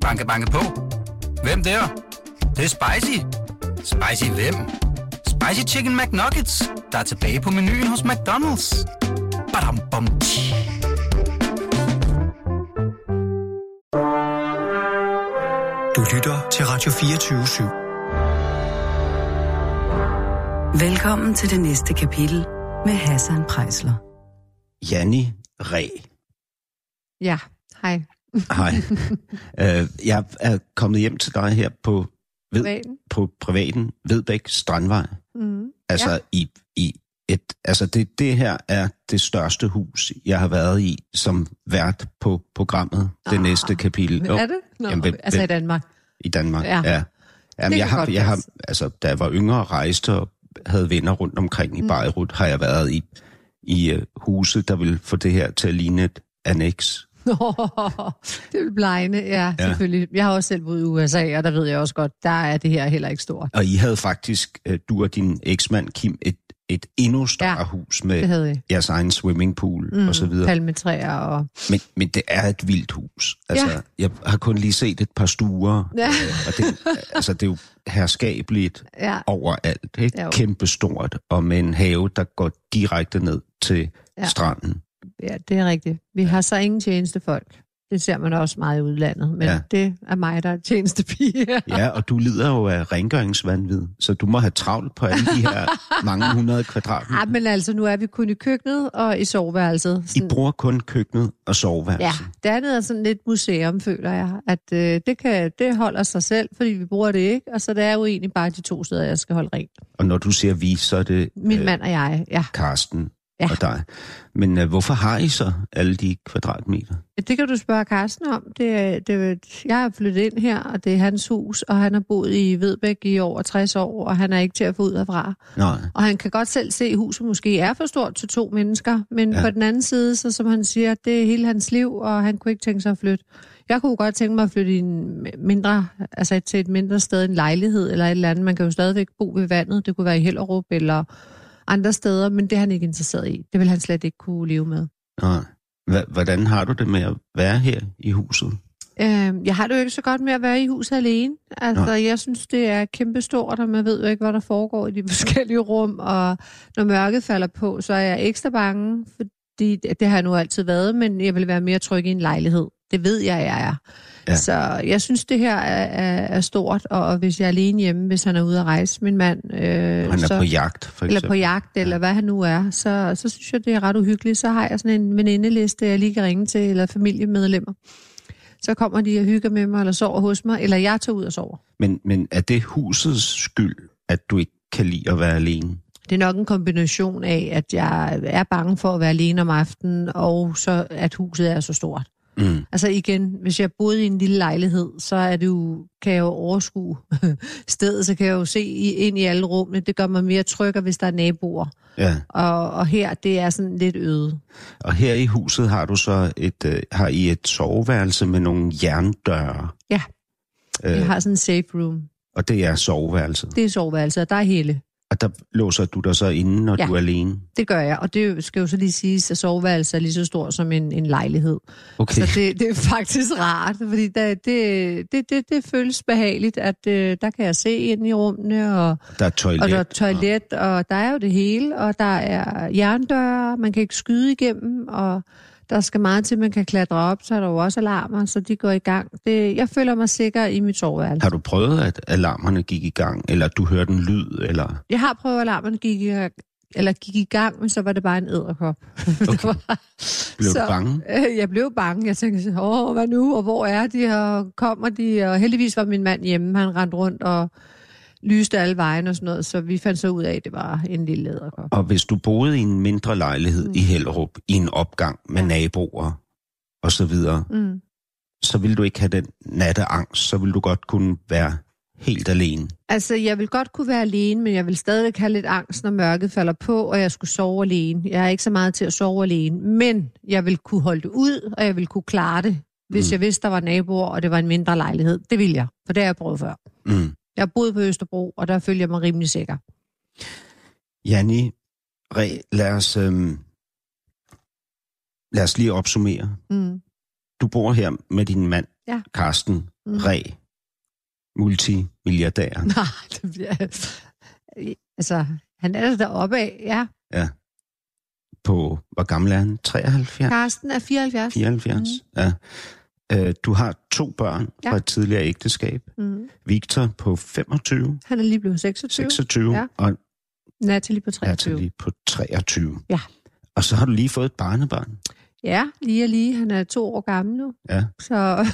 Banke, banke på. Hvem der? Det, det er spicy. Spicy hvem? Spicy Chicken McNuggets, der er tilbage på menuen hos McDonald's. Badum, bom, tji. Du lytter til Radio 24 Velkommen til det næste kapitel med Hassan Prejsler. Janni Ræ. Ja, hej. Hej. uh, jeg er kommet hjem til dig her på, ved, Privaten. på privaten Vedbæk Strandvej. Mm. Altså Ja. i, i et, altså det, det her er det største hus, jeg har været i som vært på programmet, det Ah, næste kapitel. Jo, Er det? Nå, Jamen, hvem- altså i Danmark. I Danmark, Ja. ja. ja. Jamen, Det jeg har, jeg har, altså, da jeg var yngre rejste og havde venner rundt omkring i Mm. Beirut, har jeg været i, i uh, huse, der vil få det her til at ligne et annex. det vil blegne, ja, Ja. selvfølgelig. Jeg har også selv boet i USA, og der ved jeg også godt, der er det her heller ikke stort. Og I havde faktisk, øh, du og din eksmand Kim, et, et endnu større Ja, hus med jeres egen swimmingpool mm, og så videre. Palmetræer og... Men, men det er et vildt hus. Altså, Ja. Jeg har kun lige set et par stuer, Ja. øh, og det, altså, det er jo herskabeligt Ja, overalt. Ikke? Jo. Kæmpestort, og med en have, der går direkte ned til. Ja. stranden. Ja, det er rigtigt. Vi har så ingen tjenestefolk. Det ser man også meget i udlandet, men Ja. ja. det er mig, der er tjenestepige. Ja, og du lider jo af rengøringsvandvid, så du må have travlt på alle de her mange hundrede kvadratmeter. Ja, men altså, nu er vi kun i køkkenet og i soveværelset. I bruger kun køkkenet og soveværelset. Ja, det andet er sådan lidt museum, føler jeg. At øh, det, kan, det holder sig selv, fordi vi bruger det ikke. Og så det er jo egentlig bare de to steder, jeg skal holde rent. Og når du siger vi, så er det Min øh, mand og jeg, ja. Karsten Ja. og dig. Men øh, hvorfor har I så alle de kvadratmeter? Det kan du spørge Carsten om. Det, det, jeg er flyttet ind her, og det er hans hus, og han har boet i Vedbæk i over 60 år, og han er ikke til at få ud herfra. Nej. Og han kan godt selv se, at huset måske er for stort til to mennesker, men ja. på den anden side, så som han siger, det er hele hans liv, og han kunne ikke tænke sig at flytte. Jeg kunne godt tænke mig at flytte i en mindre, altså til et mindre sted, en lejlighed eller et eller andet. Man kan jo stadigvæk bo ved vandet. Det kunne være i Hellerup eller andre steder, men det er han ikke interesseret i. Det vil han slet ikke kunne leve med. Nej. Hvordan har du det med at være her i huset? Øh, jeg har det jo ikke så godt med at være i huset alene. Altså, Nej. jeg synes, det er kæmpestort, og man ved jo ikke, hvad der foregår i de forskellige rum. Og når mørket falder på, så er jeg ekstra bange, fordi det, det har jeg nu altid været, men jeg vil være mere tryg i en lejlighed. Det ved jeg, jeg er. Ja. Ja. Så jeg synes, det her er, er, er stort, og, hvis jeg er alene hjemme, hvis han er ude at rejse, min mand... Øh, Han er så, på jagt, for eksempel. eller på jagt, eller hvad han nu er, så, så synes jeg, det er ret uhyggeligt. Så har jeg sådan en venindeliste, jeg lige kan ringe til, eller familiemedlemmer. Så kommer de og hygger med mig, eller sover hos mig, eller jeg tager ud og sover. Men, men er det husets skyld, at du ikke kan lide at være alene? Det er nok en kombination af, at jeg er bange for at være alene om aftenen, og så at huset er så stort. Mm. Altså igen, hvis jeg boede i en lille lejlighed, så er det jo, kan jeg jo overskue stedet, så kan jeg jo se ind i alle rummene. Det gør mig mere tryg, hvis der er naboer. Ja. Og, og her, det er sådan lidt øde. Og her i huset har du så et, øh, har I et soveværelse med nogle jerndøre. Ja. Øh, Jeg har sådan en safe room. Og det er soveværelset. Det er soveværelset, og der er hele. Og der låser du dig så inde, når Ja. du er alene. Det gør jeg, og det skal jo så lige siges, at soveværelset er lige så stor som en, en lejlighed. Okay. Så det, det er faktisk rart, fordi der, det, det, det, det føles behageligt, at øh, der kan jeg se ind i rummene, og, Der er toilet. og der er toilet, og der er jo det hele, og der er jerndøre, man kan ikke skyde igennem, og der skal meget til, man kan klatre op, så er der jo også alarmer, så de går i gang. Det, jeg føler mig sikker i mit soveværelse. Har du prøvet, at alarmerne gik i gang, eller du hørte en lyd, eller... Jeg har prøvet, at alarmerne gik i, eller gik i gang, men så var det bare en æderkop. Okay. Blev Så- du bange? Øh, Jeg blev bange. Jeg tænkte, åh, hvad nu, og hvor er de, og kommer de? Og heldigvis var min mand hjemme. Han rendte rundt og lyste alle vejen og sådan noget, så vi fandt så ud af, at det var en lille æderkop. Og hvis du boede i en mindre lejlighed Mm. i Hellerup, i en opgang med Ja. naboer og så videre, Mm. så vil du ikke have den natteangst, så vil du godt kunne være helt alene. Altså, jeg vil godt kunne være alene, men jeg vil stadigvæk have lidt angst, når mørket falder på, og jeg skulle sove alene. Jeg er ikke så meget til at sove alene, men jeg vil kunne holde det ud, og jeg vil kunne klare det, hvis Mm. jeg vidste, der var naboer, og det var en mindre lejlighed. Det vil jeg, for det har jeg prøvet før. Mm. Jeg har boet på Østerbro, og der følger jeg mig rimelig sikker. Janni, Re, lad os, øhm, lad os lige opsummere. Mm. Du bor her med din mand Ja. Karsten Mm. Ræ, multimilliardær. Nej, det bliver... Altså, han er der deroppe af, ja. På, hvor gammel er han? 73? Karsten er 74. 74? Mm. Ja. Øh, du har to børn Ja. fra et tidligere ægteskab. Mm. Victor på 25, Han er lige blevet 26. 26 Ja. og Natalie på 23. Natalie på 23. Ja. Og så har du lige fået et barnebarn. Ja, lige og lige. Han er to år gammel nu. Ja. Så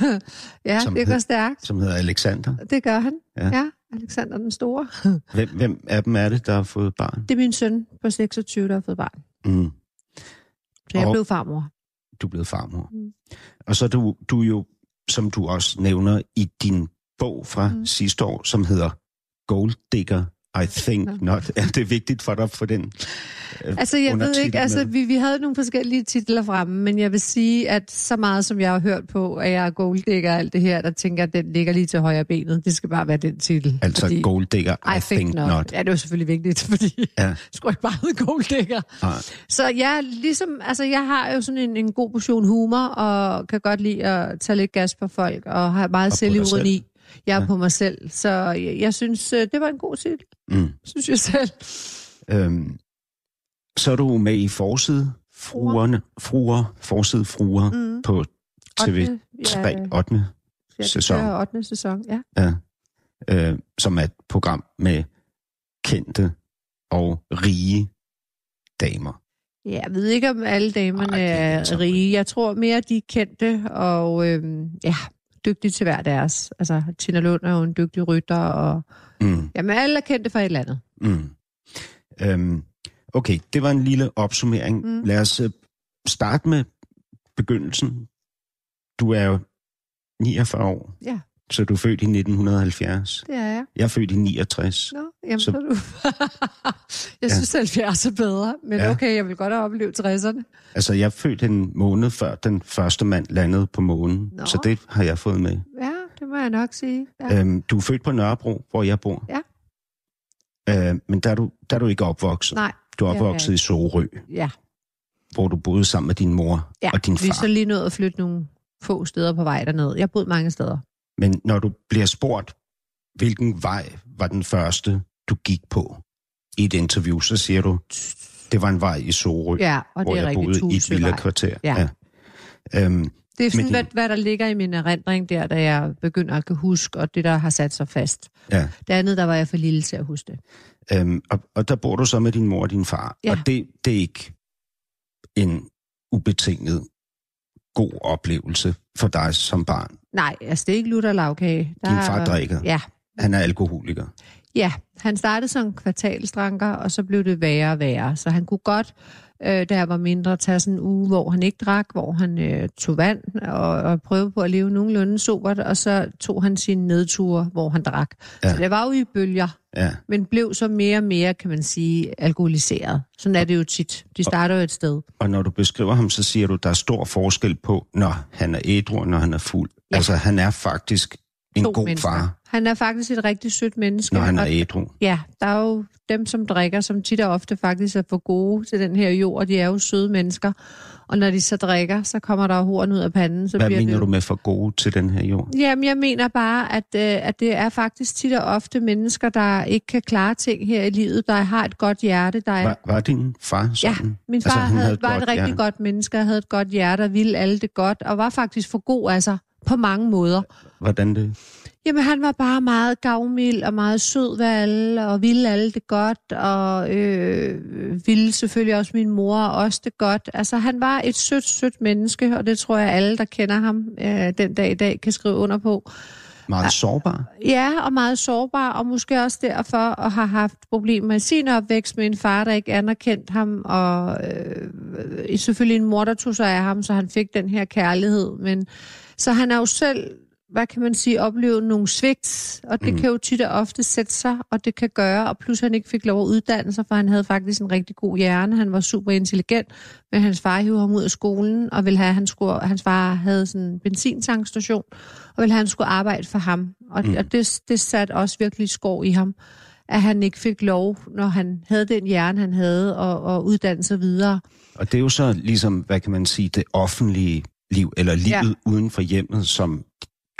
ja, Som det går stærkt. som hedder Alexander. Det gør han. Ja. Ja. ja. Alexander den Store. Hvem, hvem af dem er det, der har fået barn? Det er min søn på 26, der har fået barn. Mm. Så jeg Og- blev farmor. Du er blevet farmor. Mm. Og så er du, du er jo, som du også nævner i din bog fra Mm. mm. sidste år, som hedder Gold Digger, I think Ja. not. Er det vigtigt for dig få den øh, Altså, jeg ved ikke, altså, vi, vi havde nogle forskellige titler fremme, men jeg vil sige, at så meget som jeg har hørt på, at jeg er golddigger og alt det her, der tænker at den ligger lige til højre benet. Det skal bare være den titel. Altså fordi, Gold Digger, I, I think not. not. Ja, det er jo selvfølgelig vigtigt, fordi Ja. ja. skulle ikke bare hedde golddigger. Nej. Så jeg, ligesom, altså, jeg har jo sådan en, en god portion humor, og kan godt lide at tage lidt gas på folk, og har meget selvironi. Jeg er Ja. på mig selv, så jeg, jeg synes, øh, det var en god titel, Mm. synes jeg selv. Øhm, så er du med i forside fruerne, fruer, forside fruer Mm. på TV3 ja, 8. ja, det sæson. kører 8. sæson, ja. Ja. Øh, som er et program med kendte og rige damer. Ja, jeg ved ikke, om alle damerne Ej, er rige. Jeg tror mere, de er kendte og øhm, ja, dygtige til hver deres. Altså, Tina Lund er jo en dygtig rytter, og Mm. jamen, alle er kendte for et eller andet. Mm. Øhm, okay, det var en lille opsummering. Mm. Lad os øh, starte med begyndelsen. Du er jo 49 år, Ja, så du er født i 1970. det er jeg. Jeg er født i 69. Nå, jamen, så, Så- du... jeg synes, 70 er bedre, men Ja. okay, jeg vil godt have oplevet 60'erne. Altså, jeg er født en måned før den første mand landede på månen, Nå. så det har jeg fået med. Ja, det må jeg nok sige. Ja. Øhm, du er født på Nørrebro, hvor jeg bor. Ja. Øh, men der er, du, der er du ikke opvokset. Nej, Du er det er jeg opvokset i Sorø, ja. hvor du boede sammen med din mor ja. og din Vi er far. så lige nået at flytte nogle få steder på vej derned. Jeg boet mange steder. Men når du bliver spurgt, hvilken vej var den første, du gik på i et interview, så siger du, det var en vej i Sorø, Ja, og hvor det er jeg boede i et Tusevej. villa-kvarter. Ja. Ja. Øhm, Det er sådan, hvad, hvad der ligger i min erindring der, da jeg begynder at kan huske, og det, der har sat sig fast. ja. Det andet, der var jeg for lille til at huske det. Øhm, og, og der bor du så med din mor og din far. Ja. Og det, det er ikke en ubetinget god oplevelse for dig som barn. Nej, altså det er ikke lutter lavkage. Der Din er- far drikker. Ja, Han er alkoholiker. ja, han startede som kvartalsdranker, og så blev det værre og værre. Så han kunne godt, øh, da jeg var mindre, tage sådan en uge, hvor han ikke drak, hvor han øh, tog vand og, og prøvede på at leve nogenlunde sobert, og så tog han sine nedture, hvor han drak. Ja. Så det var jo i bølger. Ja. men blev så mere og mere, kan man sige, alkoholiseret. Sådan er det jo tit. De starter jo et sted. Og når du beskriver ham, så siger du, der er stor forskel på, når han er ædru og når han er fuld. Ja. Altså, han er faktisk en To god mennesker. far, Han er faktisk et rigtig sødt menneske. når han er ædru. ja, der er jo dem, som drikker, som tit og ofte faktisk er for gode til den her jord, de er jo søde mennesker. Og når de så drikker, så kommer der horn ud af panden. Så Hvad bliver mener det... du med for gode til den her jord? Jamen, jeg mener bare, at, øh, at det er faktisk tit og ofte mennesker, der ikke kan klare ting her i livet, der har et godt hjerte, der er Var, var din far sådan? Min far Altså, altså, han havde, havde var et rigtig hjerte. godt menneske, havde et godt hjerte, og ville alle det godt, og var faktisk for god altså, på mange måder. Hvordan det? Jamen, han var bare meget gavmild og meget sød ved alle, og ville alle det godt, og øh, ville selvfølgelig også min mor og os det godt. Altså, han var et sødt, sødt menneske, og det tror jeg, alle, der kender ham øh, den dag i dag, kan skrive under på. Meget sårbar? Ja, og meget sårbar, og måske også derfor at have haft problemer i sin opvækst med en far, der ikke anerkendte ham, og øh, selvfølgelig en mor, der tog sig af ham, så han fik den her kærlighed. Men så han er jo selv, hvad kan man sige, oplevet nogle svigt, og det mm. kan jo tit og ofte sætte sig, og det kan gøre, og plus han ikke fik lov at uddanne sig, for han havde faktisk en rigtig god hjerne, han var super intelligent, men hans far hiv ham ud af skolen, og ville have, han skulle, hans far havde sådan en benzintankstation, og ville have, han skulle arbejde for ham. Og, mm. og det, det satte også virkelig skår i ham, at han ikke fik lov, når han havde den hjerne, han havde, og, og uddanne sig videre. Og det er jo så ligesom, hvad kan man sige, det offentlige liv, eller livet ja. uden for hjemmet, som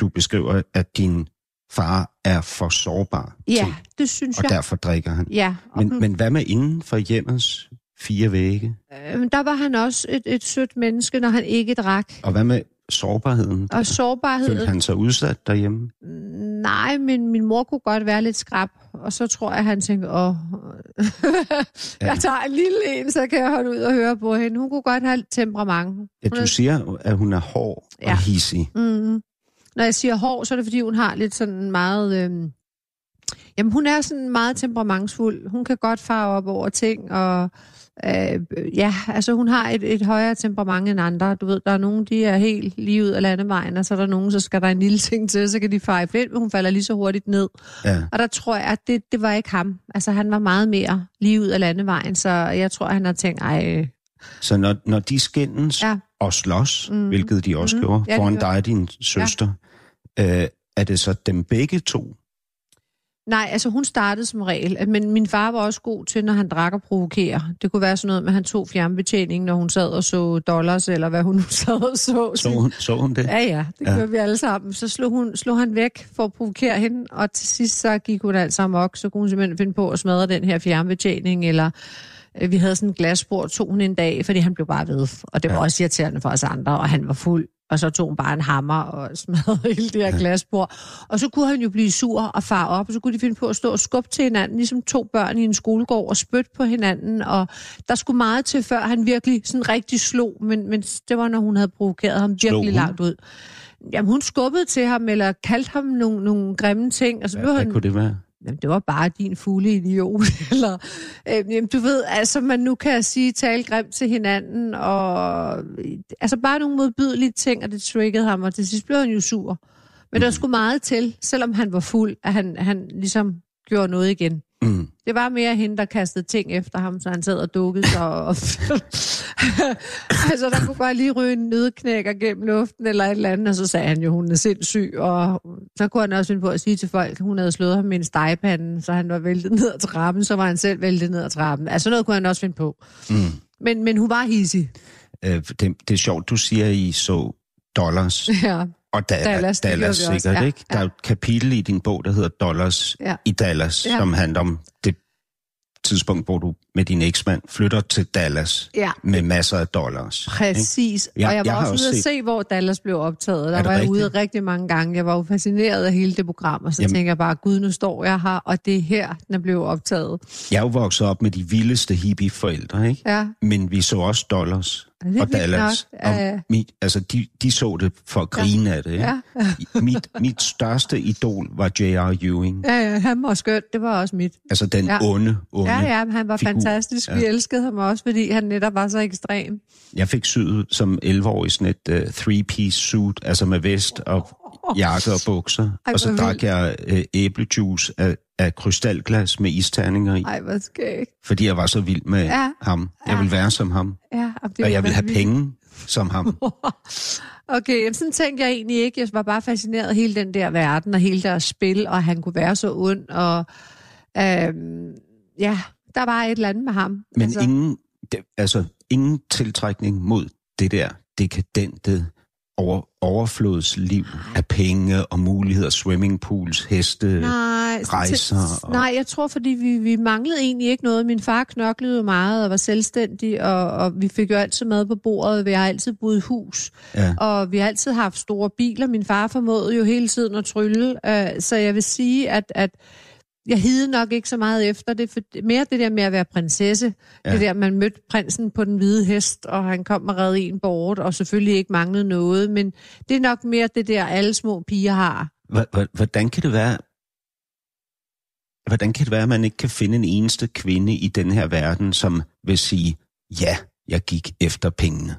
du beskriver, at din far er for sårbar Ja, til, det synes og jeg. derfor drikker han. Ja, Men, men hvad med inden for hjemmets fire vægge? øh, der var han også et, et sødt menneske, når han ikke drak. Og hvad med sårbarheden? Og sårbarhed, Følte han sig udsat derhjemme? nej, men min mor kunne godt være lidt skrab. Og så tror jeg, han tænkte, åh, jeg tager en lille en, så kan jeg holde ud og høre på hende. Hun kunne godt have temperament. Ja, Hun er- du siger, at hun er hård Ja. og hissig. Mm. Når jeg siger hård, så er det fordi, hun har lidt sådan meget... Øhm, jamen, hun er sådan meget temperamentsfuld. Hun kan godt fare op over ting, og øh, ja, altså hun har et, et højere temperament end andre. Du ved, der er nogen, de er helt lige ud af landevejen, og så er der nogen, så skal der en lille ting til, så kan de fare i flint, men hun falder lige så hurtigt ned. Ja. Og der tror jeg, at det, det var ikke ham. Altså, han var meget mere lige ud af landevejen, så jeg tror, han har tænkt, ej, Så når, når de skændes Ja. og slås, Mm. hvilket de også Mhm. gjorde, Ja, foran gjorde. dig og din søster, øh, er det så dem begge to? Nej, altså hun startede som regel, men min far var også god til, når han drak og provokere. Det kunne være sådan noget med, at han tog fjernbetjening, når hun sad og så dollars, eller hvad hun nu sad og så. Så hun, så hun det? Ja, ja, det Ja. gjorde vi alle sammen. Så slog, hun, slog han væk for at provokere hende, og til sidst så gik hun altså amok, så kunne hun simpelthen finde på at smadre den her fjernbetjening, eller øh, vi havde sådan en glasbord, tog hun en dag, fordi han blev bare ved. Og det var ja. også irriterende for os andre, og han var fuld. Og så tog hun bare en hammer og smadrede hele det her ja. glasbord. Og så kunne han jo blive sur og far op, og så kunne de finde på at stå og skubbe til hinanden, ligesom to børn i en skolegård og spytte på hinanden. Og der skulle meget til, før han virkelig sådan rigtig slog, men, men det var, når hun havde provokeret ham virkelig langt ud. Jamen, hun skubbede til ham, eller kaldte ham nogle, nogle grimme ting, og så blev Hvad, han... hvad kunne det være? Jamen, det var bare din fugle idiot, eller... Øh, jamen, du ved, altså, man nu kan sige, tale grimt til hinanden, og... Altså, bare nogle modbydelige ting, og det triggede ham, og til sidst blev han jo sur. Men der skulle meget til, selvom han var fuld, at han, han ligesom gjorde noget igen. Mm. Det var mere hende, der kastede ting efter ham, så han sad og dukkede sig. Og altså, der kunne godt lige ryge en nødknækker gennem luften eller et eller andet, og så sagde han jo, hun er sindssyg. Og så kunne han også finde på at sige til folk, at hun havde slået ham med en stegepande, så han var væltet ned ad trappen, så var han selv væltet ned ad trappen. Altså, noget kunne han også finde på. Mm. Men, men hun var hissig. Øh, det, det er sjovt, du siger, I så dollars. Ja. Og da, Dallas, Dallas, det sikkert, ja, ikke? Der er et kapitel i din bog, der hedder Dollars Ja. i Dallas, Ja. som handler om det tidspunkt, hvor du med din eksmand flytter til Dallas Ja. med masser af dollars. ikke? Præcis. Ja, og jeg var jeg også ude at set- se, hvor Dallas blev optaget. Der Er var jeg ude rigtigt? rigtig mange gange. Jeg var jo fascineret af hele det program, og så Jamen- tænker jeg bare, gud, nu står jeg her, og det er her, den blevet optaget. Jeg er jo vokset op med de vildeste hippie-forældre, ikke? Ja, Men vi så også Dollars Ja, og Dallas. nok. Ja, ja. Og mit, altså, de, de så det for at grine af det. Ikke? ja, Mit, mit største idol var J.R. Ewing. ja, ja, han var skønt. Det var også mit. Altså den Ja. onde, onde. Ja, ja, han var figur. fantastisk. Vi Ja. elskede ham også, fordi han netop var så ekstrem. Jeg fik syet som 11-årig sådan et uh, three-piece suit, altså med vest og jakke og bukser. Ej, og så drak vildt. jeg uh, æblejuice af, af krystalglas med isterninger i, Ej, hvor skægt. fordi jeg var så vild med Ja. ham. Jeg Ja. ville være som ham, Ja, og, det og jeg ville have vanvittigt. penge som ham. Okay, sådan tænkte jeg egentlig ikke. Jeg var bare fascineret af hele den der verden, og hele deres spil, og han kunne være så ond, og øhm, ja, der var et eller andet med ham. Men altså... ingen, det, altså, ingen tiltrækning mod det der dekadente over, overflodsliv af penge og muligheder, swimmingpools, heste. Nej, rejser og- nej, jeg tror, fordi vi, vi manglede egentlig ikke noget. Min far knoklede meget og var selvstændig, og, og vi fik jo altid mad på bordet. Vi har altid boet i hus, Ja. og vi har altid haft store biler. Min far formåede jo hele tiden at trylle, øh, så jeg vil sige, at, at jeg hide nok ikke så meget efter det, for mere det der med at være prinsesse, ja. Det der, man mødte prinsen på den hvide hest, og han kom og redde en bort, og selvfølgelig ikke manglede noget, men det er nok mere det der, alle små piger har. Hvordan kan det være, hvordan kan det være, at man ikke kan finde en eneste kvinde i den her verden, som vil sige, ja, jeg gik efter pengene?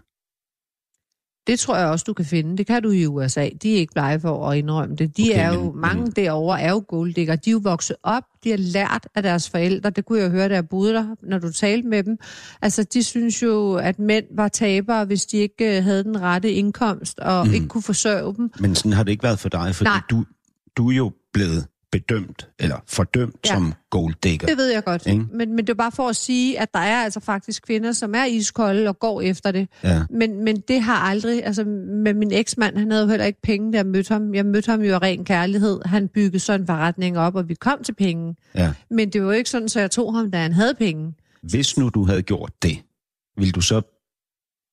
Det tror jeg også, du kan finde. Det kan du i USA. De er ikke blege for at indrømme det. De Okay, er jo, men- mange men- derovre er jo golddigger. De er jo vokset op, de har lært af deres forældre. Det kunne jeg høre, da jeg boede der, når du talte med dem. Altså, de synes jo, at mænd var tabere, hvis de ikke øh, havde den rette indkomst og mm. ikke kunne forsørge dem. Men sådan har det ikke været for dig, fordi Nej. du, du er jo blevet bedømt eller fordømt Ja. som golddigger. Det ved jeg godt. Ikke? Men, men det er bare for at sige, at der er altså faktisk kvinder, som er iskolde og går efter det. Ja. Men, men det har aldrig, altså med min eksmand, han havde jo heller ikke penge, da jeg mødte ham. Jeg mødte ham jo af ren kærlighed. Han byggede sådan en forretning op, og vi kom til penge. Ja. Men det var jo ikke sådan, så jeg tog ham, da han havde penge. Hvis nu du havde gjort det, ville du så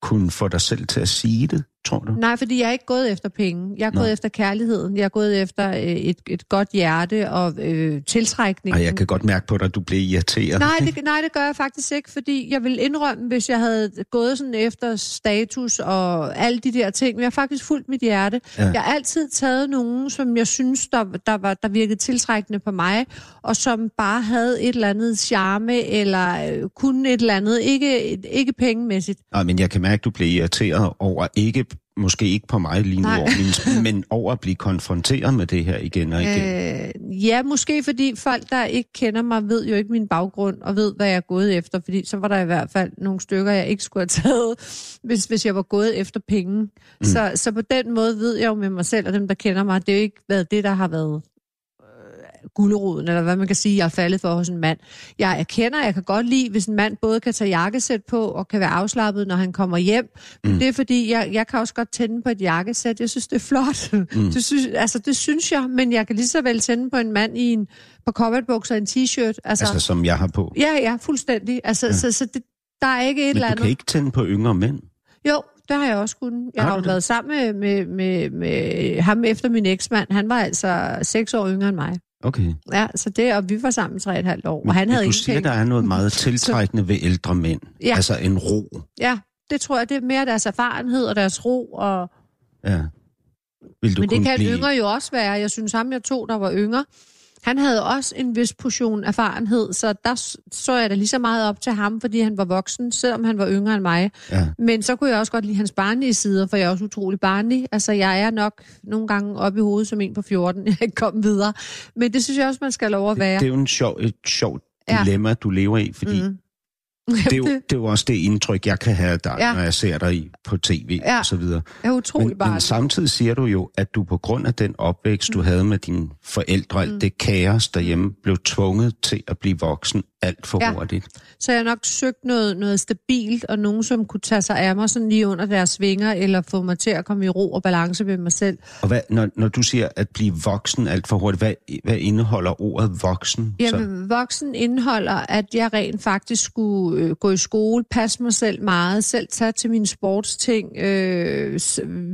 kunne få dig selv til at sige det, tror du? Nej, fordi jeg er ikke gået efter penge. Jeg er Nå. gået efter kærligheden. Jeg er gået efter øh, et, et godt hjerte og øh, tiltrækning. Ej, jeg kan godt mærke på dig, at du bliver irriteret. Nej det, nej, det gør jeg faktisk ikke, fordi jeg vil indrømme, hvis jeg havde gået sådan efter status og alle de der ting. Men jeg har faktisk fulgt mit hjerte. Ja. Jeg har altid taget nogen, som jeg synes, der, der, var, der virkede tiltrækkende på mig, og som bare havde et eller andet charme, eller øh, kunne et eller andet. Ikke, ikke pengemæssigt. Nej, men jeg kan mærke, at du bliver irriteret over ikke, måske ikke på mig lige nu, over min, men over at blive konfronteret med det her igen og igen. Øh, ja, måske fordi folk, der ikke kender mig, ved jo ikke min baggrund og ved, hvad jeg er gået efter. Fordi så var der i hvert fald nogle stykker, jeg ikke skulle have taget, hvis, hvis jeg var gået efter penge. Mm. Så, så på den måde ved jeg jo med mig selv og dem, der kender mig, det er jo ikke været det, der har været gulderoden, eller hvad man kan sige, jeg er faldet for hos en mand. Jeg erkender, jeg kan godt lide, hvis en mand både kan tage jakkesæt på og kan være afslappet, når han kommer hjem. Mm. Det er fordi, jeg, jeg kan også godt tænde på et jakkesæt. Jeg synes, det er flot. Mm. Det, synes, altså, det synes jeg, men jeg kan lige så vel tænde på en mand i en på cowboybukser og en t-shirt. Altså, Altså, som jeg har på. ja, ja, fuldstændig. Altså, ja. så, så det, der er ikke et Men eller du andet. kan ikke tænde på yngre mænd. Jo, det har jeg også kunnet. Jeg Har har, du jo det? været sammen med, med, med, med ham efter min eksmand. Han var altså seks år yngre end mig. Okay. Ja, så det, og vi var sammen tre et halvt år, Men, og han havde du siger, der er noget meget tiltrækkende ved ældre mænd. Ja. Altså en ro. Ja, det tror jeg, det er mere deres erfarenhed og deres ro. Og... Ja. Vil du Men det kan blive... yngre jo også være. Jeg synes, ham jeg tog, der var yngre, han havde også en vis portion erfarenhed, så der så jeg da lige så meget op til ham, fordi han var voksen, selvom han var yngre end mig. Ja. Men så kunne jeg også godt lide hans barnlige sider, for jeg er også utrolig barnlig. Altså, jeg er nok nogle gange oppe i hovedet som en på 14. Jeg ikke kommet videre. Men det synes jeg også, man skal lov at være. Det er jo en sjov, et sjovt Ja. dilemma, du lever i, fordi Mhm. Det, er jo, det er jo også det indtryk, jeg kan have af dig, Ja. når jeg ser dig i på tv Ja. og så videre. Er utrolig Men, barnlig. men samtidig siger du jo, at du på grund af den opvækst, du havde med dine forældre, alt det kaos derhjemme, blev tvunget til at blive voksen alt for Ja. hurtigt. Så jeg har nok søgt noget, noget stabilt, og nogen, som kunne tage sig af mig sådan lige under deres vinger, eller få mig til at komme i ro og balance med mig selv. Og hvad, når, når du siger at blive voksen alt for hurtigt, hvad, hvad indeholder ordet voksen? så? Jamen, voksen indeholder, at jeg rent faktisk skulle øh, gå i skole, passe mig selv meget, selv tage til mine sportsting. Øh,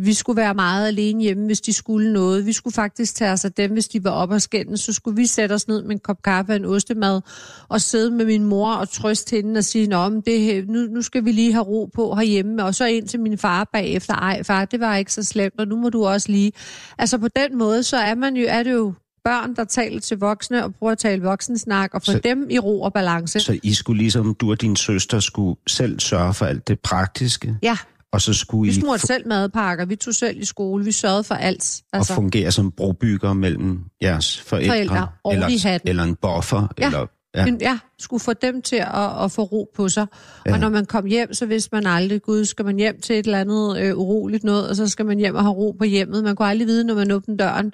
vi skulle være meget alene hjemme, hvis de skulle noget. Vi skulle faktisk tage os af dem, hvis de var op og skændes. Så skulle vi sætte os ned med en kop kaffe og en ostemad, og sidde med min mor og trøste hende og sige, Nå, men det, nu, nu skal vi lige have ro på herhjemme. Og så ind til min far bagefter, ej far, det var ikke så slemt, og nu må du også lige... Altså på den måde, så er man jo, er det jo børn, der taler til voksne og prøver at tale voksensnak og få Så- dem i ro og balance. Så, I skulle ligesom, du og din søster skulle selv sørge for alt det praktiske, ja, og så skulle vi I smurte fu- selv madpakker, vi tog selv i skole, vi sørgede for alt. og fungere som brobygger mellem jeres forældre, Forældre, i eller, eller en buffer, Ja. eller Ja. Men ja, skulle få dem til at, at få ro på sig. Ja. Og når man kom hjem, så vidste man aldrig, gud, skal man hjem til et eller andet øh, uroligt noget, og så skal man hjem og have ro på hjemmet. Man kunne aldrig vide, når man åbnede døren,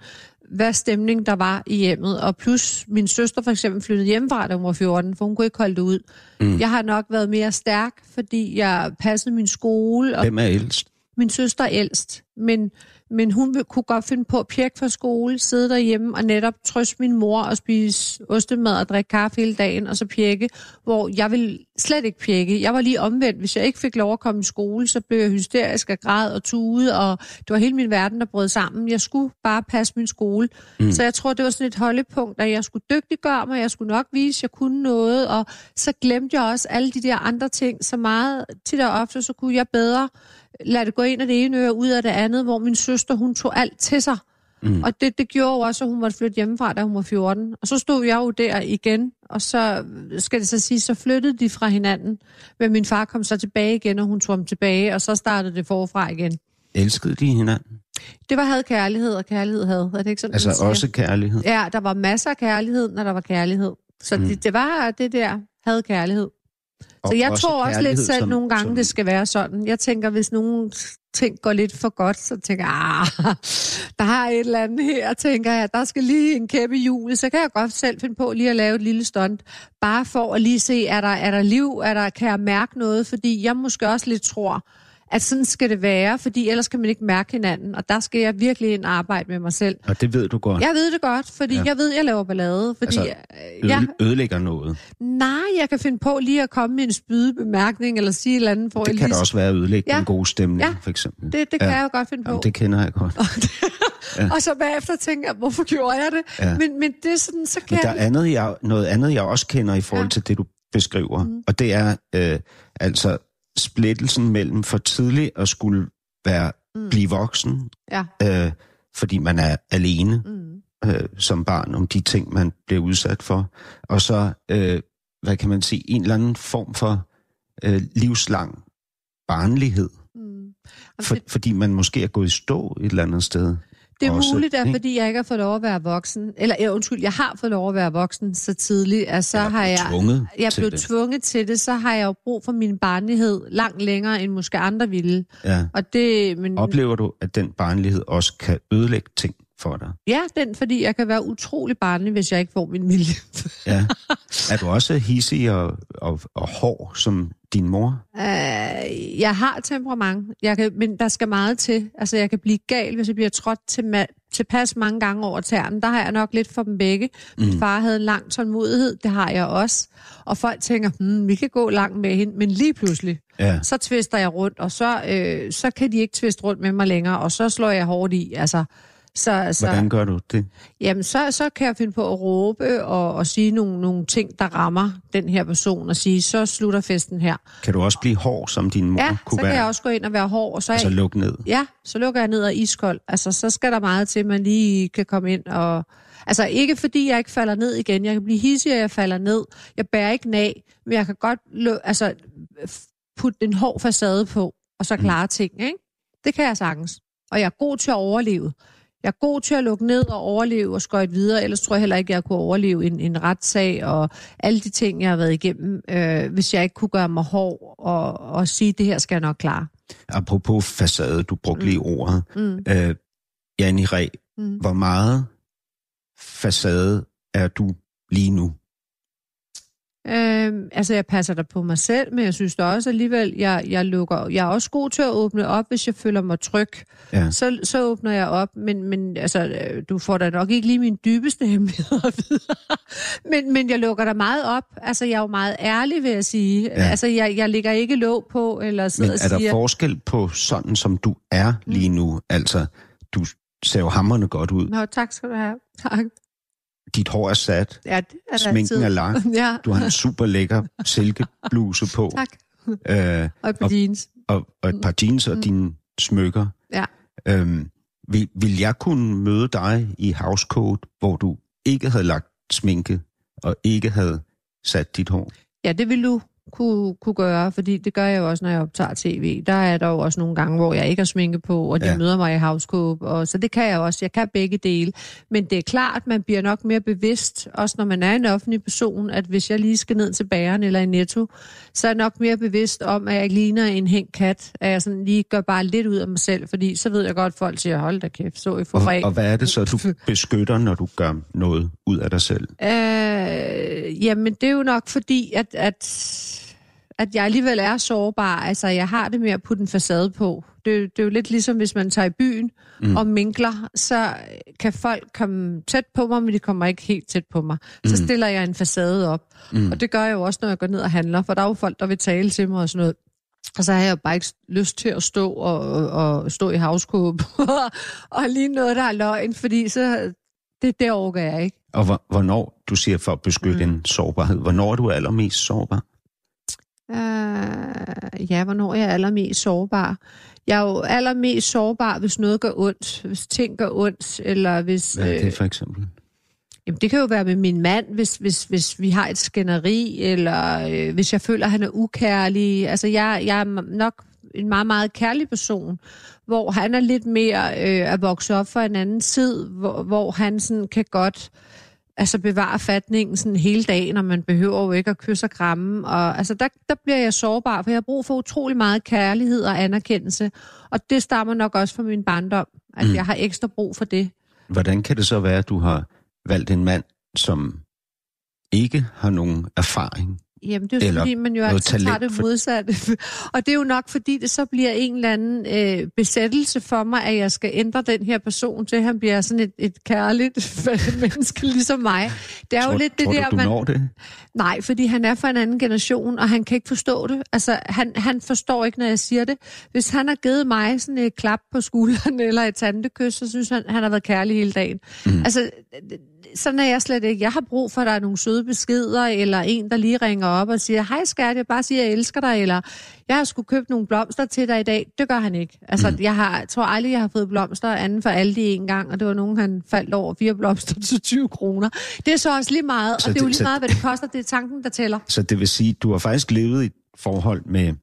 hvad stemning der var i hjemmet. Og plus, min søster for eksempel flyttede hjemmefra, da hun var 14, for hun kunne ikke holde det ud. Mm. Jeg har nok været mere stærk, fordi jeg passede min skole, og hvem er ældst? min søster er ældst, men, men hun vil- kunne godt finde på at pjekke fra skole, sidde derhjemme og netop trøste min mor og spise ostemad og drikke kaffe hele dagen, og så pjekke, hvor jeg vil slet ikke pjekke. Jeg var lige omvendt. Hvis jeg ikke fik lov at komme i skole, så blev jeg hysterisk og græd og tude, og det var hele min verden, der brød sammen. Jeg skulle bare passe min skole. Mm. Så jeg tror, det var sådan et holdepunkt, at jeg skulle dygtiggøre mig, jeg skulle nok vise, at jeg kunne noget, og så glemte jeg også alle de der andre ting, så meget tit og ofte, så kunne jeg bedre lade det gå ind af det ene øre ud af det andet, hvor min søster, hun tog alt til sig. Mm. Og det, det gjorde jo også, at hun måtte flytte hjemmefra, da hun var 14. Og så stod jeg jo der igen, og så skal det så sige, så flyttede de fra hinanden. Men min far kom så tilbage igen, og hun tog ham tilbage, og så startede det forfra igen. Elskede de hinanden? Det var had kærlighed, og kærlighed had. Er det ikke sådan, Altså også kærlighed? Ja, der var masser af kærlighed, når der var kærlighed. Så mm. det, det var det der, havde kærlighed. Og Så jeg tror også lidt selv nogle gange, som- det skal være sådan. Jeg tænker, hvis nogen ting går lidt for godt, så tænker jeg, ah, der er et eller andet her, tænker jeg, der skal lige en kæppe i hjulet, så kan jeg godt selv finde på lige at lave et lille stunt, bare for at lige se, er der, er der liv, er der, kan jeg mærke noget, fordi jeg måske også lidt tror, at sådan skal det være, fordi ellers kan man ikke mærke hinanden, og der skal jeg virkelig ind og arbejde med mig selv. Og det ved du godt. Jeg ved det godt, fordi Ja. jeg ved, jeg laver ballade. Fordi Altså, jeg, Øde, ødelægger noget. nej, jeg kan finde på lige at komme med en spydebemærkning, eller sige et eller andet, for Det kan lige... da også være at ødelægge Ja. den gode stemning, Ja. for eksempel. Det, det kan Ja. jeg jo godt finde på. Jamen, det kender jeg godt. ja. Og så bagefter tænker jeg, hvorfor gjorde jeg det? Ja. Men, men det er sådan, så kan Men der er andet, jeg, noget andet, jeg også kender i forhold Ja. til det, du beskriver. Mm. Og det er øh, altså splittelsen mellem for tidligt at skulle være, mm. blive voksen, Ja. øh, fordi man er alene Mm. øh, som barn om de ting, man bliver udsat for. Og så, øh, hvad kan man sige, en eller anden form for øh, livslang barnlighed. Mm. For, det, fordi man måske er gået i stå et eller andet sted. Det er også, muligt, at fordi jeg ikke har fået lov at være voksen, eller ja, undskyld, jeg har fået lov at være voksen så tidligt, at så Eller har jeg... tvunget jeg blev det. tvunget til det, så har jeg jo brug for min barnlighed langt længere, end måske andre ville. Ja. Og det, men, Oplever du, at den barnlighed også kan ødelægge ting for dig? ja, den, fordi jeg kan være utrolig barnlig, hvis jeg ikke får min vilje. Ja. Er du også hissig og, og, og hård som din mor? Uh, jeg har temperament, jeg kan, men der skal meget til. Altså, jeg kan blive gal, hvis jeg bliver trådt til ma- tilpas mange gange over tæren. Der har jeg nok lidt for dem begge. Mm. Min far havde lang tålmodighed, det har jeg også. Og folk tænker, hmm, vi kan gå langt med hende, men lige pludselig, Ja. så tvister jeg rundt, og så, øh, så kan de ikke tviste rundt med mig længere, og så slår jeg hårdt i. Altså, så, så, Hvordan gør du det? Jamen, så, så kan jeg finde på at råbe og, og sige nogle, nogle ting, der rammer den her person, og sige, så slutter festen her. Kan du også blive hård, som din mor Ja, kunne så være? kan jeg også gå ind og være hård, og så, Altså jeg, lukke ned? ja, så lukker jeg ned og iskold. Altså, så skal der meget til, at man lige kan komme ind og... Altså, ikke fordi jeg ikke falder ned igen. Jeg kan blive hissig, og jeg falder ned. Jeg bærer ikke nag, men jeg kan godt altså, putte en hård facade på, og så klare mm. ting, ikke? Det kan jeg sagtens. Og jeg er god til at overleve. Jeg er god til at lukke ned og overleve og skøjte videre, ellers tror jeg heller ikke, jeg kunne overleve en, en retssag og alle de ting, jeg har været igennem, øh, hvis jeg ikke kunne gøre mig hård og, og sige, det her skal jeg nok klare. Apropos facade, du brugte lige ordet. Mm. Øh, Janni Ræ, Mm. hvor meget facade er du lige nu? Øhm, altså, jeg passer der på mig selv, men jeg synes da også alligevel, jeg, jeg lukker... Jeg er også god til at åbne op, hvis jeg føler mig tryg. Ja. Så, så åbner jeg op, men, men altså, øh, du får da nok ikke lige min dybeste hemmeligheder videre. men, men jeg lukker der meget op. Altså, jeg er jo meget ærlig, vil jeg sige. Ja. Altså, jeg, jeg lægger ikke låg på, eller Men sidder er og der siger... forskel på sådan, som du er lige nu? Altså, du ser jo hammerne godt ud. Nå, tak skal du have. Tak. Dit hår er sat. Ja, det er Sminken er lagt. ja, Du har en super lækker silkebluse på. tak. Øh, Og et par jeans. og, og et par jeans og dine smykker. Ja. Øhm, vil, vil jeg kunne møde dig i Housecode, hvor du ikke havde lagt sminke og ikke havde sat dit hår? Ja, det vil du kunne, kunne gøre, fordi det gør jeg jo også, når jeg optager tv. Der er der jo også nogle gange, hvor jeg ikke har sminke på, og de Ja. møder mig i Havskåb, og så det kan jeg også. Jeg kan begge dele. Men det er klart, man bliver nok mere bevidst, også når man er en offentlig person, at hvis jeg lige skal ned til bageren eller i Netto, så er jeg nok mere bevidst om, at jeg ligner en hængt kat, at jeg sådan lige gør bare lidt ud af mig selv, fordi så ved jeg godt, at folk siger, hold da kæft, så I for Og, og hvad er det så, du beskytter, når du gør noget ud af dig selv? Øh, jamen, det er jo nok fordi, at, at, at jeg alligevel er sårbar. Altså, jeg har det med at putte en facade på. Det, det er jo lidt ligesom, hvis man tager i byen mm. og minkler, så kan folk komme tæt på mig, men de kommer ikke helt tæt på mig. Så stiller jeg en facade op. Mm. Og det gør jeg jo også, når jeg går ned og handler, for der er jo folk, der vil tale til mig og sådan noget. Og så har jeg jo bare ikke lyst til at stå og, og, og stå i havskåb og lige noget, der er løgn, fordi så, det, det overgår jeg ikke. Og hvor- hvornår, du siger for at beskytte mm. en sårbarhed, hvornår er du allermest sårbar? Uh, ja, hvornår er jeg allermest sårbar? Jeg er jo allermest sårbar, hvis noget gør ondt, hvis ting gør ondt, eller hvis... Hvad er øh, det for eksempel? Jamen, det kan jo være med min mand, hvis, hvis, hvis vi har et skænderi, eller øh, hvis jeg føler, at han er ukærlig. Altså, jeg, jeg er nok en meget, meget kærlig person, hvor han er lidt mere øh, at vokse op for en anden tid, hvor, hvor han sådan kan godt altså bevare fatningen sådan hele dagen, og man behøver jo ikke at kysse og kramme. Og, altså der, der bliver jeg sårbar, for jeg har brug for utrolig meget kærlighed og anerkendelse. Og det stammer nok også fra min barndom, at Mm. jeg har ekstra brug for det. Hvordan kan det så være, at du har valgt en mand, som ikke har nogen erfaring? Jamen, det er jo Eller fordi, man jo altid tager det modsatte. og det er jo nok, fordi det så bliver en eller anden øh, besættelse for mig, at jeg skal ændre den her person til, at han bliver sådan et, et kærligt menneske, ligesom mig. Det er tror, jo lidt det tror der, du, man... når det? Nej, fordi han er fra en anden generation, og han kan ikke forstå det. Altså, han, han forstår ikke, når jeg siger det. Hvis han har givet mig sådan et klap på skulderen eller et tantekys, så synes han, han har været kærlig hele dagen. Mm. Altså, sådan er jeg slet ikke. Jeg har brug for, at der er nogle søde beskeder, eller en, der lige ringer op og siger, hej skat, jeg bare siger, jeg elsker dig, eller jeg har skulle købt nogle blomster til dig i dag. Det gør han ikke. Altså, Mm. jeg har, tror aldrig, jeg har fået blomster anden for alle de en gang, og det var nogen, han faldt over fire blomster til 20 kroner. Det er så også lige meget, Så og det er jo det- lige så- meget, hvad det koster. Det er tanken, der tæller. Så det vil sige, du har faktisk levet i et forhold med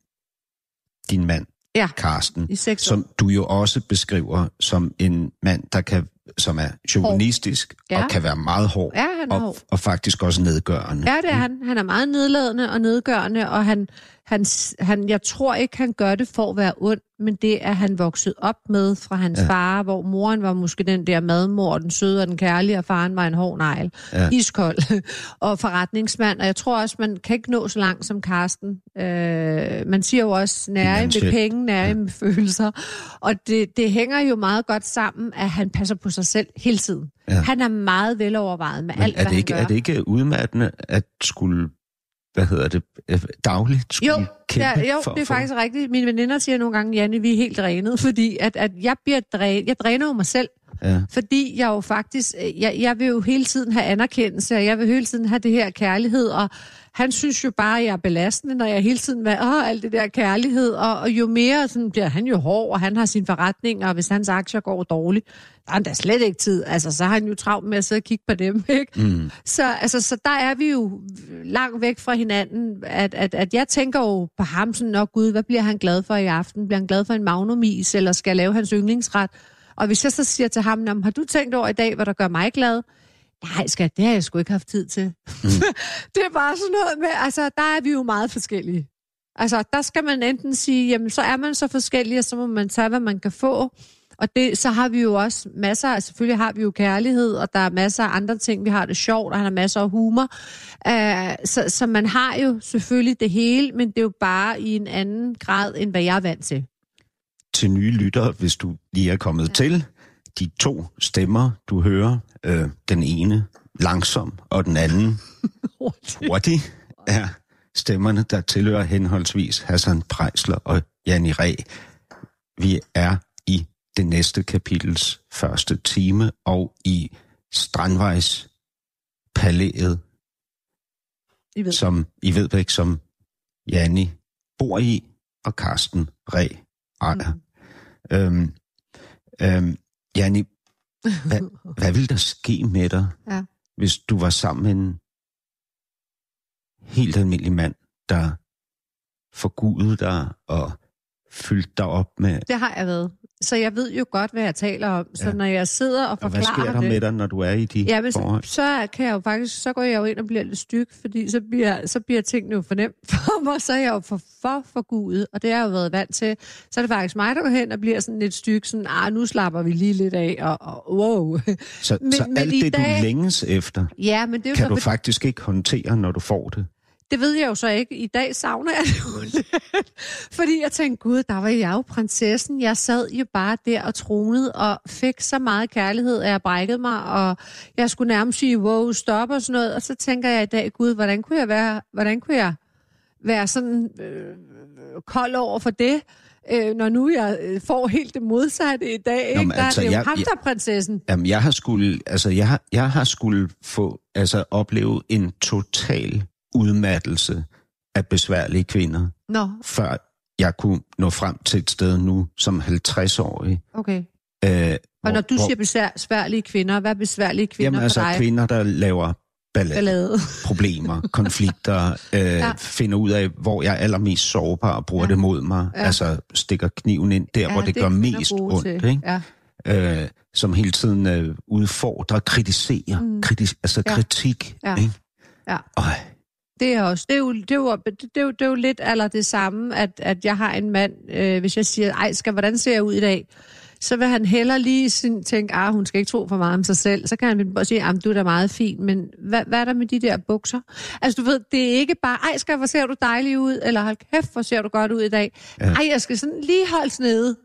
din mand, Ja. Karsten, I som du jo også beskriver som en mand, der kan, som er chauvinistisk Ja. og kan være meget hård Ja, han er og, hård. og faktisk også nedgørende. Ja, det er han. Han er meget nedladende og nedgørende, og han, han, han, jeg tror ikke, han gør det for at være ond, men det er han vokset op med fra hans Ja. far, hvor moren var måske den der madmor, den søde og den kærlige, og faren var en hård negl. Ja. Iskold og forretningsmand, og jeg tror også, man kan ikke nå så langt som Karsten. Øh, man siger jo også nære chef. penge, nære Ja. med følelser, og det, det hænger jo meget godt sammen, at han passer på sig selv hele tiden. Ja. Han er meget velovervejet med Men alt, er hvad det, ikke, han gør. er det ikke udmattende at skulle, hvad hedder det, øh, dagligt skulle Jo, kæmpe ja, jo for, det er for- faktisk rigtigt. Mine veninder siger nogle gange, Janne, vi er helt drænet, fordi at, at jeg, bliver dræ, jeg dræner jo mig selv. Ja. Fordi jeg jo faktisk, øh, jeg, jeg vil jo hele tiden have anerkendelse, og jeg vil hele tiden have det her kærlighed, og han synes jo bare, at jeg er belastende, når jeg hele tiden vil åh, alt det der kærlighed, og, og jo mere sådan bliver han jo hård, og han har sine forretninger, og hvis hans aktier går dårligt, der er han da slet ikke tid. Altså, så har han jo travlt med at sidde og kigge på dem, ikke? Mm. Så, altså, så der er vi jo langt væk fra hinanden, at, at, at jeg tænker jo på ham sådan, nok gud, hvad bliver han glad for i aften? Bliver han glad for en magnumis, eller skal jeg lave hans yndlingsret? Og hvis jeg så siger til ham, "Nå, men har du tænkt over i dag, hvad der gør mig glad? Nej, skat, det har jeg sgu ikke haft tid til. Mm. det er bare sådan noget med, altså, der er vi jo meget forskellige. Altså, der skal man enten sige, jamen, så er man så forskellige, og så må man tage, hvad man kan få. Og det, så har vi jo også masser, af- selvfølgelig har vi jo kærlighed, og der er masser af andre ting, vi har det sjovt, og han har masser af humor. Uh, så, så man har jo selvfølgelig det hele, men det er jo bare i en anden grad, end hvad jeg er vant til. Til nye lyttere, hvis du lige er kommet ja. til, de to stemmer, du hører, øh, den ene langsom, og den anden hurtig, er stemmerne, der tilhører henholdsvis Hassan Prejsler og Janni Ræ. Vi er i det næste kapitels første time, og i Strandvejs palæet, I ved. som I ved ikke, som Janni bor i, og Karsten Ræ ejer. Mm. Øhm, øhm, Janni, hvad, hvad ville der ske med dig, Ja. hvis du var sammen med en helt almindelig mand, der forgudede dig og fyldte dig op med... Det har jeg været. Så jeg ved jo godt, hvad jeg taler om. Så Ja. når jeg sidder og Og hvad forklarer sker der det... med dig, når du er i de Ja, men så, så kan jeg jo faktisk, så går jeg jo ind og bliver lidt styg, fordi så bliver, så bliver tingene jo for nemt for mig, så er jeg jo for, for forgudet, og det har jeg jo været vant til. Så er det faktisk mig, der går hen og bliver sådan lidt styg, sådan, ah, nu slapper vi lige lidt af, og, og wow. Så, men- så alt det, dag- du længes efter, Ja, men det er jo kan så, du faktisk ikke håndtere, når du får det. Det ved jeg jo så ikke. I dag savner jeg det jo. Fordi jeg tænkte, gud, der var jeg jo prinsessen. Jeg sad jo bare der og tronede og fik så meget kærlighed, at jeg brækkede mig, og jeg skulle nærmest sige, wow, stop og sådan noget. Og så tænker jeg i dag, gud, hvordan kunne jeg være, hvordan kunne jeg være sådan øh, kold over for det, øh, når nu jeg øh, får helt det modsatte i dag. Nå, Ikke? men Der altså, er det jo jeg- ham, der er prinsessen. Jamen, jeg har skulle, altså, jeg har, jeg har skulle få, altså, opleve en total udmattelse af besværlige kvinder, Nå, før jeg kunne nå frem til et sted nu som 50-årig. okay. Øh, Og når du siger besværlige kvinder, hvad er besværlige kvinder Jamen, altså for dig? kvinder, der laver ballade, Ballade. problemer, konflikter, øh, ja. finder ud af, hvor jeg er allermest sårbar og bruger ja. Det mod mig. Ja. Altså stikker kniven ind der, ja, hvor det, er gør mest ondt. til. Ikke? Ja. øh, som hele tiden øh, udfordrer, kritiserer, mm. kritis, altså Ja. kritik. Ja. Ikke? Ja. Øj, Det er også, det er jo, det er jo, det er jo, det er jo lidt eller det samme, at, at jeg har en mand, øh, hvis jeg siger, ej, skal, hvordan ser jeg ud i dag? Så vil han heller lige sin, tænke, ah, hun skal ikke tro for meget om sig selv. Så kan han bare sige, ah, du er da meget fin, men hvad, hvad er der med de der bukser? Altså du ved, det er ikke bare, ej, skal, hvor ser du dejlig ud, eller hold kæft, hvor ser du godt ud i dag. Ja. Ej, jeg skal sådan lige holdes nede.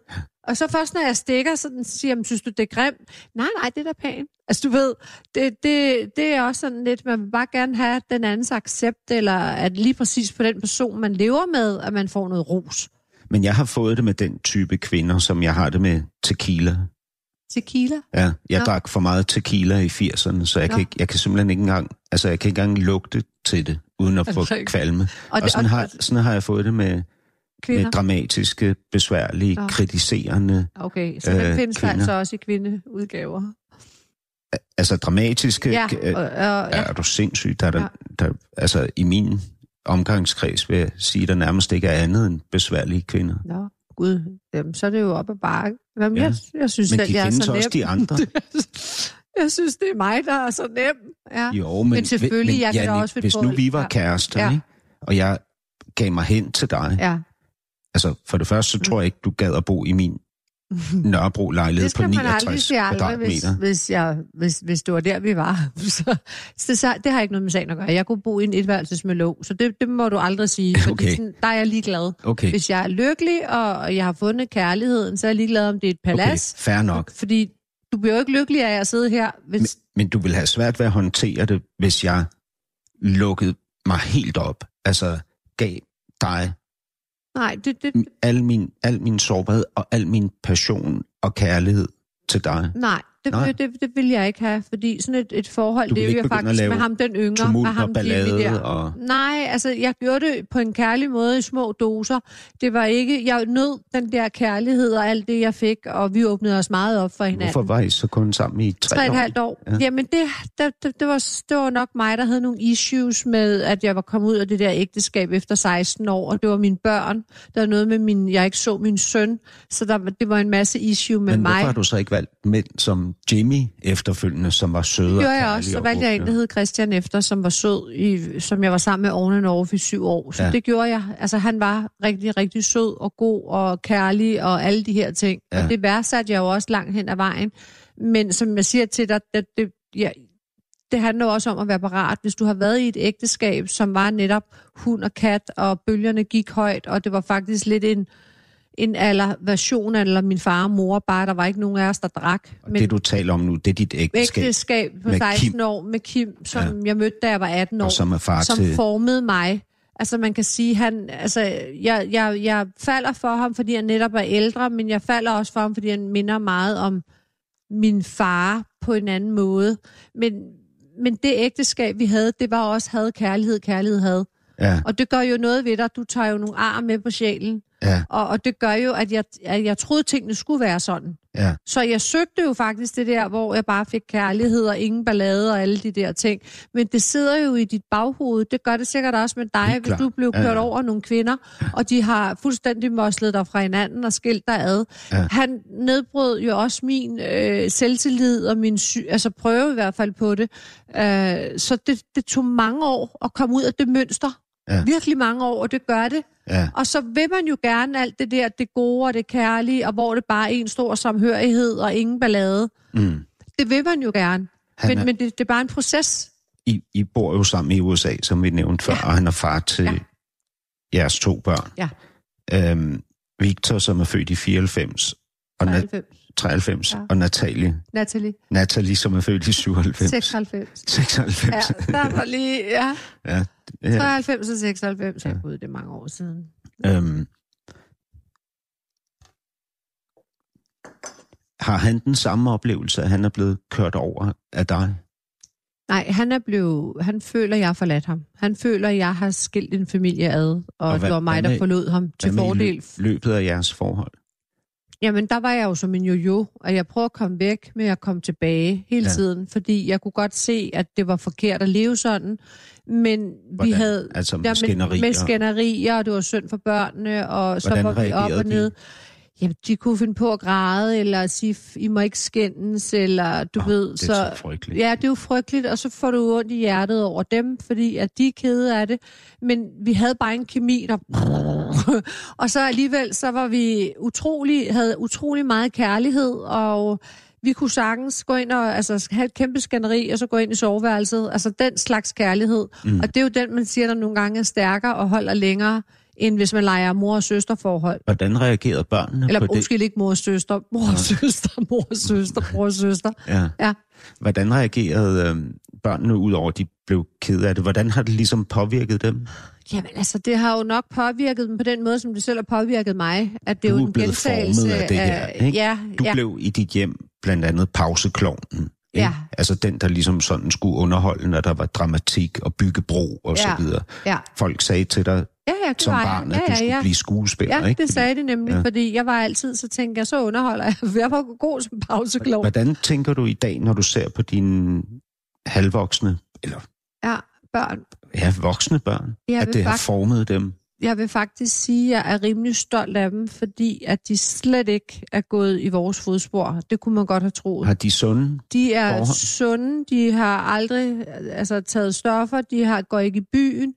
Og så først, når jeg stikker, så den siger jeg, synes du, det er grimt? Nej, nej, det er da pænt. Altså, du ved, det, det, det er også sådan lidt, man vil bare gerne have den andens accept, eller at lige præcis på den person, man lever med, at man får noget ros. men jeg har fået det med den type kvinder, som jeg har det med tequila. Tequila? Ja, jeg Nå. drak for meget tequila i 80'erne, så jeg Nå. kan, ikke, jeg kan simpelthen ikke engang, altså jeg kan ikke engang lugte til det, uden at Er få det kvalme. Og, Og, og, sådan, har, sådan har jeg fået det med, kvinder? med dramatiske, besværlige, Nå. kritiserende, Okay, så den øh, findes der kvinder. altså også i kvindeudgaver. Altså dramatiske, Ja, øh, og, Ja, er du sindssyg? Der, er der, Ja. der, altså, i min omgangskreds vil jeg sige, der nærmest ikke er andet end besværlige kvinder. Nå, gud, jamen, så er det jo op ad bakke. Jamen, Ja. jeg, jeg synes Men de jeg er så også nem. de andre. jeg synes, det er mig, der er så nem. Ja. Jo, men, Men selvfølgelig, men, jeg kan da Jannik, også finde hvis på nu vi var Ja. kærester, Ja. ikke? og jeg gav mig hen til dig, ja. altså for det første, så Mm. tror jeg ikke, du gad at bo i min Nørrebro-lejlighed Det på skal man aldrig 69 sige aldrig, hvis, kvadratmeter. hvis, jeg, hvis, hvis det var der, vi var. Så, så, så det har ikke noget med sagen at gøre. Jeg kunne bo i en etværelses med låg, så det, det må du aldrig sige. Okay. Sådan, der er jeg ligeglad. Okay, Hvis jeg er lykkelig, og jeg har fundet kærligheden, så er jeg ligeglad, om det er et okay, palads. fair nok. Fordi du bliver jo ikke lykkelig af at sidde her. Hvis, Men, men du vil have svært ved at håndtere det, hvis jeg lukkede mig helt op. Altså gav dig nej, det, det, al min, al min sårbarhed og al min passion og kærlighed til dig. nej, det, Nej. det, det, det vil jeg ikke have, fordi sådan et, et forhold, det er at faktisk med ham den yngre, med og ham Jimmy ballade der. og- Nej, altså jeg gjorde det på en kærlig måde i små doser. Det var ikke, jeg nød den der kærlighed og alt det, jeg fik, og vi åbnede os meget op for hinanden. Hvorfor var I så kun sammen i tre, Tre og et år? halvt år. Ja. Ja. Jamen, det, det, det, det, var, det var nok mig, der havde nogle issues med, at jeg var kommet ud af det der ægteskab efter 16 år, og det var mine børn. Der var noget med, min, jeg ikke så min søn, så der, det var en masse issue med Men mig. hvorfor har du så ikke valgt mænd som Jimmy efterfølgende, som var Det og jeg også. Så og valgte jeg en, der hed Christian efter, som var sød, i, som jeg var sammen med oven and off i syv år. Så Ja. det gjorde jeg. Altså, han var rigtig, rigtig sød og god og kærlig og alle de her ting. Ja. Og det værdsatte jeg jo også langt hen ad vejen. Men som jeg siger til dig, det, det, ja, det handler også om at være parat. Hvis du har været i et ægteskab, som var netop hund og kat, og bølgerne gik højt, og det var faktisk lidt en, en aller version eller min far og mor, bare der var ikke nogen af os, der drak. Og det, du taler om nu, det er dit ægteskab, ægteskab på med 16 Kim. år med Kim, som ja. jeg mødte, da jeg var 18 år, og som er far som til... formede mig. Altså man kan sige, han, altså, jeg, jeg, jeg falder for ham, fordi han netop er ældre, men jeg falder også for ham, fordi han minder meget om min far på en anden måde. Men, men det ægteskab, vi havde, det var også havde kærlighed, kærlighed havde. Ja, Og det gør jo noget ved dig. Du tager jo nogle ar med på sjælen. Ja, Og, og det gør jo, at jeg, at jeg troede, tingene skulle være sådan. ja. Så jeg søgte jo faktisk det der, hvor jeg bare fik kærlighed og ingen ballade og alle de der ting. Men det sidder jo i dit baghoved. Det gør det sikkert også med dig, hvis du blev Ja, kørt ja. over nogle kvinder, og de har fuldstændig moslet dig fra hinanden og skilt dig ad. Ja. Han nedbrød jo også min øh, selvtillid og min sy- altså prøve i hvert fald på det. Øh, så det, det tog mange år at komme ud af det mønster. Ja. Virkelig mange år, og det gør det. Ja. Og så vil man jo gerne alt det der, det gode og det kærlige, og hvor det bare er en stor samhørighed og ingen ballade. Mm. Det vil man jo gerne. Han Men, er- men det, det er bare en proces. I, I bor jo sammen i USA, som vi nævnte før, Ja. og han er far til Ja. jeres to børn. Ja. Øhm, Victor, som er født i 94, og Na- 93. 93, Ja. og Natalie, Natalie, Natalie, som er født i 97. 96. 96. Ja, der var lige, ja. ja. ja. 93 og 96. Ja. Gud, det er mange år siden. Øhm, har han den samme oplevelse, at han er blevet kørt over af dig? Nej, han er blevet, han føler, jeg har forladt ham. Han føler, jeg har skilt en familie ad, og, Og hvad- det var mig, der forlod ham til fordel lø- løbet af jeres forhold? Jamen, der var jeg jo som en jojo, og jeg prøvede at komme væk, men jeg kom tilbage hele Ja. tiden, fordi jeg kunne godt se, at det var forkert at leve sådan, men vi Hvordan? havde... Altså med Ja, skænderier? Med skænderier, og det var synd for børnene, og så Hvordan var vi op og de? Jamen, de kunne finde på at græde, eller sige, I må ikke skændes, eller du Åh, ved. det er så frygteligt. Ja, det er jo frygteligt, og så får du ondt i hjertet over dem, fordi at de er kede af det. Men vi havde bare en kemi, der... og så alligevel, så var vi utrolig, havde utrolig meget kærlighed, og vi kunne sagtens gå ind og altså, have et kæmpe skænderi, og så gå ind i soveværelset. Altså den slags kærlighed. Mm. Og det er jo den, man siger, der nogle gange er stærkere og holder længere, end hvis man leger mor- og søsterforhold. Hvordan reagerede børnene Eller på det? undskyld, ikke mor og søster. Mor og søster, mor og søster, bror og søster. Ja. Ja. Hvordan reagerede øh, børnene, udover at de blev ked af det? Hvordan har det ligesom påvirket dem? Jamen altså, det har jo nok påvirket dem på den måde, som det selv har påvirket mig. At det Du er jo en blevet formet af det her, ikke? Ja, Du ja. blev i dit hjem blandt andet pauseklovnen. ikke? Ja. Altså den, der ligesom sådan skulle underholde, når der var dramatik og bygge bro og Ja. så videre. Ja. Folk sagde til dig Ja, ja, det som barn, at Ja, du skulle ja, ja. blive skuespiller, Ja, ikke? det sagde de nemlig, Ja. fordi jeg var altid, så tænkte jeg, så underholder jeg. Jeg var god som pauseklog. Hvordan tænker du i dag, når du ser på dine halvvoksne, eller Ja, børn. ja, voksne børn, Jeg at det har formet dem? Jeg vil faktisk sige, at jeg er rimelig stolt af dem, fordi at de slet ikke er gået i vores fodspor. Det kunne man godt have troet. Har de sunde? De er forhold? sunde, de har aldrig altså, taget stoffer, de har går ikke i byen.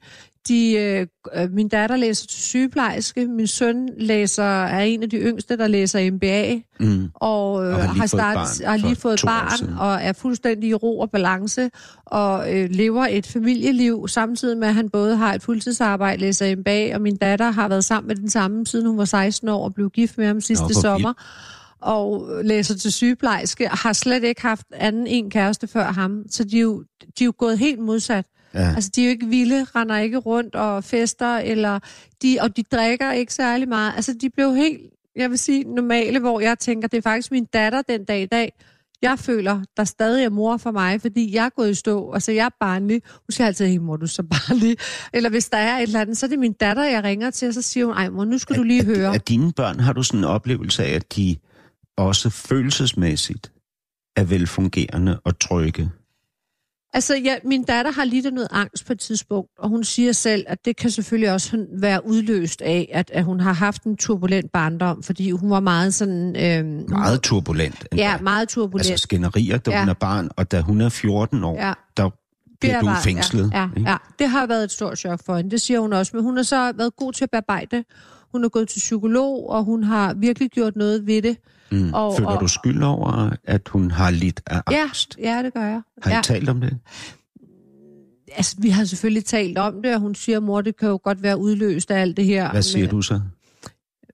De, øh, min datter læser til sygeplejerske, min søn læser, er en af de yngste, der læser MBA, Mm. og, øh, Og har lige har, start, barn har lige fået et barn, og er fuldstændig i ro og balance, og øh, lever et familieliv, samtidig med, at han både har et fuldtidsarbejde, læser MBA, og min datter har været sammen med den samme, siden hun var 16 år, og blev gift med ham sidste hvor sommer og læser til sygeplejerske, har slet ikke haft anden en kæreste før ham. Så de er jo, de er jo gået helt modsat. Ja. Altså, de er jo ikke vilde, render ikke rundt og fester, eller de, og de drikker ikke særlig meget. Altså, de blev helt, jeg vil sige, normale, hvor jeg tænker, det er faktisk min datter den dag i dag, jeg føler, der stadig er mor for mig, fordi jeg er gået i stå. Altså, jeg er barnlig. Hun siger altid, hey mor, du er så barnlig. Eller hvis der er et eller andet, så er det min datter, jeg ringer til, og så siger hun, ej mor, nu skal du lige høre. Af dine børn har du sådan en oplevelse af, at de også følelsesmæssigt er velfungerende og trygge? Altså, ja, min datter har lidt noget angst på et tidspunkt, og hun siger selv, at det kan selvfølgelig også være udløst af, at, at hun har haft en turbulent barndom, fordi hun var meget sådan... Øhm, Meget turbulent. Ja, meget turbulent. Altså skænderier, da Ja. hun er barn, og da hun er 14 år, Ja. der bliver du var- fængslet. Ja, ikke? ja, ja, det har været et stort chok for hende, det siger hun også. Men hun har så været god til at bearbejde. Hun er gået til psykolog, og hun har virkelig gjort noget ved det. Mm. Og- Føler og- du skyld over, at hun har lidt af Ja, angst? ja, det gør jeg. Har I ja. talt om det? Altså, vi har selvfølgelig talt om det, og hun siger, mor, det kan jo godt være udløst af alt det her. Hvad siger Men- du så?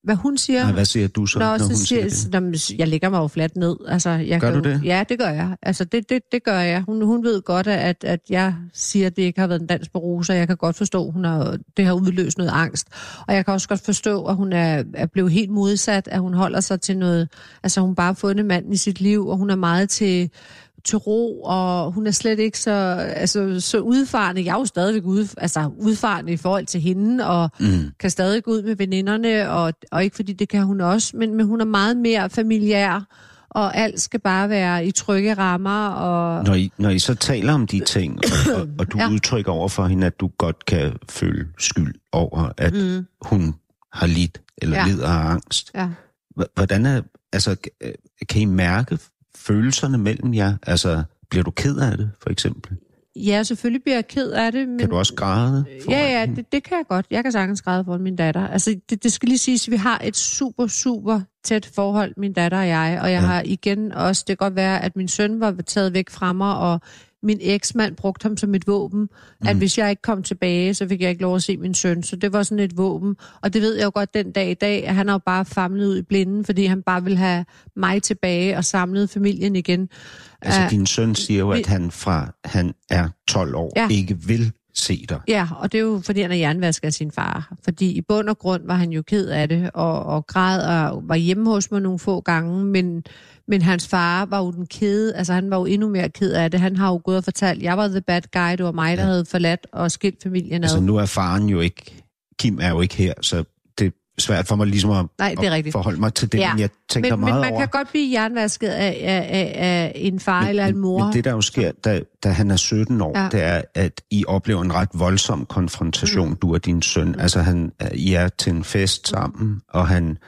Hvad hun siger? Nej, hvad siger du så, Nå, når så hun siger, siger det? Jeg lægger mig jo fladt ned. Altså, jeg Gør kan du det? Ja, det gør jeg. Altså, det, det, det gør jeg. Hun, hun ved godt, at, at jeg siger, at det ikke har været en dans på roser. Jeg kan godt forstå, at hun har, det har udløst noget angst. Og jeg kan også godt forstå, at hun er, er blevet helt modsat, at hun holder sig til noget... Altså, hun bare har fundet manden i sit liv, og hun er meget til til ro, og hun er slet ikke så, altså, så udfarende. Jeg er jo stadigvæk ud, altså, udfarende i forhold til hende, og Mm. kan stadig gå ud med veninderne, og, og ikke fordi det kan hun også, men, men hun er meget mere familiær, og alt skal bare være i trygge rammer. Og, Når I, når I så taler om de ting, og, og, og du ja. Udtrykker over for hende, at du godt kan føle skyld over, at mm. hun har lidt eller ja. Lider af angst. ja. Hvordan er, altså, kan I mærke følelserne mellem jer? Altså, bliver du ked af det, for eksempel? ja, selvfølgelig bliver jeg ked af det. Men, Kan du også græde? foran Ja, ja, det, det kan jeg godt. Jeg kan sagtens græde for min datter. Altså, det, det skal lige siges, at vi har et super, super tæt forhold, min datter og jeg. Og jeg ja. har igen også, det kan godt være, at min søn var taget væk fra mig, og min eksmand brugte ham som et våben. Mm. At hvis jeg ikke kom tilbage, så fik jeg ikke lov at se min søn. Så det var sådan et våben. Og det ved jeg jo godt den dag i dag, at han har jo bare famlet ud i blinden, fordi han bare vil have mig tilbage og samlet familien igen. Altså, Øh, din søn siger jo, at han fra han er 12 år Ja. ikke vil se dig. Ja, og det er jo, fordi han er jernvasker af sin far. Fordi i bund og grund var han jo ked af det, og, og græd og var hjemme hos mig nogle få gange, men, men hans far var jo den kede, altså han var jo endnu mere ked af det. Han har jo gået og fortalt, jeg var the bad guy, det var mig, der Ja. havde forladt og skilt familien ad. Altså, nu er faren jo ikke... Kim er jo ikke her, så svært for mig ligesom at, Nej, det er at forholde mig til det, Ja, men jeg tænker men, men meget man over... kan godt blive jernvasket af, af, af, af en far Men- eller en men- mor. Men det, der jo sker, da, da han er 17 år. Ja. det er, at I oplever en ret voldsom konfrontation, mm. du og din søn. Mm. Altså, han, I er til en fest sammen, og han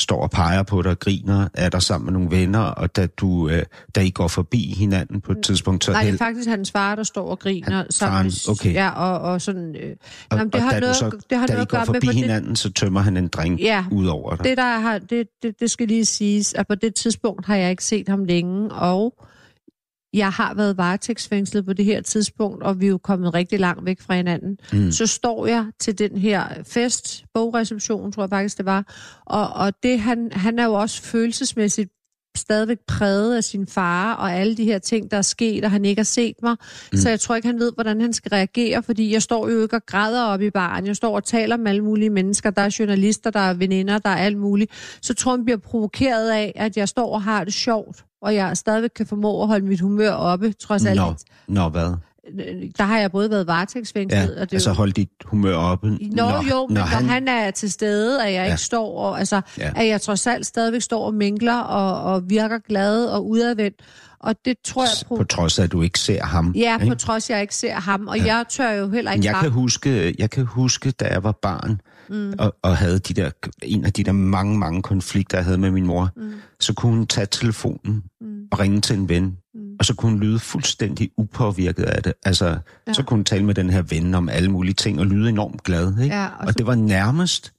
står og peger på dig og griner, er der sammen med nogle venner, og da, du, øh, da I går forbi hinanden på et tidspunkt, så Nej, det er faktisk hans far, der står og griner. Han- sammen faren, okay. Ja, og, og sådan... Øh, og, jamen, det og har noget, så, det har da I noget at går gøre med forbi på det, hinanden, så tømmer han en drink Ja. ud over dig. det, der har, det, det, det skal lige siges, at på det tidspunkt har jeg ikke set ham længe, og jeg har været varetægtsfængslet på det her tidspunkt, og vi er jo kommet rigtig langt væk fra hinanden. Mm. Så står jeg til den her fest, bogreception, tror jeg faktisk det var, og, og det, han, han er jo også følelsesmæssigt stadigvæk præget af sin far og alle de her ting, der er sket, og han ikke har set mig. Mm. Så jeg tror ikke, han ved, hvordan han skal reagere, fordi jeg står jo ikke og græder op i baren. Jeg står og taler med alle mulige mennesker. Der er journalister, der er veninder, der er alt muligt. Så tror han bliver provokeret af, at jeg står og har det sjovt, og jeg stadigvæk kan formå at holde mit humør oppe, trods alt. Nå, nå hvad? Der har jeg både været varetægtsfængslet, Ja, og det altså jo- hold dit humør oppe. Nå, når, jo, men når han... han er til stede, at jeg Ja. ikke står, og, altså, Ja. at jeg trods alt stadigvæk står og minkler og, og virker glad og udadvendt. Og det tror jeg på, på trods af, at du ikke ser ham. ja, på ikke? trods af, jeg ikke ser ham. Og ja. jeg tør jo heller Men ikke jeg kan, huske, jeg kan huske, da jeg var barn, mm. og, og havde de der, en af de der mange, mange konflikter, jeg havde med min mor, mm. så kunne hun tage telefonen mm. og ringe til en ven, mm. og så kunne hun lyde fuldstændig upåvirket af det. Altså, ja. så kunne hun tale med den her ven om alle mulige ting, og lyde enormt glad. Ikke? Ja, og og det var nærmest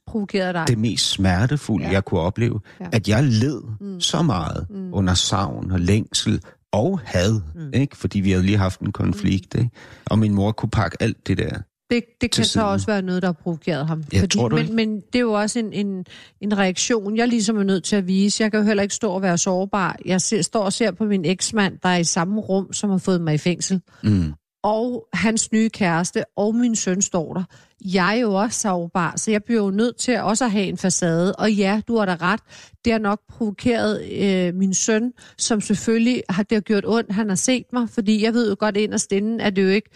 dig. det mest smertefulde, ja. Jeg kunne opleve, ja. Ja. at jeg led mm. så meget mm. under savn og længsel og had, mm. ikke? fordi vi havde lige haft en konflikt. Ikke? Og min mor kunne pakke alt det der. Det, det kan så også være noget, der har provokeret ham. Ja, tror du men, ikke? men det er jo også en, en, en reaktion, jeg ligesom er nødt til at vise. Jeg kan jo heller ikke stå og være sårbar. Jeg ser, står og ser på min eksmand, der er i samme rum, som har fået mig i fængsel. Mm. og hans nye kæreste, og min søn står der. Jeg er jo også sårbar, så jeg bliver jo nødt til også at have en facade. Og ja, du har da ret. Det har nok provokeret øh, min søn, som selvfølgelig har det har gjort ondt. Han har set mig, fordi jeg ved jo godt inderst inden, at det jo ikke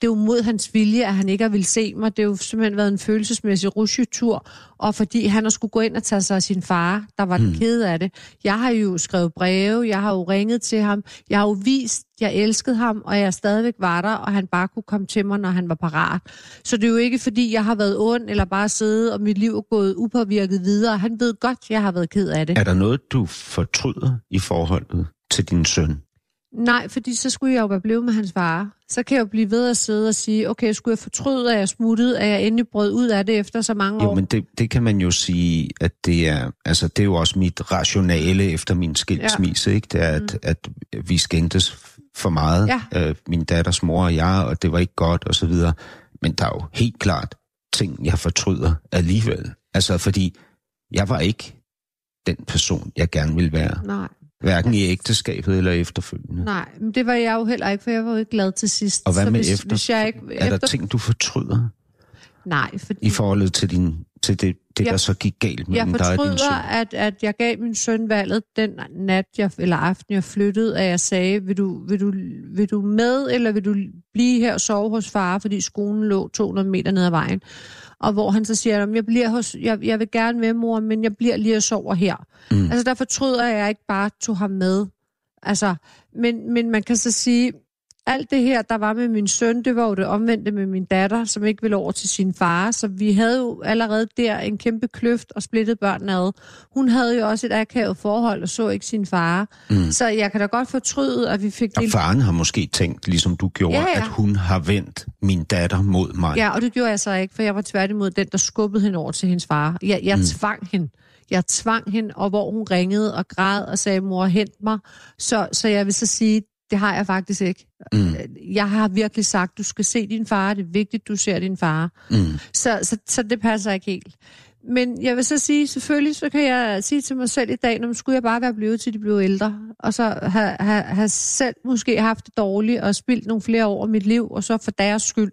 det er jo mod hans vilje, at han ikke har vil se mig. Det har jo simpelthen været en følelsesmæssig rusjetur, og fordi han har skulle gå ind og tage sig af sin far, der var den ked af det. Jeg har jo skrevet breve, jeg har jo ringet til ham, jeg har jo vist, jeg elskede ham, og jeg stadigvæk var der, og han bare kunne komme til mig, når han var parat. Så det er jo ikke, fordi jeg har været ond, eller bare siddet, og mit liv er gået upåvirket videre. Han ved godt, jeg har været ked af det. Er der noget, du fortryder i forholdet til din søn? Nej, fordi så skulle jeg jo være blevet med hans far. Så kan jeg jo blive ved at sidde og sige, okay, skulle jeg fortryde, at jeg smuttede, at jeg endelig brød ud af det efter så mange Jo, år? men det, det kan man jo sige, at det er, altså det er jo også mit rationale efter min skilsmisse, ja. ikke? Det er, at, at vi skændtes for meget, Ja. øh, min datters mor og jeg, og det var ikke godt, og så videre. Men der er jo helt klart ting, jeg fortryder alligevel. Altså, fordi jeg var ikke den person, jeg gerne ville være. Nej, Hverken i ægteskabet eller efterfølgende. nej, men det var jeg jo heller ikke, for jeg var jo ikke glad til sidst. Og hvad så med hvis, efter? Hvis jeg ikke, Er der efter ting, du fortryder Nej, fordi i forholdet til, din, til det, det Jeg- der så gik galt jeg mellem dig og din fortryder, søn? at, at jeg gav min søn valget den nat, jeg, eller aften, jeg flyttede, at jeg sagde, vil du, vil, du, vil du med, eller vil du blive her og sove hos far, fordi skolen lå 200 meter ned ad vejen. Og hvor han så siger, "Jamen, jeg, bliver hos, jeg, jeg vil gerne med, mor, men jeg bliver lige og sover her. Mm. Altså, der fortryder jeg, at jeg ikke bare tog ham med. Altså, men, men man kan så sige, alt det her, der var med min søn, det var jo det omvendte med min datter, som ikke ville over til sin far. Så vi havde jo allerede der en kæmpe kløft og splittet børnene ad. Hun havde jo også et akavet forhold og så ikke sin far. Mm. Så jeg kan da godt fortryde, at vi fik Og det. faren har måske tænkt, ligesom du gjorde, Ja, ja. at hun har vendt min datter mod mig. Ja, og det gjorde jeg så ikke, for jeg var tværtimod den, der skubbede hende over til hendes far. Jeg, jeg mm. tvang hende. Jeg tvang hende, og hvor hun ringede og græd og sagde, mor, hent mig. Så, så jeg vil så sige, det har jeg faktisk ikke. Mm. Jeg har virkelig sagt, du skal se din far, det er vigtigt, du ser din far. Mm. Så, så, så det passer ikke helt. Men jeg vil så sige, selvfølgelig så kan jeg sige til mig selv i dag, nu skulle jeg bare være blevet til de blev ældre, og så have, have, have selv måske haft det dårligt og spildt nogle flere år af mit liv, og så for deres skyld.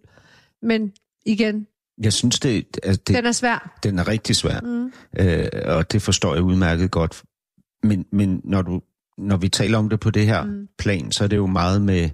Men igen, Jeg synes, det, at det, den er svær. den er rigtig svær, mm. øh, og det forstår jeg udmærket godt. Men, men når, du, når vi taler om det på det her mm. plan, så er det jo meget med,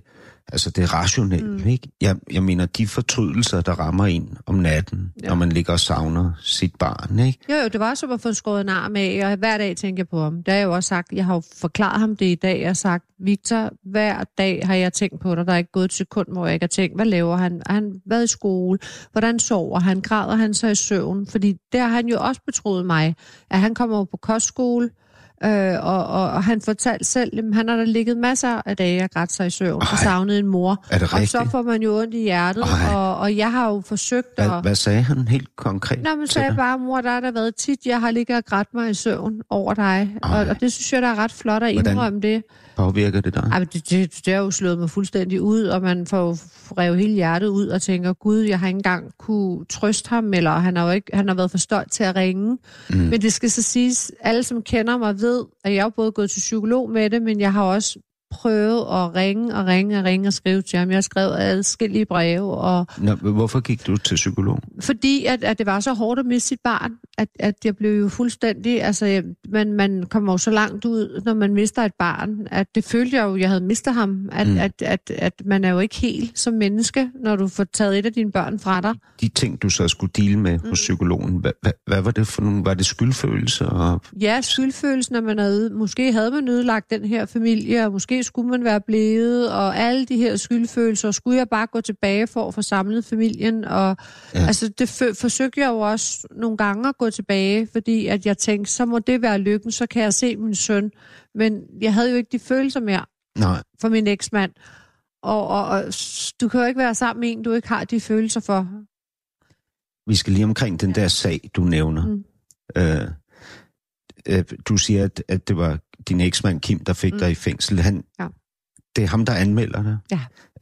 Altså det rationelt, mm. ikke? Jeg, jeg mener, de fortrydelser, der rammer en om natten, ja. når man ligger og savner sit barn, ikke? Jo, jo, det var som at få skåret en arm af, og hver dag tænker jeg på ham. Det har jeg jo også sagt, jeg har jo forklaret ham det i dag, jeg har sagt, Victor, hver dag har jeg tænkt på dig, der er ikke gået et sekund, hvor jeg ikke har tænkt, hvad laver han? Har han været i skole? Hvordan sover han? Græder han sig i søvn? Fordi der har han jo også betroet mig, at han kommer på kostskole, Øh, og, og, og han fortalte selv, at han har der ligget masser af dage og grædt sig i søvn Ej, og savnet en mor. Er det og så får man jo ondt i hjertet, og, og jeg har jo forsøgt hvad, at... Hvad sagde han helt konkret? Nå, men sagde bare, mor, der har der været tit, jeg har ligget og grædt mig i søvn over dig. Og, og det synes jeg, der er ret flot at Hvordan? indrømme det. Påvirker det dig? Ej, men det, det, det har jo slået mig fuldstændig ud, og man får revet hele hjertet ud og tænker, gud, jeg har ikke engang kunne trøste ham, eller han har, jo ikke, han har været for stolt til at ringe. Mm. Men det skal så siges, alle som kender mig ved, at jeg har både gået til psykolog med det, men jeg har også prøvet at ringe og ringe og ringe og skrive til ham. Jeg har skrevet adskillige breve. Og, Nå, hvorfor gik du til psykolog? fordi at, at det var så hårdt at miste sit barn, at, at jeg blev jo fuldstændig... Altså, man, man kommer jo så langt ud, når man mister et barn, at det følte jeg jo, jeg havde mistet ham. At, Mm. mm. at, at, at man er jo ikke helt som menneske, når du får taget et af dine børn fra dig. De ting, du så skulle dele med Mm. hos psykologen, hvad, hvad, hvad var det for nogle? Var det skyldfølelse? Og, Ja, skyldfølelsen, at man havde, måske havde man ødelagt den her familie, og måske skulle man være blevet, og alle de her skyldfølelser, skulle jeg bare gå tilbage for at få samlet familien, og Ja. altså det f- forsøgte jeg jo også nogle gange at gå tilbage, fordi at jeg tænkte, så må det være lykken, så kan jeg se min søn, men jeg havde jo ikke de følelser mere nej, for min eksmand, og, og, og du kan jo ikke være sammen med en, du ikke har de følelser for. vi skal lige omkring den der sag, du nævner. Mm. Øh, øh, du siger, at, at det var din eksmand Kim, der fik mm. Mm. dig i fængsel. Han, Ja. Det er ham, der anmelder dig? Ja.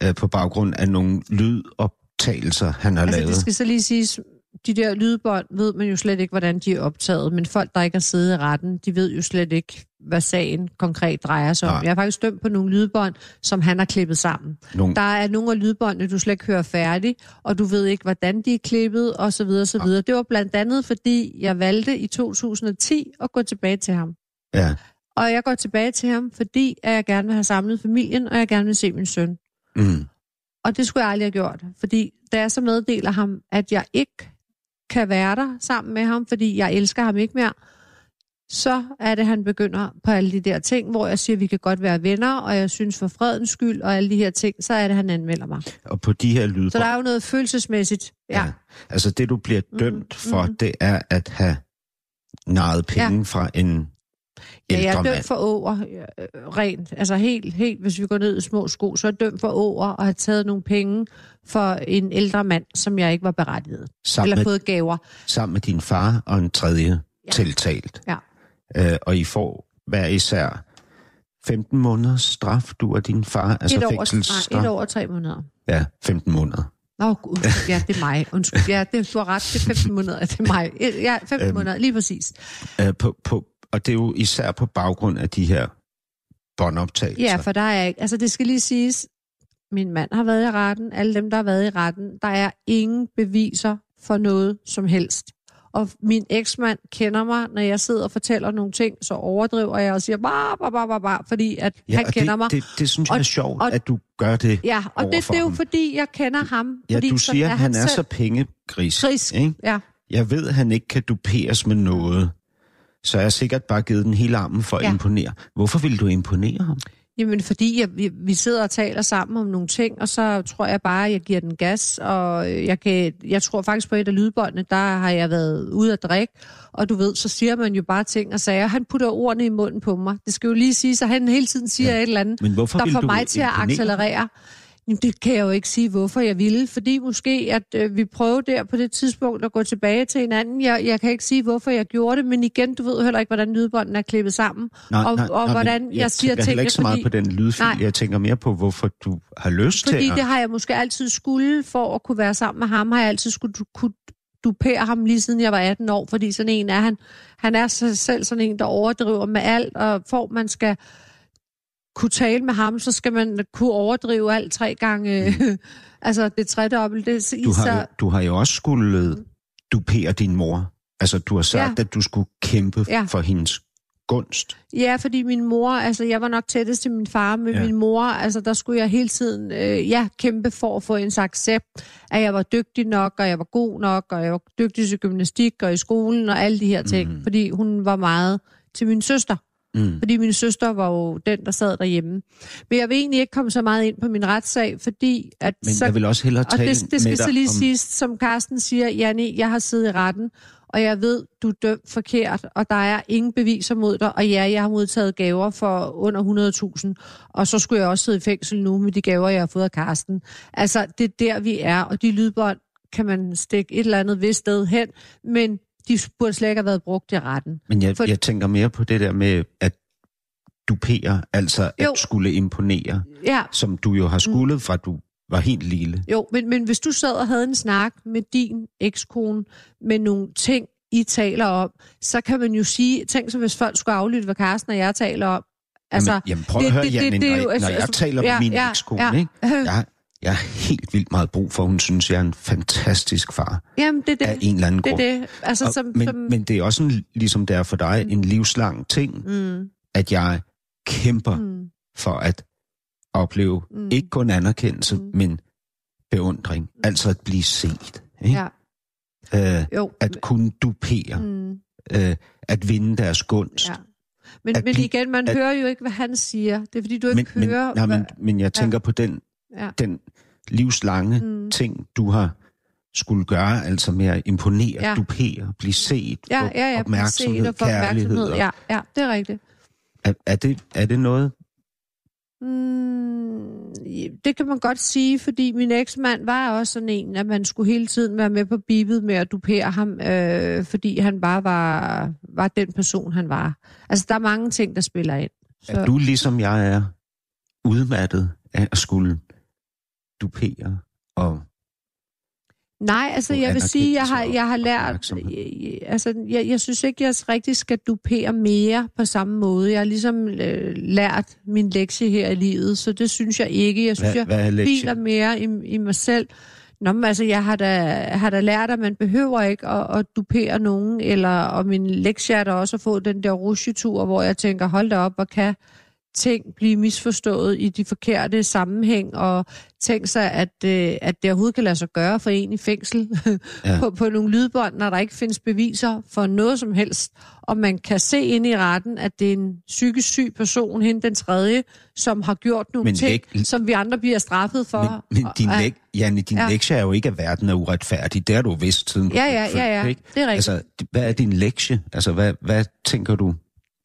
Øh, på baggrund af nogle lydoptagelser, han har Altså, lavet? det skal så lige siges, de der lydbånd ved man jo slet ikke, hvordan de er optaget, men folk, der ikke har siddet i retten, de ved jo slet ikke, hvad sagen konkret drejer sig om. Nej. Jeg har faktisk dømt på nogle lydbånd, som han har klippet sammen. Nogle, Der er nogle af lydbåndene, du slet ikke hører færdig, og du ved ikke, hvordan de er klippet, og så videre, så videre. Det var blandt andet, fordi jeg valgte i 2010 at gå tilbage til ham. ja. Og jeg går tilbage til ham, fordi at jeg gerne vil have samlet familien, og jeg gerne vil se min søn. Mm. Og det skulle jeg aldrig have gjort, fordi da jeg så meddeler ham, at jeg ikke kan være der sammen med ham, fordi jeg elsker ham ikke mere, så er det, han begynder på alle de der ting, hvor jeg siger, at vi kan godt være venner, og jeg synes for fredens skyld, og alle de her ting, så er det, han anmelder mig. Og på de her Så lydbånd... der er jo noget følelsesmæssigt. Ja. Ja. Altså det, du bliver Mhm, dømt for, mhm. det er at have naret penge Ja. fra en Ja, jeg er dømt for åer, øh, rent. Altså helt, helt, hvis vi går ned i små sko, så er jeg dømt for åer og har taget nogle penge for en ældre mand, som jeg ikke var berettiget. Sammen Eller med, fået gaver. sammen med din far og en tredje ja. Tiltalt. Ja. Øh, og I får hver især 15 måneders straf, du og din far. Altså et, år, fængselsstraf. nej, et år og tre måneder. Ja, 15 måneder. Nå, gud, ja, det er mig. Undskyld. Ja, det, du har ret. Det er 15 måneder. Det er mig. Ja, 15 Øhm. øhm. måneder, lige præcis. Øh, på, på, og det er jo især på baggrund af de her båndoptagelser. Ja, for der er ikke... Altså, det skal lige siges, min mand har været i retten. Alle dem, der har været i retten. Der er ingen beviser for noget som helst. Og min eksmand kender mig, når jeg sidder og fortæller nogle ting, så overdriver jeg og siger bare, bare, bare, bare, bare fordi at ja, han kender det, mig. Det, det synes jeg Og- er sjovt, og- at du gør det. Ja, og det, det er jo ham. fordi, jeg kender ham. Ja, fordi du siger, at han er selv. så pengegris. Grisk. Ikke? Ja, Jeg ved, at han ikke kan duperes med noget. Så jeg har sikkert bare givet den hele armen for at Ja. imponere. Hvorfor vil du imponere ham? Jamen, fordi jeg, vi, sidder og taler sammen om nogle ting, og så tror jeg bare, at jeg giver den gas, og jeg, kan, jeg tror faktisk på et af lydbåndene, der har jeg været ude at drikke, og du ved, så siger man jo bare ting og sager. Han putter ordene i munden på mig. Det skal jo lige sige, så han hele tiden siger Ja. et eller andet, Men hvorfor der får mig til at accelerere. Jamen, det kan jeg jo ikke sige, hvorfor jeg ville. Fordi måske, at øh, vi prøvede der på det tidspunkt at gå tilbage til hinanden. Jeg, jeg kan ikke sige, hvorfor jeg gjorde det, men igen, du ved heller ikke, hvordan lydbånden er klippet sammen. Nej, og, nej, og nej, hvordan men jeg, siger tænker heller tingene. ikke så meget fordi... på den lydfil. Nej. Jeg tænker mere på, hvorfor du har lyst Fordi til at... det har jeg måske altid skulle for at kunne være sammen med ham, har jeg altid skulle du- kunne dupere ham lige siden jeg var 18 år, fordi sådan en er han. Han er selv sådan en, der overdriver med alt, og at man skal kunne tale med ham, så skal man kunne overdrive alt tre gange. Mm. altså det tredobbelt. Det, Du har, så, du har jo også skulle dupere din mor. Altså, du har sagt, Ja. at du skulle kæmpe Ja. for hendes gunst? Ja, fordi min mor, altså jeg var nok tættest til min far, men Ja. min mor, altså der skulle jeg hele tiden, øh, ja, kæmpe for at få en accept, at jeg var dygtig nok, og jeg var god nok, og jeg var dygtig til gymnastik og i skolen og alle de her ting, mm. fordi hun var meget til min søster. Mm. Fordi min søster var jo den, der sad derhjemme. Men jeg vil egentlig ikke komme så meget ind på min retssag, fordi at Men så jeg vil også hellere og tale det, det skal med så lige om... siges, som Carsten siger, Janni, jeg har siddet i retten, og jeg ved, du er dømt forkert, og der er ingen beviser mod dig, og ja, jeg har modtaget gaver for under 100.000, og så skulle jeg også sidde i fængsel nu med de gaver, jeg har fået af Carsten. Altså, det er der, vi er, og de lydbånd kan man stikke et eller andet vist sted hen, men de burde slet ikke have været brugt i retten. Men jeg, For- jeg tænker mere på det der med at dupere, altså Jo. at skulle imponere, Ja, som du jo har skulle fra du var helt lille. Jo, men, men hvis du sad og havde en snak med din ekskone med nogle ting, I taler om, så kan man jo sige, tænk så hvis folk skulle aflytte, hvad Carsten og jeg taler om. Altså, jamen, jamen prøv at høre, Janne, når, jo- når jeg taler ja, min ja, ekskone, ja. ikke? Jeg, jeg har helt vildt meget brug for, hun synes, jeg er en fantastisk far Jamen, det er af det. en eller anden Det er det. Altså, Og, som, men, som, men det er også en, ligesom det er for dig, en livslang ting, mm, at jeg kæmper mm, for at opleve Mm. ikke kun anerkendelse, Mm. men beundring. Altså at blive set. Ikke? ja, Øh, jo. at kunne dupere. Mm, Øh, at vinde deres gunst. ja. Men, At men blive- igen, man at- hører jo ikke, hvad han siger. Det er fordi, du men, ikke men, hører... nej, men, hvad- men jeg tænker på den, ja. den livslange Mm. ting, du har skulle gøre, altså med at imponere, Ja. dupere, blive set, Ja, ja, ja, opmærksomhed, set og kærlighed. opmærksomhed. Ja, ja, det er rigtigt. Er, er, det, er det noget? Mm, det kan man godt sige, fordi min eksmand var også sådan en, at man skulle hele tiden være med på bibet med at dupere ham, øh, fordi han bare var, var den person, han var. Altså, der er mange ting, der spiller ind. Er du ligesom jeg er udmattet af at skulle dupere og Nej, altså jeg vil sige, jeg har, jeg har lært, jeg, altså jeg, jeg synes ikke, jeg rigtig skal dupere mere på samme måde. Jeg har ligesom øh, lært min lektie her i livet, så det synes jeg ikke. Jeg synes, hvad, jeg hvad er hviler mere i, i mig selv. Nå, men altså, jeg har da, har da lært, at man behøver ikke at, at dupere nogen, eller, og min lektie er da også at få den der rusjetur, hvor jeg tænker, hold da op, og kan ting blive misforstået i de forkerte sammenhæng, og tænk sig, at, øh, at det overhovedet kan lade sig gøre for en i fængsel Ja. på, på nogle lydbånd, når der ikke findes beviser for noget som helst, og man kan se ind i retten, at det er en psykisk syg person, hende den tredje, som har gjort nogle Men ting, læg- som vi andre bliver straffet for. Men, men din, Og- læk, Janne, din ja. Lektie er jo ikke, at verden er uretfærdig. Det har du vidst siden Ja, ja, ja, ja. ikke? Det er rigtigt. Altså, hvad er din lektie? Altså, hvad, hvad tænker du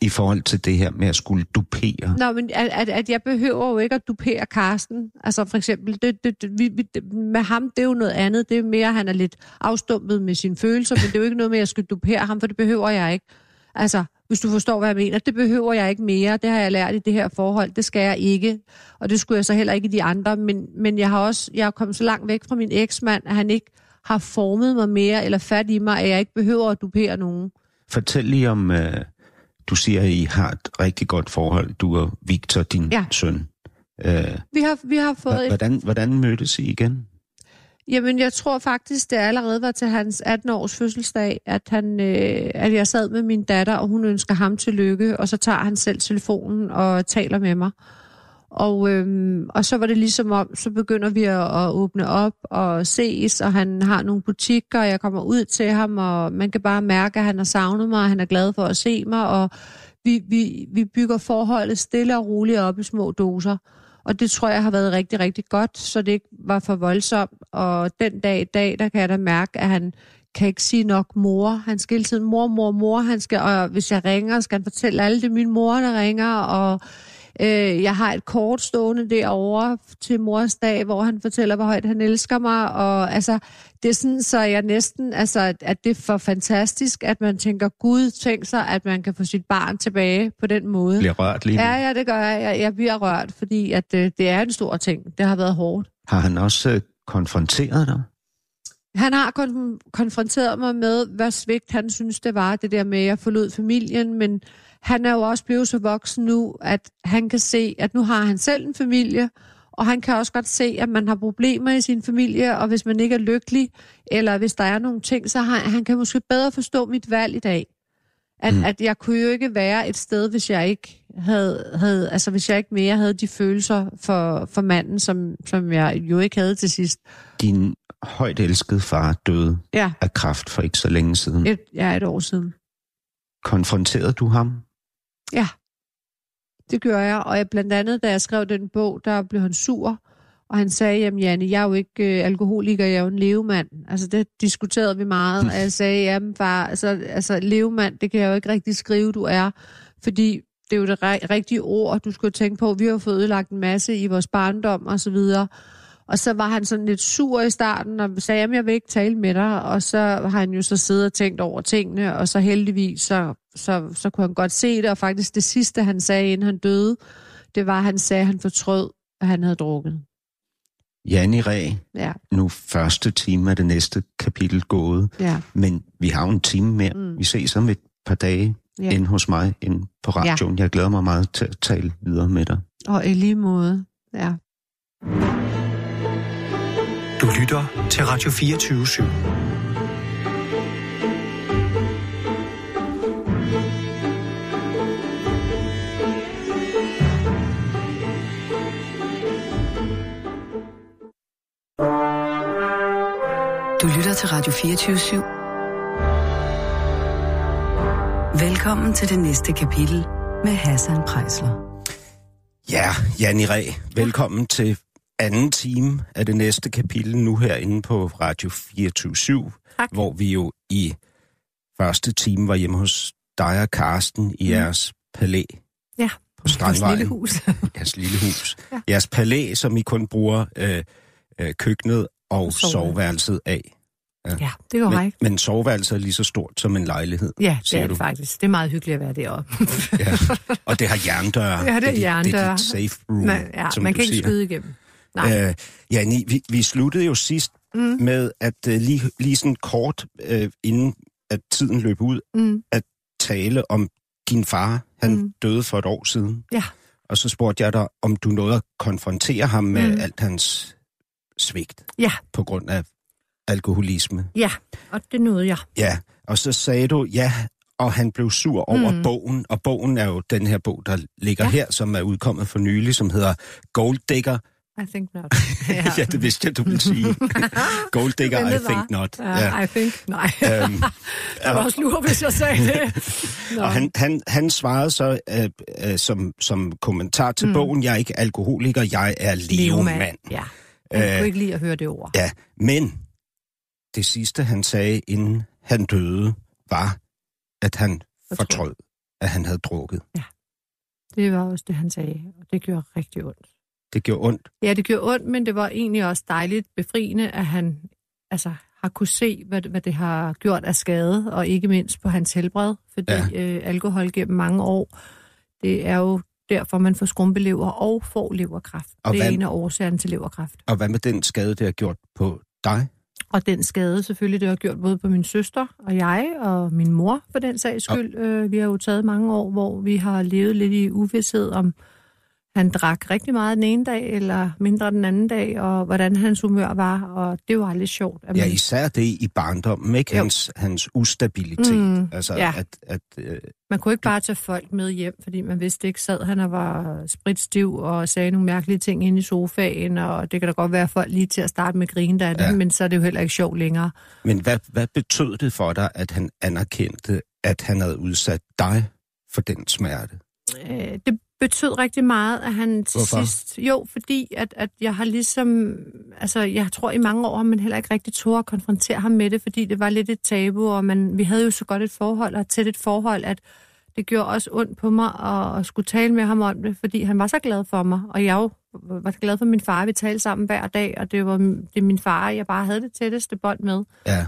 i forhold til det her med at skulle dupere? Nå, men at, at, at jeg behøver jo ikke at dupere Karsten. Altså for eksempel, det, det, det, vi, vi, med ham, det er jo noget andet. Det er mere, at han er lidt afstumpet med sine følelser, men det er jo ikke noget med, at jeg skal dupere ham, for det behøver jeg ikke. Altså, hvis du forstår, hvad jeg mener. Det behøver jeg ikke mere. Det har jeg lært i det her forhold. Det skal jeg ikke. Og det skulle jeg så heller ikke i de andre. Men, men jeg har også jeg er kommet så langt væk fra min eksmand, at han ikke har formet mig mere eller fat i mig, at jeg ikke behøver at dupere nogen. Fortæl lige om, uh, du siger, at I har et rigtig godt forhold, du og Victor, din Ja. søn. Uh, Vi har, vi har fået et hvordan, hvordan mødtes I igen? Jamen, jeg tror faktisk, det allerede var til hans 18-års fødselsdag, at, han, øh, at jeg sad med min datter, og hun ønsker ham til lykke, og så tager han selv telefonen og taler med mig. Og, øhm, og så var det ligesom om, så begynder vi at, at åbne op og ses, og han har nogle butikker, og jeg kommer ud til ham, og man kan bare mærke, at han har savnet mig, og han er glad for at se mig, og vi, vi, vi bygger forholdet stille og roligt op i små doser. Og det tror jeg har været rigtig, rigtig godt, så det ikke var for voldsomt. Og den dag i dag, der kan jeg da mærke, at han kan ikke sige nok mor. Han skal hele tiden mor, mor, mor. Han skal, og hvis jeg ringer, skal han fortælle alle, det min mor, der ringer. Og øh, jeg har et kort stående derovre til mors dag, hvor han fortæller, hvor højt han elsker mig. Og altså, det er sådan, så jeg næsten, altså, at det er for fantastisk, at man tænker, Gud, tænk sig, at man kan få sit barn tilbage på den måde. Bliver rørt lige nu? Ja, ja, det gør jeg. Jeg, jeg bliver rørt, fordi at, øh, det er en stor ting. Det har været hårdt. Har han også øh, konfronteret dig? Han har kon- konfronteret mig med, hvad svigt han synes, det var, det der med, at jeg forlod familien, men han er jo også blevet så voksen nu, at han kan se, at nu har han selv en familie, og han kan også godt se, at man har problemer i sin familie, og hvis man ikke er lykkelig, eller hvis der er nogle ting, så har, han kan måske bedre forstå mit valg i dag. At, mm. at jeg kunne jo ikke være et sted, hvis jeg ikke havde, havde altså hvis jeg ikke mere havde de følelser for, for manden, som, som jeg jo ikke havde til sidst. Din højt elskede far døde Ja, af kræft for ikke så længe siden. et, ja, et år siden. Konfronterede du ham? Ja, det gør jeg. Og jeg, blandt andet, da jeg skrev den bog, der blev han sur. Og han sagde, jamen Janne, jeg er jo ikke øh, alkoholiker, jeg er jo en levemand. Altså det diskuterede vi meget. Og jeg sagde, jamen far, altså, altså levemand, det kan jeg jo ikke rigtig skrive, du er. Fordi det er jo det rigtige ord, du skulle tænke på. Vi har fået ødelagt en masse i vores barndom og så videre. Og så var han sådan lidt sur i starten og sagde, jamen jeg vil ikke tale med dig. Og så har han jo så siddet og tænkt over tingene, og så heldigvis, så, så, så kunne han godt se det. Og faktisk det sidste, han sagde, inden han døde, det var, at han sagde, at han fortrød, at han havde drukket. Janni Ræ, Ja, nu første time af det næste kapitel gået, ja, men vi har jo en time mere. Mm. Vi ses om et par dage ja. inde hos mig, inde på radioen. Ja. Jeg glæder mig meget til at tale videre med dig. Og i lige måde, ja. Du lytter til Radio 24 /7. Du lytter til Radio 24 /7. Velkommen til det næste kapitel med Hassan Prejsler. Ja, Janni Ræ, velkommen til anden time af det næste kapitel nu herinde på Radio 24 Tak. hvor vi jo i første time var hjemme hos dig og Karsten i Mm. jeres palæ Ja, på Strandvejen. lille hus. Jeres lille hus. Ja. Ja. Jeres palæ, som I kun bruger øh, øh, køkkenet og Og soveværelset. af. ja, det er korrekt. Men, men soveværelset er lige så stort som en lejlighed. Ja, det er det du. faktisk. Det er meget hyggeligt at være deroppe. Ja. Og det har jerndøre. Ja, det er dit- Det er jerndøre. dit safe room, Men, ja, som man kan ikke siger. skyde igennem. Nej. Øh, Janni, vi, vi sluttede jo sidst Mm. med at uh, lige, lige sådan kort, uh, inden at tiden løb ud, Mm. tale om din far. Han Mm. døde for et år siden. Ja. Og så spurgte jeg dig, om du nåede at konfrontere ham med Mm. alt hans svigt Ja, på grund af alkoholisme. ja, og det nåede jeg. Ja, og så sagde du, ja, og han blev sur over Mm. bogen, og bogen er jo den her bog, der ligger Ja. ja. her, som er udkommet for nylig, som hedder Gold Digger. I think not. Ja, ja det vidste jeg, du ville sige. Gold Digger, I think bare. not. Ja, I think, nej. Øhm, Jeg var også lur, hvis jeg sagde det. Nå. og han, han, han svarede så øh, øh, som, som kommentar til Mm. bogen, jeg er ikke alkoholiker, jeg er levemand. Ja, jeg Øh, kunne ikke lide at høre det ord. Ja, men det sidste, han sagde, inden han døde, var, at han Fortrød. at han havde drukket. Det var også det, han sagde, og det gjorde rigtig ondt. Det gjorde ondt. Ja, det gjorde ondt, men det var egentlig også dejligt befriende, at han altså, har kunne se, hvad, hvad det har gjort af skade, og ikke mindst på hans helbred, fordi ja. Øh, alkohol gennem mange år, det er jo derfor, man får skrumpelever og får leverkræft. Og det er hvad- en af årsagerne til leverkræft. Og hvad med den skade, det har gjort på dig? Og den skade selvfølgelig, det har gjort både på min søster og jeg, og min mor for den sags skyld. Øh, vi har jo taget mange år, hvor vi har levet lidt i uvidshed om, han drak rigtig meget den ene dag, eller mindre den anden dag, og hvordan hans humør var, og det var lidt sjovt. At Ja, man, især det i barndommen, ikke? Jo. Hans, hans ustabilitet. Mm, altså, ja. at, at, øh, man kunne ikke bare tage folk med hjem, fordi man vidste ikke, sad han og var spritstiv og sagde nogle mærkelige ting inde i sofaen, og det kan da godt være folk lige til at starte med grine der, ja. Ja. men så er det jo heller ikke sjovt længere. men hvad, hvad betød det for dig, at han anerkendte, at han havde udsat dig for den smerte? Øh, det betød rigtig meget, at han til Hvorfor? sidst... Jo, fordi at, at jeg har ligesom... Altså, jeg tror i mange år, man heller ikke rigtig tog at konfrontere ham med det, fordi det var lidt et tabu, og man, vi havde jo så godt et forhold, og tæt et forhold, at det gjorde også ondt på mig at, at skulle tale med ham om det, fordi han var så glad for mig, og jeg jo var så glad for min far. Vi talte sammen hver dag, og det var det min far, jeg bare havde det tætteste bånd med. Ja.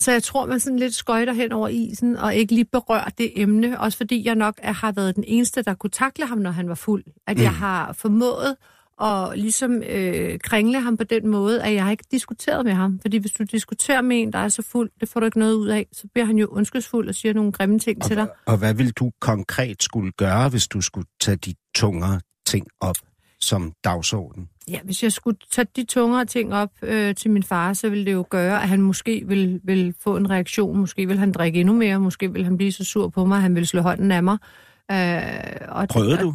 Så jeg tror, man sådan lidt skøjter hen over isen, og ikke lige berører det emne. Også fordi jeg nok er, har været den eneste, der kunne takle ham, når han var fuld. At mm. jeg har formået at ligesom øh, kringle ham på den måde, at jeg har ikke diskuteret med ham. Fordi hvis du diskuterer med en, der er så fuld, det får du ikke noget ud af, så bliver han jo ondskabsfuld og siger nogle grimme ting til dig. Og, og hvad vil du konkret skulle gøre, hvis du skulle tage de tungere ting op som dagsorden? Ja, hvis jeg skulle tage de tungere ting op øh, til min far, så ville det jo gøre, at han måske vil, vil få en reaktion. Måske vil han drikke endnu mere. Måske vil han blive så sur på mig, at han vil slå hånden af mig. Øh, og, Prøvede du?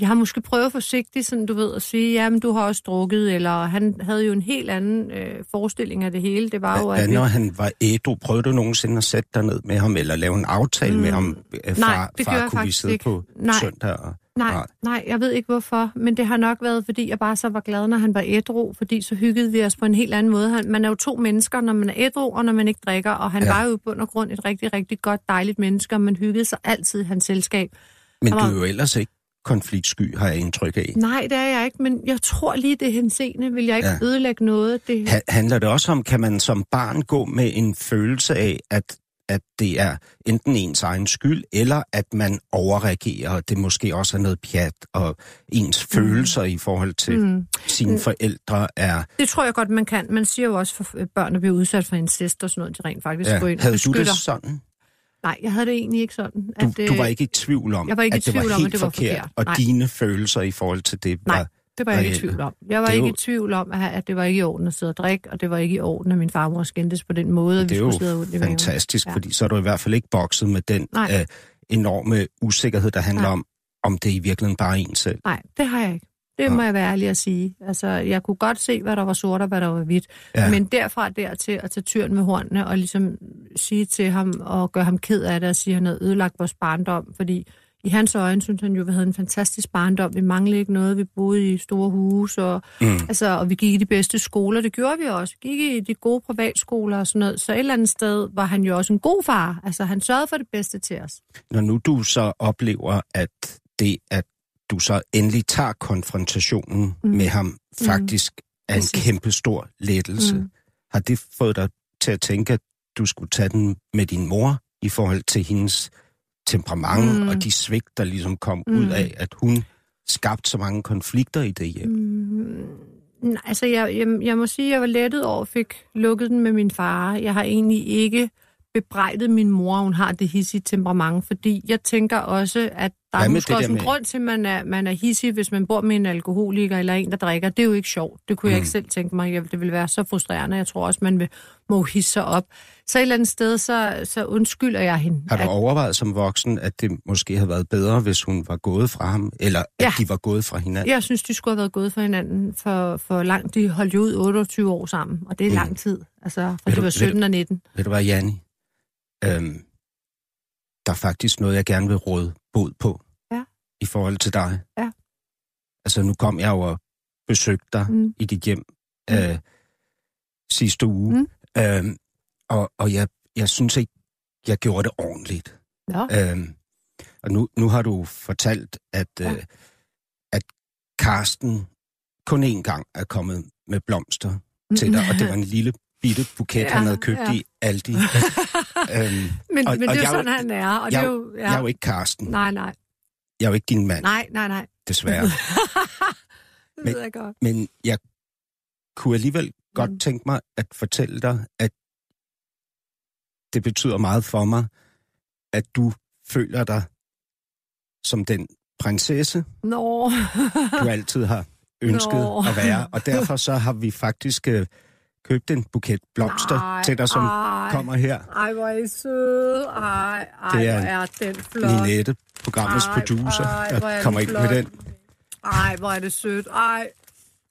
jeg har måske prøvet forsigtigt, sådan du ved, at sige, jamen du har også drukket, eller han havde jo en helt anden øh, forestilling af det hele. Det var jo, Hvad at vi... når han var ædru? Prøvede du nogensinde at sætte dig ned med ham, eller lave en aftale mm. med ham? Øh, Nej, far, det far, gjorde jeg kunne vi sidde ikke. på Nej. søndag? Og... Nej, nej, jeg ved ikke hvorfor, men det har nok været, fordi jeg bare så var glad, når han var ædru, fordi så hyggede vi os på en helt anden måde. Han, man er jo to mennesker, når man er ædru, og når man ikke drikker, og han Ja. var jo i bund og grund et rigtig, rigtig godt, dejligt menneske, og man hyggede sig altid i hans selskab. Men Han du var- er jo ellers ikke konfliktsky, har jeg indtryk af. Nej, det er jeg ikke, men jeg tror lige, det henseende vil jeg ikke ja. ødelægge noget. Det, Ha- handler det også om, kan man som barn gå med en følelse af, at, at det er enten ens egen skyld, eller at man overreagerer, og det måske også er noget pjat, og ens mm. følelser i forhold til mm. sine forældre er... det tror jeg godt, man kan. Man siger jo også øh, børn, der bliver udsat for incest og sådan noget, de rent faktisk Ja. går ind og Havde du det beskytter. sådan? Nej, jeg havde det egentlig ikke sådan. Du, at, du var øh, ikke i tvivl om, jeg var ikke i at det var tvivl om, helt at det var forkert, forkert. og Nej. dine følelser i forhold til det var... Nej, det var jeg ikke i tvivl om. Jeg var Det er ikke jo- i tvivl om, at, det var ikke i orden at sidde og drikke, og det var ikke i orden, at min farmor skændtes på den måde, at Det vi er skulle sidde ondt i maven. fantastisk, Ja. fordi så er du i hvert fald ikke bokset med den Nej. øh, enorme usikkerhed, der handler Nej. om, om det i virkeligheden bare er en selv. Nej, det har jeg ikke. Det må jeg være ærlig at sige. Altså, jeg kunne godt se, hvad der var sort og hvad der var hvidt. Ja. Men derfra dertil at tage tyren med hornene og ligesom sige til ham og gøre ham ked af det og sige, at han havde ødelagt vores barndom. Fordi i hans øjne synes han jo, at vi havde en fantastisk barndom. Vi manglede ikke noget. Vi boede i store huse, og, Mm. altså, og vi gik i de bedste skoler. Det gjorde vi også. Vi gik i de gode privatskoler og sådan noget. Så et eller andet sted var han jo også en god far. Altså, han sørgede for det bedste til os. Når nu du så oplever, at det, at du så endelig tager konfrontationen mm. Mm. med ham, faktisk er en kæmpe stor lettelse. Mm. Mm. Har det fået dig til at tænke, at du skulle tage den med din mor i forhold til hendes temperament mm. Og de svigt, der ligesom kom. Mm. ud af, at hun skabte så mange konflikter i det hjem? Mm, nej, altså, jeg, jeg, jeg må sige, at jeg var lettet over, at fik lukket den med min far. Jeg har egentlig ikke bebrejdet min mor, hun har det hissige temperament, fordi jeg tænker også, at der Hvad er måske også en med- grund til, at man er, man er hissig, hvis man bor med en alkoholiker eller en, der drikker. Det er jo ikke sjovt. Det kunne mm. jeg ikke selv tænke mig. Det ville være så frustrerende. Jeg tror også, man vil, må hisse sig op. Så et eller andet sted, så, så undskylder jeg hende. Har du at- overvejet som voksen, at det måske havde været bedre, hvis hun var gået fra ham, eller at Ja. de var gået fra hinanden? Jeg synes, de skulle have været gået for hinanden for, for langt. De holdt jo ud 28 år sammen, og det er Mm. lang tid. Altså, fra Ved de var ved 17 og 19. Ved du hvad, Janni? Øhm, der er faktisk noget, jeg gerne vil råde bod på. Ja. I forhold til dig. Ja. Altså, nu kom jeg jo og besøgte dig mm. Mm. i dit hjem øh, sidste uge. Mm. Øhm, og og jeg, jeg synes ikke, jeg gjorde det ordentligt. Nå. Øhm, og nu, nu har du fortalt, at, Ja. øh, at Karsten kun én gang er kommet med blomster til dig, og det var en lille bitte buket, ja, Ja, han havde købt ja. ja. i Aldi. øhm, men, og- men og det er jo sådan, han er. Og jeg, det er jo, jo, jeg er jo ikke Karsten. Nej, nej. Jeg er jo ikke din mand, Nej, nej, nej. desværre. det Men- ved jeg godt. Men jeg kunne alligevel godt Mm. tænke mig at fortælle dig, at det betyder meget for mig, at du føler dig som den prinsesse, Nå. du altid har ønsket Nå. at være. Og derfor så har vi faktisk øh, købt en buket blomster Nej, til dig, som ej. kommer her. Ej, hvor er I søde. Ej, ej, Det er er den flot. Ninette, programmets Ej, producer, ej, er der kommer ind med den. Ej, hvor er det sødt. Ej.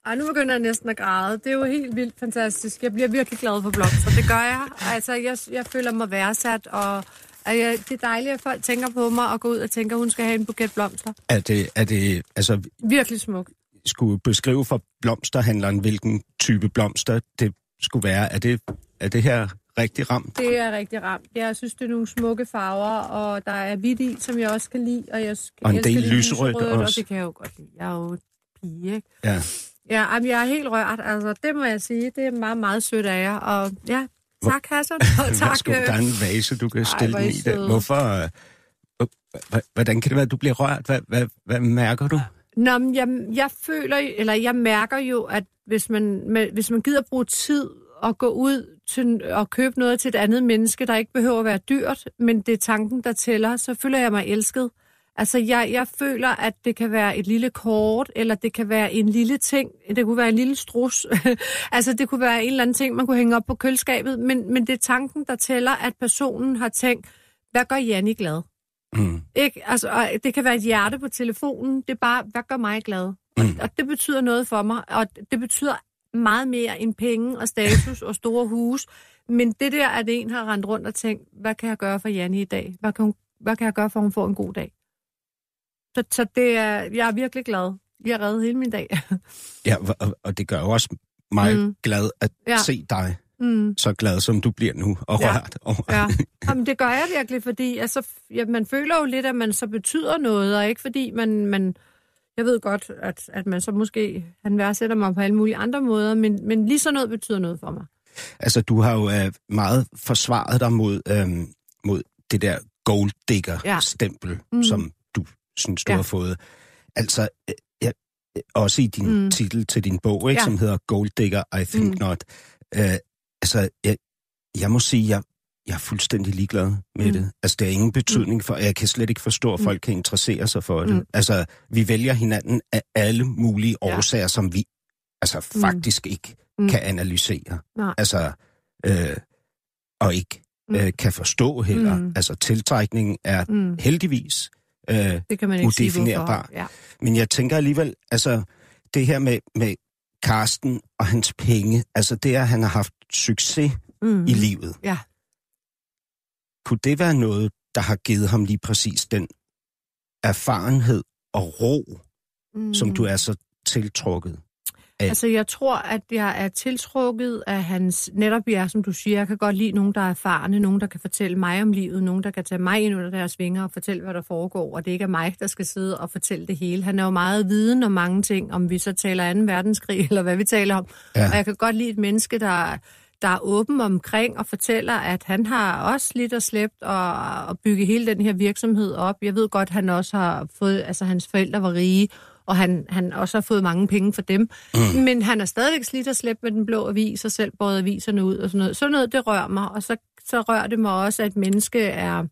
Ej, nu begynder jeg næsten at græde. Det er jo helt vildt fantastisk. Jeg bliver virkelig glad for blomster. Det gør jeg. Altså, jeg, jeg føler mig værdsat, og at jeg, det er dejligt, at folk tænker på mig og går ud og tænker, at hun skal have en buket blomster. Er det, er det, altså, Virkelig smuk. skulle beskrive for blomsterhandleren, hvilken type blomster det skulle være. Er det, er det her rigtig ramt? Det er rigtig ramt. Jeg synes, det er nogle smukke farver, og der er hvidt i, som jeg også kan lide. Og, jeg skal, Og en del det lyserødt også. Og det kan jeg jo godt lide. Jeg er jo pige, ikke? Ja. Ja, jamen, jeg er helt rørt. Altså, det må jeg sige. Det er meget, meget sødt af jer. Og ja, tak, Hassan. Og tak. Værsgo, øh, der er en vase, du kan stille hvor den I. Hvorfor? øh, Hvordan kan det være, at du bliver rørt? Hvad, hvad, hvad mærker du? Nå, men jeg, jeg føler, eller jeg mærker jo, at hvis man, med, hvis man gider bruge tid og gå ud til, og købe noget til et andet menneske, der ikke behøver at være dyrt, men det er tanken, der tæller, så føler jeg mig elsket. Altså, jeg, jeg føler, at det kan være et lille kort, eller det kan være en lille ting. Det kunne være en lille strus. altså, det kunne være en eller anden ting, man kunne hænge op på køleskabet. Men, men det er tanken, der tæller, at personen har tænkt, hvad gør Janni glad? Mm. Ikke? Altså, og det kan være et hjerte på telefonen. Det er bare, hvad gør mig glad? Og, Mm. og det betyder noget for mig. Og det betyder meget mere end penge og status og store hus. Men det der, at en har rendt rundt og tænkt, hvad kan jeg gøre for Janne i dag? Hvad kan, hun, hvad kan jeg gøre for, at hun får en god dag? Så, så det er, jeg er virkelig glad. Jeg har reddet hele min dag. Ja, og, og det gør jo også mig Mm. glad at ja. se dig mm, så glad, som du bliver nu, og Ja. rørt. Og, ja. Jamen, det gør jeg virkelig, fordi altså, ja, man føler jo lidt, at man så betyder noget, og ikke fordi man... man jeg ved godt, at, at man så måske... Han værdsætter mig på alle mulige andre måder, men, men lige så noget betyder noget for mig. Altså, du har jo øh, meget forsvaret dig mod, øh, mod det der gold digger-stempel, Ja. mm. Som du synes, du Ja. har fået. Altså, øh, ja, også i din Mm. titel til din bog, ikke, Ja. som hedder Gold Digger, I Think mm. Not. Øh, altså, jeg, jeg må sige, jeg, jeg er fuldstændig ligeglad med Mm. mm. det. Altså, det har ingen betydning for, jeg kan slet ikke forstå, at Mm. folk kan interessere sig for det. Mm. Altså, vi vælger hinanden af alle mulige Ja. årsager, som vi altså Mm. faktisk ikke Mm. kan analysere. Nej. Altså, øh, og ikke Mm. øh, kan forstå heller. Mm. Altså, tiltrækningen er Mm, heldigvis. Øh, det kan man ikke sige, Udefinerbar. hvorfor. Ja. men jeg tænker alligevel, altså, det her med, med Karsten og hans penge, altså det, at han har haft succes Mm. mm. i livet. Ja. Kunne det være noget, der har givet ham lige præcis den erfarenhed og ro, mm. som du er så tiltrukket? Af? Altså, jeg tror, at jeg er tiltrukket af hans... Netop ja, som du siger, jeg kan godt lide nogen, der er erfarne, nogen, der kan fortælle mig om livet, nogen, der kan tage mig ind under deres vinger og fortælle, hvad der foregår, og det ikke er mig, der skal sidde og fortælle det hele. Han er jo meget viden om mange ting, om vi så taler 2. verdenskrig, eller hvad vi taler om. Ja. Og jeg kan godt lide et menneske, der, der er åben omkring og fortæller, at han har også lidt og slæbt og, og bygge hele den her virksomhed op. Jeg ved godt, han også har fået... Altså, hans forældre var rige, og han, han også har fået mange penge for dem. Mm. Men han er stadigvæk slidt og slæbt med den blå avis, og selv båret aviserne ud og sådan noget. Sådan noget, det rører mig, og så, så rører det mig også, at menneske er...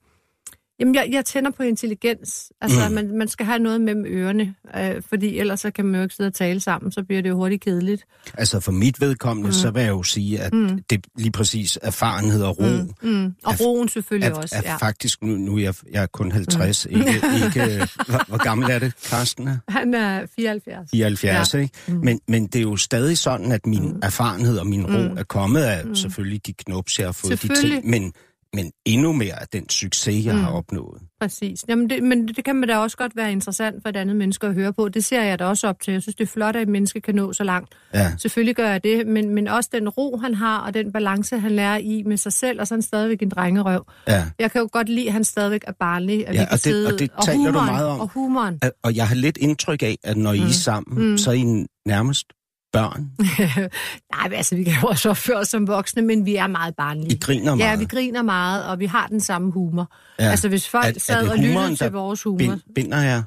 Jamen, jeg, jeg tænder på intelligens. Altså, mm. man, man skal have noget mellem ørerne, øh, fordi ellers så kan man jo ikke sidde og tale sammen, så bliver det jo hurtigt kedeligt. Altså for mit vedkommende, mm. så vil jeg jo sige, at mm. det lige præcis erfarenhed og ro, mm. Mm. Og Er- roen selvfølgelig er, også, er ja. faktisk, nu, nu er jeg, jeg er kun 50, mm. ikke, ikke hvor, hvor gammel er det, Karsten er? Han er 74. 74, ja. ikke? Mm. Men, men det er jo stadig sådan, at min mm. erfarenhed og min ro Mm. er kommet af mm. selvfølgelig de knops, jeg har fået, de ting, men, men endnu mere af den succes, jeg mm. har opnået. Præcis. Jamen det, men det kan man da også godt være interessant for et andet menneske at høre på. Det ser jeg da også op til. Jeg synes, det er flot, at et menneske kan nå så langt. Ja. Selvfølgelig gør jeg det, men, men også den ro, han har, og den balance, han lærer i med sig selv, og så er han stadigvæk en drengerøv. Ja. Jeg kan jo godt lide, at han stadigvæk er barnlig. At Ja, vi kan og det- sidde, og det taler du humoren, meget om. Og humoren. Og jeg har lidt indtryk af, at når I er sammen, mm. så er I nærmest børn. Nej, altså, vi kan jo også opføre os som voksne, men vi er meget barnlige. I griner Ja, meget. vi griner meget, og vi har den samme humor. Ja. Altså, hvis folk Er- er sad det og lyttede til vores humor, Bind, binder jer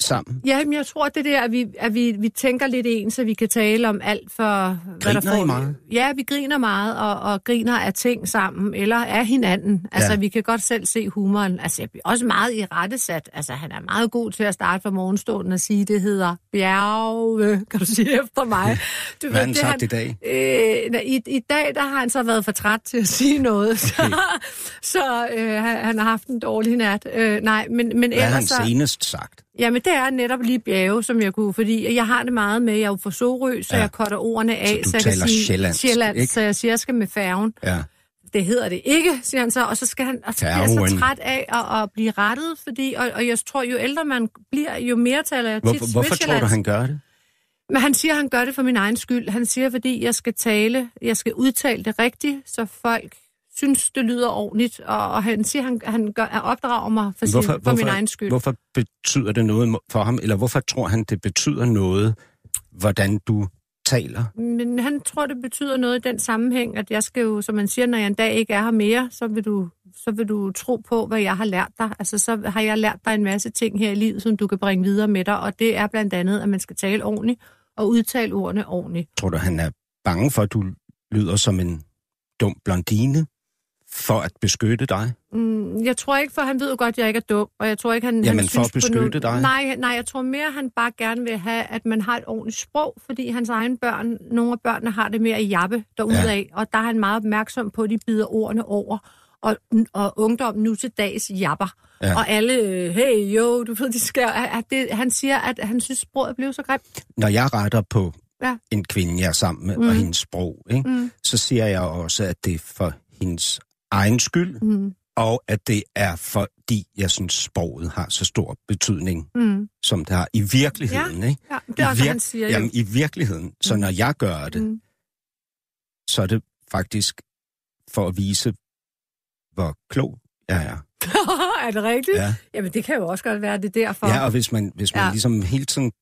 sammen. Ja, men jeg tror, det der, at vi, at vi, vi tænker lidt ens, så vi kan tale om alt for... hvad der Griner I meget? Ja, vi griner meget, og, og griner af ting sammen, eller af hinanden. Altså, Ja. vi kan godt selv se humoren. Altså, jeg bliver også meget i rettesat. Altså, han er meget god til at starte fra morgenstunden og sige, det hedder bjerge, kan du sige efter mig. Du Hvad har han det sagt i dag? Øh, i, I dag, der har han så været for træt til at sige noget, så, så øh, han, han har haft en dårlig nat. Øh, nej, men, men Hvad har han ellers så... senest sagt? Jamen, det er netop lige bjerge, som jeg kunne, fordi jeg har det meget med, jeg er jo fra Sorø, så Ja. jeg cutter ordene af, Så du jeg kan sige sjællandsk, sjællandsk, ikke? så jeg siger, jeg skal med færgen. Ja. Det hedder det ikke, siger han så, og så skal han, og så bliver jeg så træt af at, at blive rettet, fordi, og, og jeg tror, jo ældre man bliver, jo mere taler jeg tit Hvorfor, hvorfor tror du, han gør det? Men han siger, han gør det for min egen skyld. Han siger, fordi jeg skal tale, jeg skal udtale det rigtigt, så folk synes, det lyder ordentligt. Og, og han siger, han, han gør, han opdrager mig for, sin, for min egen skyld. Hvorfor betyder det noget for ham, eller hvorfor tror han, det betyder noget, hvordan du taler? Men han tror, det betyder noget i den sammenhæng, at jeg skal jo, som man siger, når jeg en dag ikke er her mere, så vil du, så vil du tro på, hvad jeg har lært dig. Altså, så har jeg lært dig en masse ting her i livet, som du kan bringe videre med dig, og det er blandt andet, at man skal tale ordentligt og udtale ordene ordentligt. Tror du, han er bange for, at du lyder som en dum blondine? For at beskytte dig? Mm, jeg tror ikke, for han ved jo godt, at jeg ikke er dum, og jeg tror ikke, han... Jamen, han for at beskytte nogen- dig? Nej, nej, jeg tror mere, han bare gerne vil have, at man har et ordentligt sprog, fordi hans egne børn, nogle af børnene har det mere i jappe derudad, ja. og der er han meget opmærksom på, at de bider ordene over, og, og ungdom nu til dags japper. Ja. Ja. Og alle, øh, hey, jo, du ved, de skal... At det, han siger, at han synes, sproget blev så grimt. Når jeg retter på Ja. en kvinde, jeg er sammen med, mm. og hendes sprog, ikke? Mm. så siger jeg også, at det er for hendes egen skyld, Mm. og at det er fordi, jeg synes, sproget har så stor betydning, Mm. som det har i virkeligheden. Ikke? Ja, det er I vir- han siger. Jamen, i virkeligheden. Så når jeg gør det, Mm. så er det faktisk for at vise, hvor klog jeg er. er det rigtigt? Ja, Jamen, det kan jo også godt være, det er derfor. ja og hvis man, hvis man Ja. ligesom hele tiden,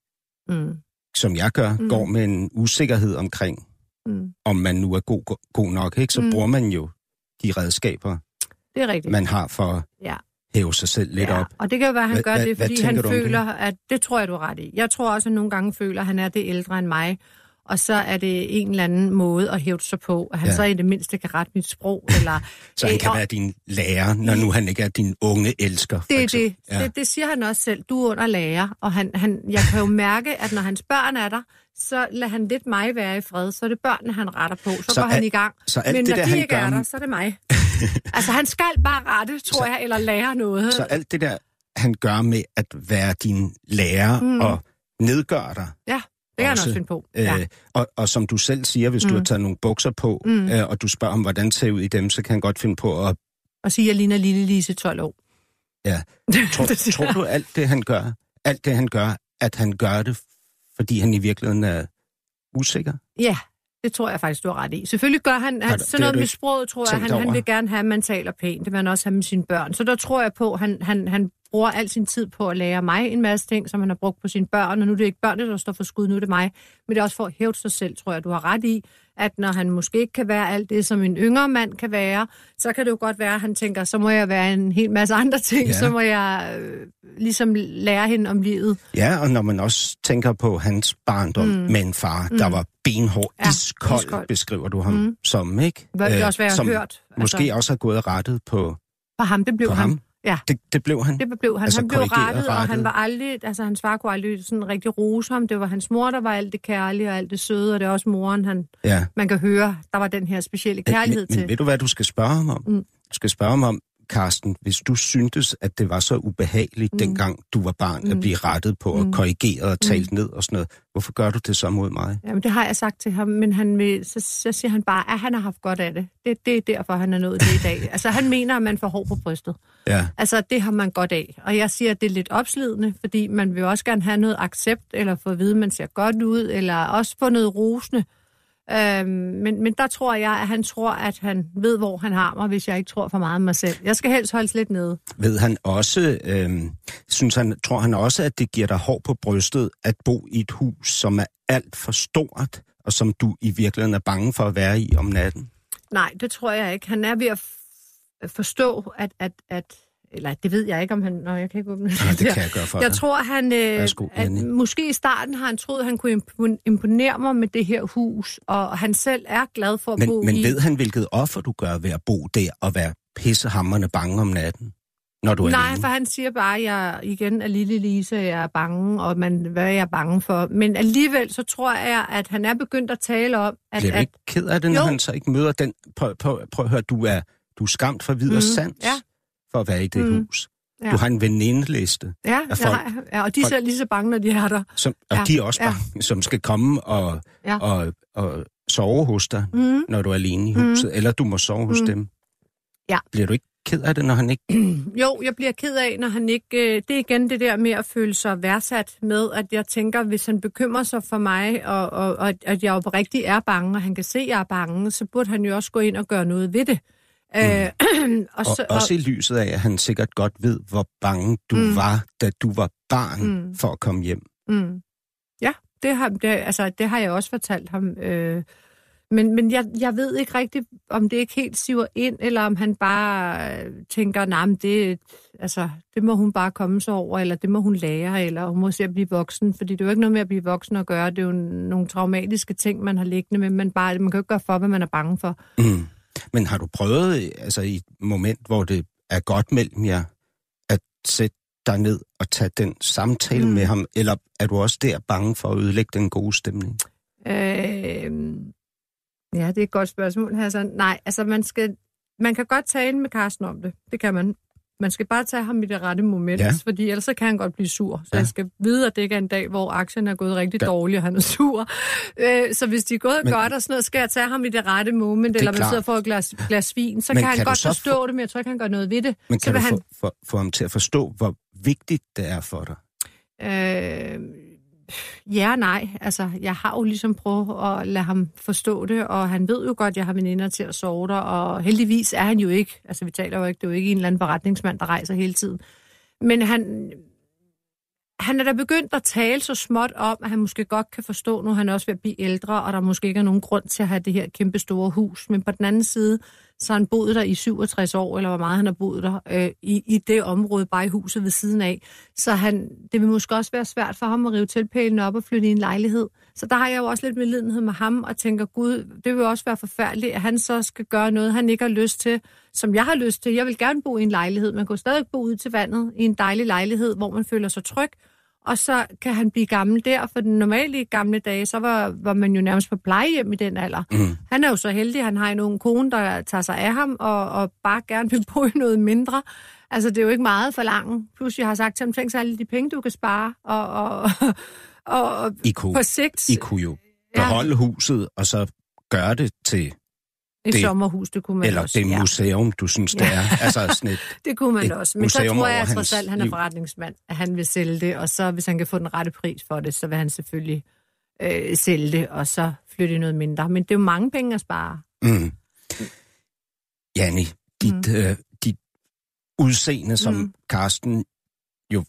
Mm. som jeg gør, Mm. går med en usikkerhed omkring, Mm. om man nu er god, god nok, ikke? så Mm. bruger man jo de redskaber, Det er rigtigt. man har for at Ja. hæve sig selv lidt ja. op. Og det kan jo være, at han gør hvad- det, fordi han om det? føler, at det tror jeg, du er ret i. Jeg tror også, at nogle gange føler, at han er det ældre end mig. Og så er det en eller anden måde at hæve sig på, at han Ja. så i det mindste kan rette mit sprog. Eller, Så han kan og være din lærer, når nu han ikke er din unge elsker. det er det. Ja. det. Det siger han også selv. Du er under lærer, og han, han, jeg kan jo mærke, at når hans børn er der, så lader han lidt mig være i fred. Så er det børnene, han retter på. Så, Så går han alt- i gang. så alt Men det når der, de han ikke er gør- der, så er det mig. altså, han skal bare rette, tror Så- jeg, eller lære noget. Så alt det der, han gør med at være din lærer mm. og nedgøre dig, Ja, det kan han også, også finde på. Øh, Ja. og, og som du selv siger, hvis mm. du har taget nogle bukser på, mm. øh, og du spørger ham, hvordan ser ud i dem, så kan han godt finde på at... Og sige, at jeg ligner lille Lise 12 år. Ja. Tror, tror du alt det, han gør, alt det, han gør, at han gør det, fordi han i virkeligheden er usikker? Ja, det tror jeg faktisk, du har ret i. Selvfølgelig gør han, han sådan noget med sproget, tror jeg, han, han vil gerne have, at man taler pænt. Det vil han også have med sine børn. Så der tror jeg på, han, han, han bruger al sin tid på at lære mig en masse ting, som han har brugt på sine børn. Og nu er det ikke børnene, der står for skud, nu er det mig. Men det er også for at hæve sig selv, tror jeg, du har ret i, at når han måske ikke kan være alt det, som en yngre mand kan være, så kan det jo godt være, at han tænker, så må jeg være en hel masse andre ting, Ja. så må jeg øh, ligesom lære hende om livet. Ja, og når man også tænker på hans barndom mm. med en far, mm. der var benhård, ja, iskold, iskold. beskriver du ham mm. som, ikke? Hvad det Øh, også være som hørt. Måske altså, også har gået rettet på, for ham, det blev på han. ham. Ja. Det, det blev han. Det blev han. Altså han blev korrigeret, rettet, og rettet. han var aldrig, altså hans far kunne aldrig sådan rigtig rose ham. Det var hans mor, der var alt det kærlige og alt det søde, og det er også moren, han, Ja. man kan høre, der var den her specielle kærlighed men, til. men ved du, hvad du skal spørge ham om? Mm. Du skal spørge ham om, Karsten, hvis du syntes, at det var så ubehageligt, mm. dengang du var barn, mm. at blive rettet på og korrigeret og talt mm. ned og sådan noget, hvorfor gør du det så mod mig? Jamen, det har jeg sagt til ham, men han vil, så, så siger han bare, at han har haft godt af det. det. Det er derfor, han er nået det i dag. Altså, han mener, at man får hår på brystet. Ja. Altså, det har man godt af. Og jeg siger, at det er lidt opslidende, fordi man vil også gerne have noget accept, eller få at vide, at man ser godt ud, eller også få noget rosende. Øhm, men, men der tror jeg, at han tror, at han ved, hvor han har mig, hvis jeg ikke tror for meget om mig selv. Jeg skal helst holdes lidt nede. Ved han også, øh, synes han, tror han også, at det giver dig hår på brystet at bo i et hus, som er alt for stort, og som du i virkeligheden er bange for at være i om natten? Nej, det tror jeg ikke. Han er ved at forstå, at, at, at eller det ved jeg ikke, om han... Nå, jeg kan ikke åbne Ja, det kan jeg gøre for Jeg dig. tror, han... Øh, Værsgo, at måske i starten har han troet, at han kunne impo- imponere mig med det her hus, og han selv er glad for at bo Men, men i... ved han, hvilket offer du gør ved at bo der og være pissehammerende bange om natten, når du er Nej, alene? for han siger bare, at jeg igen er lille Lise, jeg er bange, og man, hvad er jeg bange for? Men alligevel så tror jeg, at han er begyndt at tale om, at... Bliver du at ikke ked af det, når Jo. han så ikke møder den? Prøv, prøv, prøv at høre, du er, du er skamt for videre mm, sans ja. For at være i det Mhm. hus. Ja. Du har en venindeliste, ja, af folk- har, ja, og de er folk- selv lige så bange, når de er der. som, og Ja, de er også ja. bange, som skal komme og, Ja. og, og sove hos dig, Mm. når du er alene i huset, eller du må sove hos Mhm. dem. Ja. Bliver du ikke ked af det, når han ikke... Jo, jeg bliver ked af, når han ikke... Øh, det er igen det der med at føle sig værdsat med, at jeg tænker, hvis han bekymrer sig for mig, og, og, og at jeg oprigtigt er bange, og han kan se, at jeg er bange, så burde han jo også gå ind og gøre noget ved det. Mm. Øh, og Og, så, også i lyset af, at han sikkert godt ved, hvor bange du mm. var, da du var barn, mm. for at komme hjem. Mm. Ja, det har, det, altså, det har jeg også fortalt ham. Øh, men men jeg, jeg ved ikke rigtigt, om det ikke helt siver ind, eller om han bare øh, tænker, nej, nah, det, altså, det må hun bare komme sig over, eller det må hun lære, eller hun må se at blive voksen. Fordi det er jo ikke noget med at blive voksen at gøre. Det er jo nogle traumatiske ting, man har liggende med. Man, bare, man kan jo ikke gøre for, hvad man er bange for. Mm. Men har du prøvet, altså i et moment, hvor det er godt mellem jer, at sætte dig ned og tage den samtale mm. med ham, eller er du også der bange for at ødelægge den gode stemning? Øh, ja, det er et godt spørgsmål, Hassan. Nej, altså man skal, man kan godt tale med Carsten om det. Det kan man. Man skal bare tage ham i det rette moment, Ja. fordi ellers så kan han godt blive sur. Så Ja. jeg skal vide, at det ikke er en dag, hvor aktien er gået rigtig Ja. dårligt, og han er sur. Øh, så hvis de er gået Men- godt og sådan noget, skal jeg tage ham i det rette moment, er eller man sidder får et glas, glas vin, så Men kan han kan godt så forstå få- det, men jeg tror ikke, han gør noget ved det. Men så kan du han få, få, få ham til at forstå, hvor vigtigt det er for dig? Øh, ja og nej. Altså, jeg har jo ligesom prøvet at lade ham forstå det, og han ved jo godt, at jeg har veninder til at sove der, og heldigvis er han jo ikke, altså vi taler jo ikke, det er jo ikke en eller anden beretningsmand, der rejser hele tiden. Men han, han er da begyndt at tale så småt om, at han måske godt kan forstå, nu er han også ved at blive ældre, og der måske ikke er nogen grund til at have det her kæmpe store hus. Men på den anden side, så har han boet der i 67 år, eller hvor meget han har boet der, øh, i, i det område, bare i huset ved siden af. Så han, det vil måske også være svært for ham at rive tilpælen op og flytte i en lejlighed. Så der har jeg jo også lidt medlidenhed med ham, og tænker, gud, det vil også være forfærdeligt, at han så skal gøre noget, han ikke har lyst til, som jeg har lyst til. Jeg vil gerne bo i en lejlighed. Man kan stadig bo ude til vandet i en dejlig lejlighed, hvor man føler sig tryg. Og så kan han blive gammel der, for den normale gamle dage, så var, var man jo nærmest på plejehjem i den alder. Mm. Han er jo så heldig, han har en ung kone, der tager sig af ham, og, og bare gerne vil bo i noget mindre. Altså, det er jo ikke meget for langt. Plus, jeg har sagt til ham, tænk sig alle de penge, du kan spare, og, og, og, og I kunne, på sigt I kunne jo beholde huset, og så gøre det til, et det- sommerhus, det kunne man eller også. det ja. museum, du synes, det er. Altså sådan et, Det kunne man også. Men så tror jeg trods alt, han er forretningsmand, at han vil sælge det, og så hvis han kan få den rette pris for det, så vil han selvfølgelig øh, sælge det, og så flytte noget mindre. Men det er jo mange penge at spare. mm. Janni, dit, mm. øh, dit udseende, som Mm. Karsten jo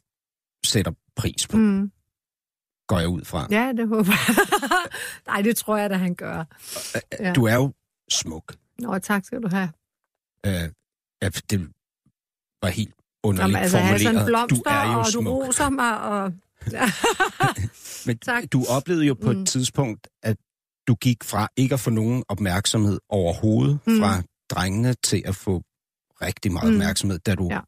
sætter pris på, Mm. går jeg ud fra. Ja, det håber jeg. Nej, det tror jeg, at han gør. Ja. Du er jo smuk. Nå, tak skal du have. Øh, ja, det var helt underligt Jamen, altså, have sådan formuleret. blomster, du er jo og du smuk. roser mig, og... Men Tak. du oplevede jo på Mm. et tidspunkt, at du gik fra ikke at få nogen opmærksomhed overhovedet Mm. fra drengene til at få rigtig meget Mm. opmærksomhed, da du Ja.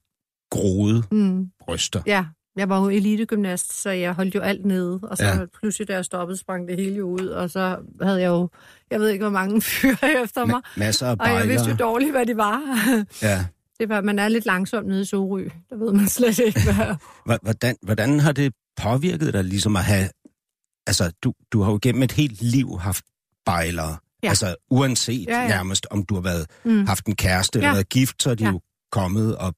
groede mm, bryster. ja, jeg var jo elitegymnast, så jeg holdt jo alt nede, og så Ja. pludselig, da jeg stoppede, sprang det hele jo ud, og så havde jeg jo, jeg ved ikke, hvor mange fyre efter mig, Ma- masser af og jeg vidste jo bejlere. dårligt, hvad de var. Ja. Det var, man er lidt langsom nede i Sorø. Der ved man slet ikke, hvad... Hva- Hvordan, hvordan har det påvirket dig ligesom at have... Altså, du, du har jo gennem et helt liv haft bejlere. Ja. Altså, uanset Ja, ja. nærmest, om du har været, Mm. haft en kæreste Ja. eller været gift, så er de Ja. jo kommet og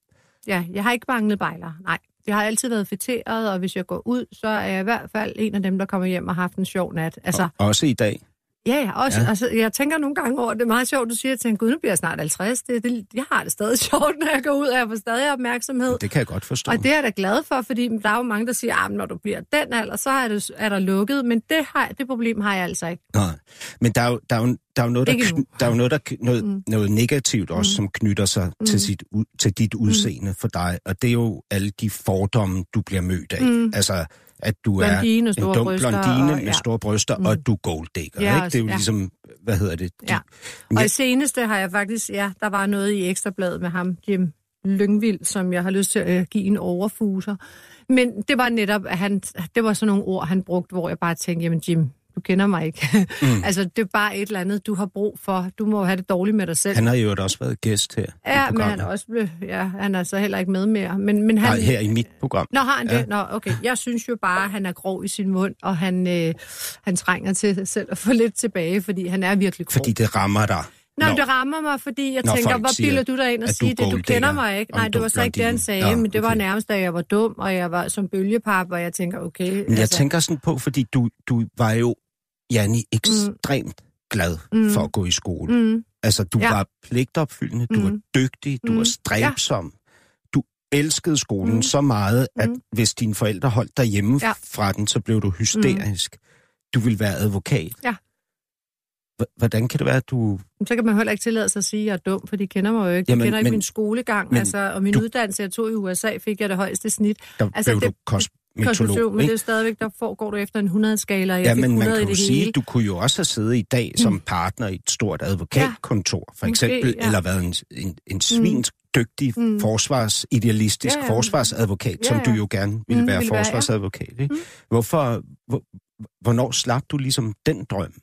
Ja, jeg har ikke manglet bejler. Nej, jeg har altid været fætteret, og hvis jeg går ud, så er jeg i hvert fald en af dem, der kommer hjem og har haft en sjov nat. Altså, også i dag ja, ja, også, Ja. Altså, jeg tænker nogle gange over, det er meget sjovt, du siger, at gud, nu bliver jeg snart 50. Det, det, jeg har det stadig sjovt, når jeg går ud, og jeg får stadig opmærksomhed. Det kan jeg godt forstå. Og det er jeg da glad for, fordi der er jo mange, der siger, at når du bliver den alder, så er, det, er der lukket. Men det, har, det problem har jeg altså ikke. Nej. Men der er jo, der er jo, der er jo noget, der, kny, der, er jo noget, der noget, mm. Mm. noget negativt også, mm. som knytter sig mm. til, sit, til dit udseende mm. for dig. Og det er jo alle de fordomme, du bliver mødt af. Mm. Altså, at du Blondine er en dum bryster, blondine og- med ja. store bryster, mm. og at du er golddigger. Ja, ikke? Det er jo ja. ligesom, hvad hedder det? Ja. Men Og jeg- i seneste har jeg faktisk, ja, der var noget i Ekstrabladet med ham, Jim Lyngvild, som jeg har lyst til at give en overfuser. Men det var netop, at han, det var sådan nogle ord, han brugte, hvor jeg bare tænkte, jamen Jim, du kender mig ikke. Mm. altså, det er bare et eller andet, du har brug for. Du må have det dårligt med dig selv. Han har jo også været gæst her ja, men han er også blevet, ja, han er så heller ikke med mere. Men, men han, Nej, her i mit program. Nå, har han Ja. det? Nå, okay. Jeg synes jo bare, at han er grov i sin mund, og han, øh, han trænger til selv at få lidt tilbage, fordi han er virkelig grov. Fordi det rammer dig. Nå, men det rammer mig, fordi jeg Når tænker, hvor siger, bilder du dig ind og at du sige det? Du kender mig ikke. Nej, det var så ikke det, han sagde, Nå, men det var nærmest, da jeg var dum, og jeg var som bølgepap, og jeg tænker, okay. Men jeg tænker sådan på, fordi du, du var jo, Janni, ekstremt glad Mm. for at gå i skole. Mm, Altså, du Ja. var pligtopfyldende, du Mm. var dygtig, du Mm. var stræbsom. Du elskede skolen Mm. så meget, at Mm. hvis dine forældre holdt dig hjemme Ja. fra den, så blev du hysterisk. Du ville være advokat. Ja. Hvordan kan det være, at du... så kan man heller ikke tillade sig at sige, at jeg er dum, for de kender mig jo ikke. De Jamen, kender ikke men- min skolegang, men altså, og min du- uddannelse, jeg tog i USA, fik jeg det højeste snit. Der Altså, blev det- du kos- meteorolog. Konklusion, men det er stadigvæk, der foregår du efter en 100-skala, og jeg Ja, men 100 man kan jo sige, hele. du kunne jo også have siddet i dag som partner i et stort advokatkontor, for eksempel, ja. eller været en, en, en svinsk dygtig Mm. forsvarsidealistisk Ja, ja. forsvarsadvokat, Ja, som ja. du jo gerne ville Mm, være ville være, ja. forsvarsadvokat. Ikke? Mm. Hvorfor, hvor, hvornår slap du ligesom den drøm?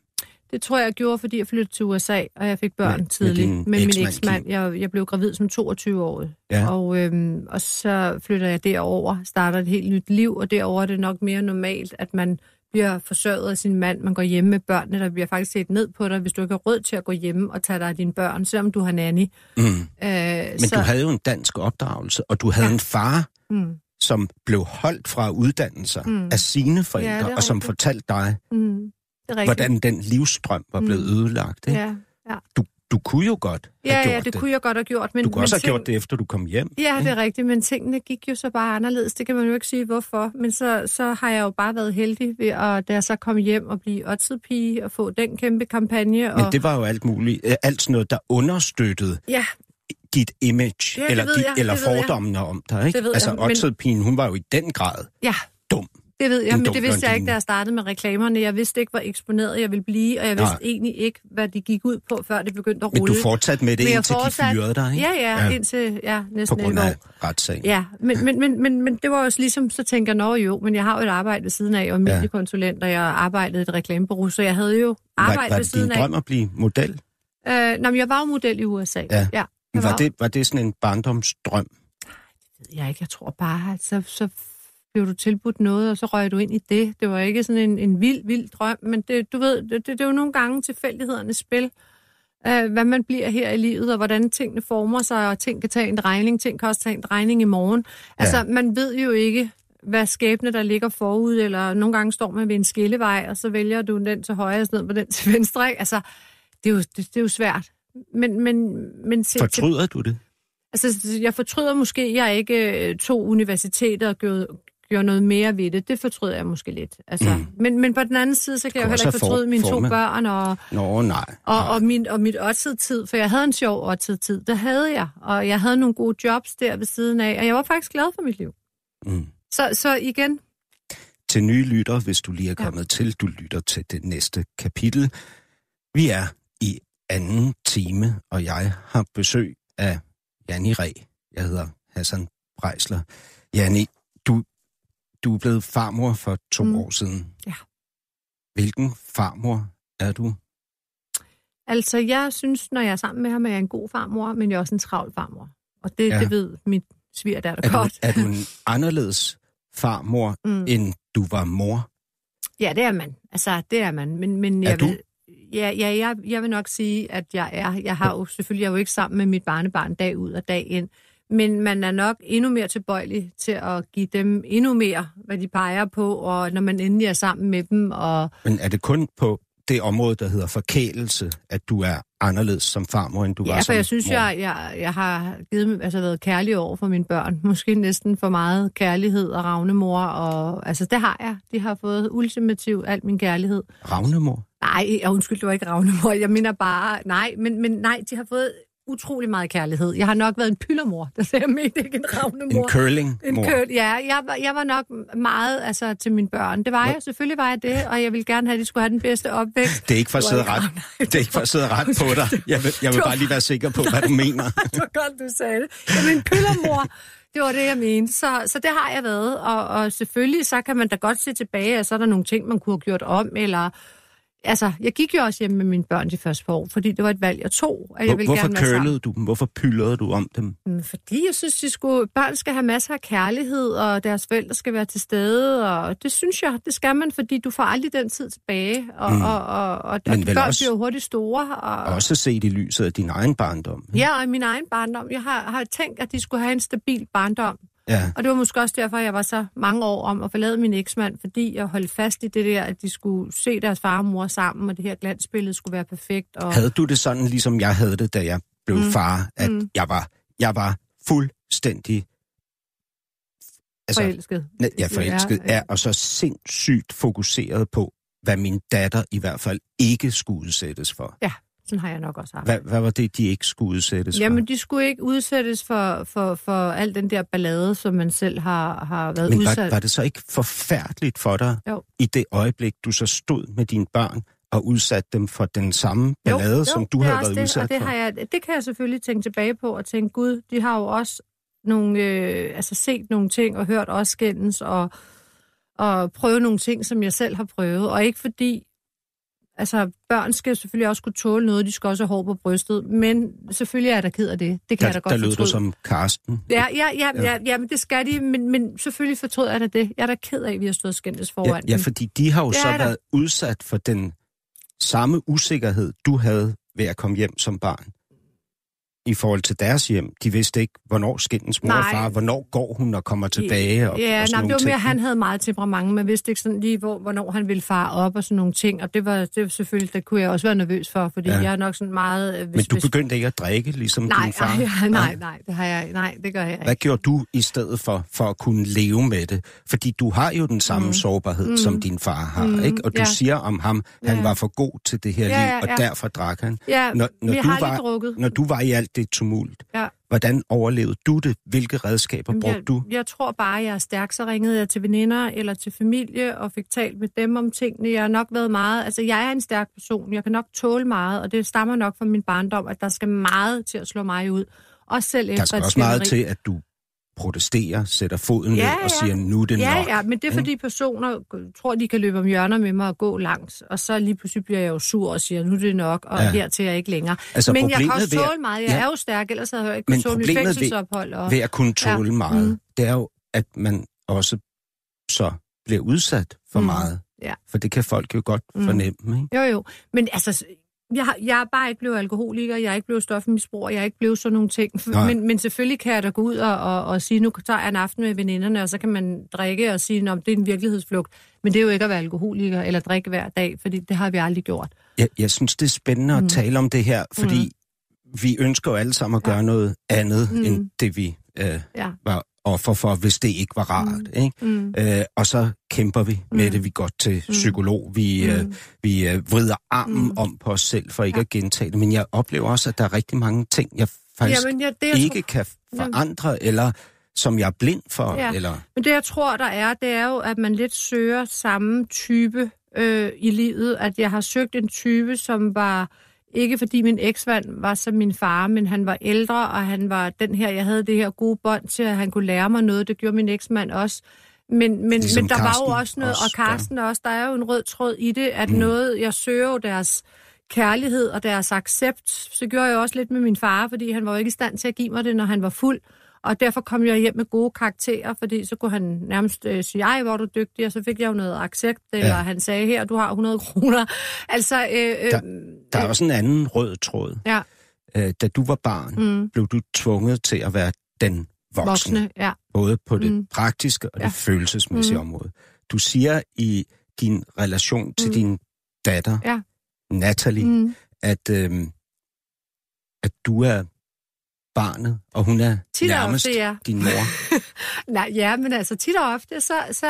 Det tror jeg, gjorde, fordi jeg flyttede til USA, og jeg fik børn Med- med tidligt. din med min eksmand. Jeg, jeg blev gravid som 22 år. Ja. Og, øhm, og så flytter jeg derover, starter et helt nyt liv, og derover er det nok mere normalt, at man bliver forsørget af sin mand, man går hjemme med børnene, der bliver faktisk set ned på dig, hvis du ikke har råd til at gå hjemme og tage dig af dine børn, selvom du har nanny. Mm. Øh, Men så, du havde jo en dansk opdragelse, og du havde Ja. en far, mm, som blev holdt fra at uddanne sig Mm. af sine Ja, forældre, er og som fortalte dig, mm. Hvordan den livsstrøm var blevet Mm. ødelagt. Ikke? Ja, ja. Du, du kunne jo godt have ja, gjort ja, det, kunne jeg godt have gjort. Men, Du kunne men også have ting- gjort det, efter du kom hjem. Ja, det er rigtigt, men tingene gik jo så bare anderledes. Det kan man jo ikke sige, hvorfor. Men så, så har jeg jo bare været heldig ved, at da jeg så kom hjem og blive pige og få den kæmpe kampagne. Men og, det var jo alt muligt, øh, alt sådan noget, der understøttede Ja, dit image, Ja, det eller, dit, jeg, eller det jeg. fordommene om dig. Ikke? Det ved altså, jeg, men- hun var jo i den grad ja. Det ved jeg, En men det vidste jeg ikke, da jeg startede med reklamerne. Jeg vidste ikke, hvor eksponeret jeg ville blive, og jeg vidste Nej. egentlig ikke, hvad de gik ud på, før det begyndte at Men rulle. du fortsatte med det, Men jeg indtil fortsatte- de fyrede dig, ikke? Ja, ja, Ja. indtil ja, På næsten grund 11 af retssagen. Ja, men, men, men, men, men det var jo ligesom, så tænker jeg, jo, men jeg har jo et arbejde ved siden af, og mediekonsulent, og jeg arbejdede i et reklamebureau, så jeg havde jo Var, arbejde var ved det siden din af. drøm at blive model? Øh, nå, men jeg var jo model i USA. Ja. ja Men jeg var det, var det sådan en barndomsdrøm? ved jeg ikke. Jeg tror bare, at så, så blev du tilbudt noget, og så røg du ind i det. Det var ikke sådan en, en vild, vild drøm, men det, du ved, det, det, det er jo nogle gange tilfældighedernes spil. Uh, hvad man bliver her i livet, og hvordan tingene former sig, og ting kan tage en regning, ting kan også tage en regning i morgen. Altså, man ved jo ikke, hvad skæbne der ligger forud, eller nogle gange står man ved en skillevej, og så vælger du den til højre, stedet for den til venstre. Ikke? Altså, det er jo, det, det er jo svært. Men, men, men se, til, Fortryder du det? Altså, jeg fortryder måske, at jeg ikke øh, tog universitetet og gjorde, gjorde noget mere ved det. Det fortryder jeg måske lidt. Altså, mm. men, men på den anden side, så kan jeg jo heller ikke fortryde for- mine to børn og, Nå, nej. og, og, min, og mit tid, for jeg havde en sjov tid. Det havde jeg, og jeg havde nogle gode jobs der ved siden af, og jeg var faktisk glad for mit liv. Mm. Så, så igen, Til nye lytter, hvis du lige er kommet ja. til, du lytter til det næste kapitel. Vi er i anden time, og jeg har besøg af Janni Ræ. Jeg hedder Hassan Brejsler. Janni, du, du er blevet farmor for to Mm. år siden. Ja. Hvilken farmor er du? altså jeg synes, når jeg er sammen med ham, er jeg en god farmor, men jeg er også en travl farmor. Og det, Ja. det ved mit sviger der Er du, godt. er du en anderledes farmor, Mm. mm. end du var mor? Ja, det er man. Altså, det er man. Men, men Er jeg du? Vil, ja, ja jeg, jeg vil nok sige, at jeg er. Jeg har jo selvfølgelig, jeg er jo ikke sammen med mit barnebarn dag ud og dag ind. Men man er nok endnu mere tilbøjelig til at give dem endnu mere, hvad de peger på, og når man endelig er sammen med dem. Og Men er det kun på det område, der hedder forkælelse, at du er anderledes som farmor, end du var ja, for som jeg synes, mor? jeg, jeg, jeg har givet, altså, været kærlig over for mine børn. Måske næsten for meget kærlighed og ravnemor. Og, altså, det har jeg. De har fået ultimativt al min kærlighed. Ravnemor? Nej, ja, undskyld, det var ikke ravnemor. Jeg mener bare, nej, men, men nej, de har fået utrolig meget kærlighed. Jeg har nok været en pyllermor, der sagde jeg mente ikke en ravnemor. En curling En køl, ja. Jeg var, jeg var nok meget altså, til mine børn. Det var jeg, selvfølgelig var jeg det, og jeg ville gerne have, at de skulle have den bedste opvækst. Det er ikke for at sidde ret, det er ikke for at sidde ret på dig. Jeg vil, jeg vil bare lige være sikker på, hvad du mener. det var godt, du sagde det. Jamen, en pyllermor, det var det, jeg mente. Så, så det har jeg været, og, og selvfølgelig så kan man da godt se tilbage, og så er der nogle ting, man kunne have gjort om, eller... Altså, jeg gik jo også hjem med mine børn de første par år, fordi det var et valg, jeg tog, og jeg Hvor, ville hvorfor gerne være sammen. kølede du dem? Hvorfor pyldrede du om dem? Mm, Fordi jeg synes, de skulle, børn skal have masser af kærlighed, og deres forældre skal være til stede, og det synes jeg, det skal man, fordi du får aldrig den tid tilbage, og, Mm. og, og, og, og Men vel børn også- bliver jo hurtigt store. Og, Også set i lyset af din egen barndom. Ja, og min egen barndom. Jeg har, har tænkt, at de skulle have en stabil barndom. Ja. Og det var måske også derfor, jeg var så mange år om at forlade min eksmand, fordi jeg holdt fast i det der, at de skulle se deres far og mor sammen, og det her glansbillede skulle være perfekt. Og... Havde du det sådan, ligesom jeg havde det, da jeg blev Mm. far, at Mm. jeg var, jeg var fuldstændig altså, forelsket. ja, forelsket, ja, og så sindssygt fokuseret på, hvad min datter i hvert fald ikke skulle udsættes for. Ja, Sådan har jeg nok også haft. Hvad, hvad var det, de ikke skulle udsættes Jamen, for? de skulle ikke udsættes for, for, for al den der ballade, som man selv har, har været Men udsat. var, var det så ikke forfærdeligt for dig, Jo. i det øjeblik, du så stod med dine børn og udsatte dem for den samme ballade, som du det er havde været det, udsat og det for? Har jeg, det kan jeg selvfølgelig tænke tilbage på og tænke, gud, de har jo også nogle, øh, altså set nogle ting og hørt også skændes og, og prøve nogle ting, som jeg selv har prøvet. Og ikke fordi, altså børn skal selvfølgelig også kunne tåle noget, de skal også have hår på brystet, men selvfølgelig er da ked af det. Det kan Der, jeg da godt der lød du fortryde. som Karsten. Ja, ja, ja, Ja. ja, ja, men det skal de, men, men selvfølgelig fortryder jeg da det. Jeg er da ked af, at vi har stået og skændtes foran Ja, ja, fordi de har jo Det så er der. været udsat for den samme usikkerhed, du havde ved at komme hjem som barn. I forhold til deres hjem. De vidste ikke, hvornår skændes mor og far, hvornår går hun og kommer tilbage. Og, ja, og sådan nej, det var mere, ting. han havde meget temperament. Man vidste ikke sådan lige, hvor, hvornår han ville fare op og sådan nogle ting. Og det var, det var selvfølgelig, det kunne jeg også være nervøs for, fordi Ja. jeg er nok sådan meget... øh, Hvis, Men du begyndte ikke at drikke, ligesom nej, din far? nej, nej, nej, det har jeg, nej, det gør jeg Hvad ikke. gjorde du i stedet for, for at kunne leve med det? Fordi du har jo den samme mm. sårbarhed, mm. som din far har, mm. ikke? Og du ja. siger om ham, han Ja. var for god til det her Ja, liv, og ja. derfor drak han. Ja, Når, når, vi du har var, drukket. når du var i alt det tumult, Ja. hvordan overlevede du det? Hvilke redskaber Jamen, brugte jeg, du? Jeg tror bare, jeg er stærk. Så ringede jeg til veninder eller til familie og fik talt med dem om tingene. Jeg har nok været meget... Altså, jeg er en stærk person. Jeg kan nok tåle meget, og det stammer nok fra min barndom, at der skal meget til at slå mig ud. Også selv efter Der skal også meget til, at du protesterer, sætter foden Ja, ned og ja. siger, nu er det Ja, nok. ja, men det er fordi personer tror, de kan løbe om hjørner med mig og gå langt, og så lige pludselig bliver jeg jo sur og siger, nu er det nok, og Ja. hertil er jeg ikke længere. Altså, men jeg kan også ved at- tåle meget. Jeg Ja. er jo stærk, ellers havde jeg ikke kunnet tåle mit fængselsophold. Og... Ved at kunne tåle Ja. meget, Mm. det er jo, at man også så bliver udsat for Mm. meget. Ja. For det kan folk jo godt Mm. fornemme, ikke? Jo, jo. Men altså, jeg, har- jeg er bare ikke blevet alkoholiker, jeg er ikke blevet stofmisbruger, jeg er ikke blevet sådan nogle ting. Nej. Men, men selvfølgelig kan jeg da gå ud og, og, og sige, nu tager jeg en aften med veninderne, og så kan man drikke og sige, at det er en virkelighedsflugt. Men det er jo ikke at være alkoholiker eller drikke hver dag, fordi det har vi aldrig gjort. Jeg, jeg synes, det er spændende at Mm. tale om det her, fordi vi ønsker jo alle sammen at gøre Ja. noget andet, Mm. end det vi øh, Ja. var offer for, hvis det ikke var rart. Ikke? Mm. Øh, og så kæmper vi med Mm. det. Vi går til psykolog. Vi, øh, Mm. vi øh, vrider armen Mm. om på os selv for ikke Ja. at gentage det. Men jeg oplever også, at der er rigtig mange ting, jeg faktisk Jamen, ja, det, jeg ikke kan forandre, eller som jeg er blind for. Ja. Eller, Men det, jeg tror, der er, det er jo, at man lidt søger samme type øh, i livet. At jeg har søgt en type, som var... Ikke fordi min eksmand var som min far, men han var ældre, og han var den her, jeg havde det her gode bånd til, at han kunne lære mig noget. Det gjorde min eksmand også. Men, men, Ligesom men der var Karsten jo også noget, også og Karsten også, der er jo en rød tråd i det, at Mm. mm. noget, jeg søger jo deres kærlighed og deres accept. Så gjorde jeg også lidt med min far, fordi han var jo ikke i stand til at give mig det, når han var fuld. Og derfor kom jeg hjem med gode karakterer, fordi så kunne han nærmest øh, sige, ej, hvor er du dygtig, og så fik jeg jo noget accept, eller han sagde, her, du har 100 kroner. Altså, øh, øh, Der- der er også en anden rød tråd. Ja. Øh, da du var barn, mm, blev du tvunget til at være den voksne. voksne, ja. både på det Mm. praktiske og Ja. det følelsesmæssige Mm. område. Du siger i din relation til Mm. din datter, Ja. Natalie, Mm. at, øhm, at du er barnet, og hun er Tit og nærmest ofte, ja. din mor. Nej, ja, men altså tit og ofte, så, så,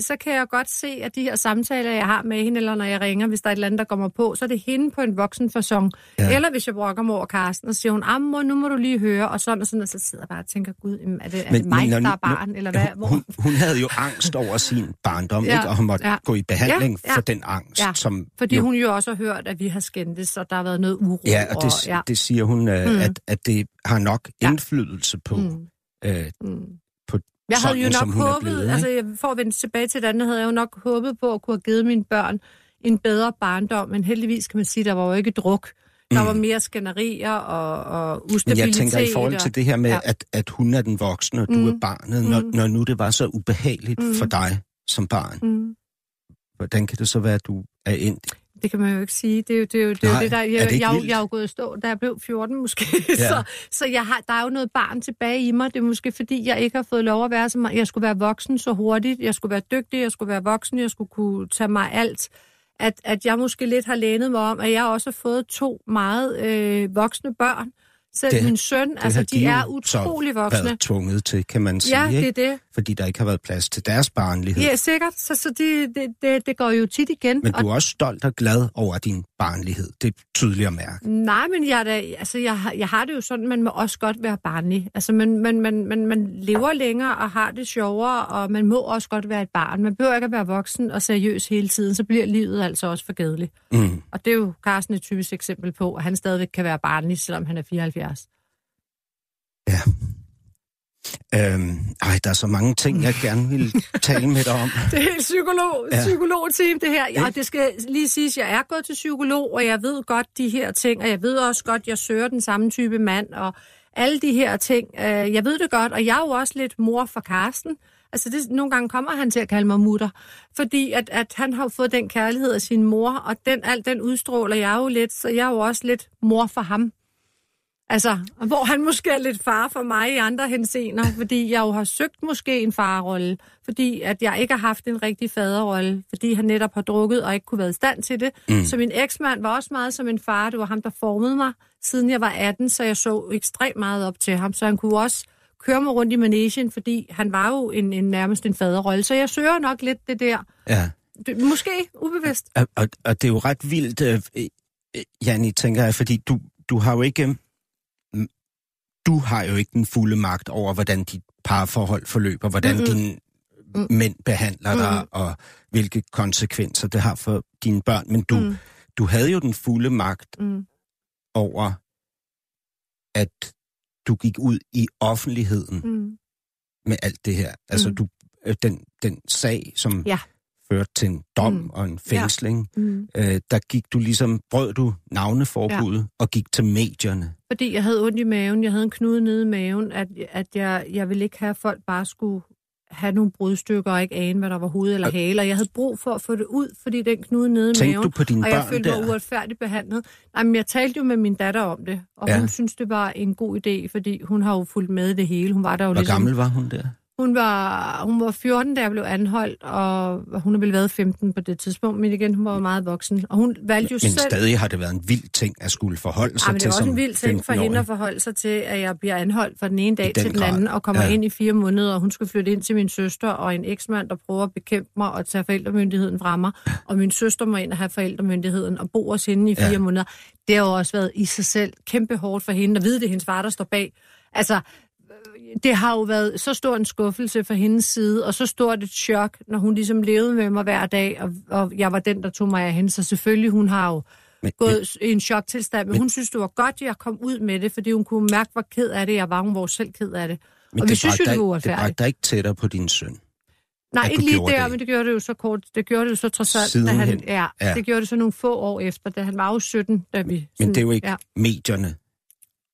så kan jeg godt se, at de her samtaler, jeg har med hende, eller når jeg ringer, hvis der er et eller andet, der kommer på, så er det hende på en voksen fasong. Ja. Eller hvis jeg brokker mig over Karsten, og siger hun, ah, mor, nu må du lige høre, og sådan og sådan, og så sidder jeg bare og tænker, gud, er det, er Men- det mig, men der er barn, eller hvad? Hvor? Hun, hun havde jo angst over sin barndom, Ja, ikke? og hun måtte ja. gå i behandling Ja, ja. for den angst. Ja, som Fordi jo, hun jo også har hørt, at vi har skændtes, og der har været noget uro. Ja, og det, ja. det siger hun, øh, Mm. at, at det har nok Ja. indflydelse på, Mm. øh, Mm. på Jeg havde jo sådan, nok håbet, blevet, altså jeg, for at vende tilbage til det andet, havde jeg jo nok håbet på at kunne have givet mine børn en bedre barndom, men heldigvis kan man sige, der var jo ikke druk. Der Mm. var mere skænderier og, og Men ustabilitet. jeg tænker i forhold til det her med, Ja. at, at hun er den voksne, og du Mm. er barnet, når, Mm. når nu det var så ubehageligt Mm. for dig som barn, Mm, hvordan kan det så være, at du er endt? Det kan man jo ikke sige. Det er jo det, er jo, det, er Nej, det der, er jeg, det ikke jeg, jeg, vildt? jeg er jo gået i stå, da jeg blev 14 måske. Ja. så så jeg har, der er jo noget barn tilbage i mig. Det er måske fordi, jeg ikke har fået lov at være så meget. Jeg skulle være voksen så hurtigt. Jeg skulle være dygtig. Jeg skulle være voksen. Jeg skulle kunne tage mig alt. At, at jeg måske lidt har lænet mig om, at jeg også har fået to meget øh, voksne børn, Selv Det- min søn, Det altså de jo er utrolig voksne. været tvunget til, kan man sige, Ja, det ikke? er det. Fordi der ikke har været plads til deres barnlighed. Ja, sikkert. Så, så det, det, det, det går jo tit igen. Men og du er også stolt og glad over din barnlighed. Det er tydeligt at mærke. Nej, men jeg, da, altså, jeg, har- jeg har det jo sådan, man må også godt være barnlig. Altså, man, man, man, man, man lever længere og har det sjovere, og man må også godt være et barn. Man behøver ikke at være voksen og seriøs hele tiden, så bliver livet altså også for gadeligt. Mm. Og det er jo Carsten et typisk eksempel på, at han stadigvæk kan være barnlig, selvom han er 74. Ja. Øhm, ej, der er så mange ting, jeg gerne vil tale med dig om. Det er helt psykolog, Ja. psykologteam, det her. Ja, og det skal lige siges, jeg er gået til psykolog, og jeg ved godt de her ting, og jeg ved også godt, jeg søger den samme type mand, og alle de her ting. Øh, jeg ved det godt, og jeg er jo også lidt mor for Karsten. Altså, det, nogle gange kommer han til at kalde mig mutter, fordi at, at han har fået den kærlighed af sin mor, og den, alt den udstråler jeg jo lidt, så jeg er jo også lidt mor for ham. Altså, hvor han måske er lidt far for mig i andre henseender, fordi jeg jo har søgt måske en farrolle, fordi at jeg ikke har haft en rigtig faderrolle, fordi han netop har drukket og ikke kunne være i stand til det. Mm. Så min eksmand var også meget som en far. Det var ham, der formede mig, siden jeg var 18, så jeg så ekstremt meget op til ham. Så han kunne også køre mig rundt i manesien, fordi han var jo en, en nærmest en faderrolle. Så jeg søger nok lidt det der. Ja. Det, måske ubevidst. Og, og, og det er jo ret vildt, øh, øh, Janni, tænker jeg, fordi du, du har jo ikke... mm, Du har jo ikke den fulde magt over, hvordan dit parforhold forløber, hvordan Mm-mm. dine mænd behandler dig, og hvilke konsekvenser det har for dine børn. Men du, Mm. du havde jo den fulde magt Mm. over, at du gik ud i offentligheden Mm. med alt det her. Altså Mm. du, øh, den, den sag, som Ja. førte til en dom Mm. og en fængsling, Mm. øh, der gik du ligesom, brød du navneforbuddet ja. og gik til medierne. Fordi jeg havde ondt i maven, jeg havde en knude nede i maven, at, at jeg, jeg ville ikke have, at folk bare skulle have nogle brudstykker og ikke ane, hvad der var hoved eller hale. Og jeg havde brug for at få det ud, fordi den knude nede i maven. du på dine og jeg følte mig der? uretfærdigt behandlet. Nej, men jeg talte jo med min datter om det, og Ja. hun synes, det var en god idé, fordi hun har jo fulgt med det hele. Hun var der jo Hvor ligesom... gammel var hun der? Hun var, hun var 14, da jeg blev anholdt, og hun har vel været 15 på det tidspunkt, men igen, hun var meget voksen. Og hun valgte jo Men selv... stadig har det været en vild ting at skulle forholde sig Ja, men det til er også en vild ting for 15-årig. hende at forholde sig til, at jeg bliver anholdt fra den ene dag den til den grad. anden, og kommer Ja. ind i fire måneder, og hun skal flytte ind til min søster, og en eksmand, der prøver at bekæmpe mig og tage forældremyndigheden fra mig, og min søster må ind og have forældremyndigheden og bo hos hende i fire Ja. måneder. Det har jo også været i sig selv kæmpe hårdt for hende, at vide, det er hendes far, der står bag. Altså, det har jo været så stor en skuffelse fra hendes side, og så stort et chok, når hun ligesom levede med mig hver dag, og, og jeg var den, der tog mig af hende. Så selvfølgelig, hun har jo Men, gået i en choktilstand, men, men hun synes, det var godt, at jeg kom ud med det, fordi hun kunne mærke, hvor ked af det jeg var. Hun var selv ked af det. men og vi synes jo, det var Det uretfærdigt. bragte dig ikke tættere på din søn. Nej, ikke lige der, det. men det gjorde det jo så kort. Det gjorde det jo så trods alt, da han, ja, Ja. ja, det gjorde det så nogle få år efter, da han var jo 17, da vi... Men det er jo ikke Ja. medierne,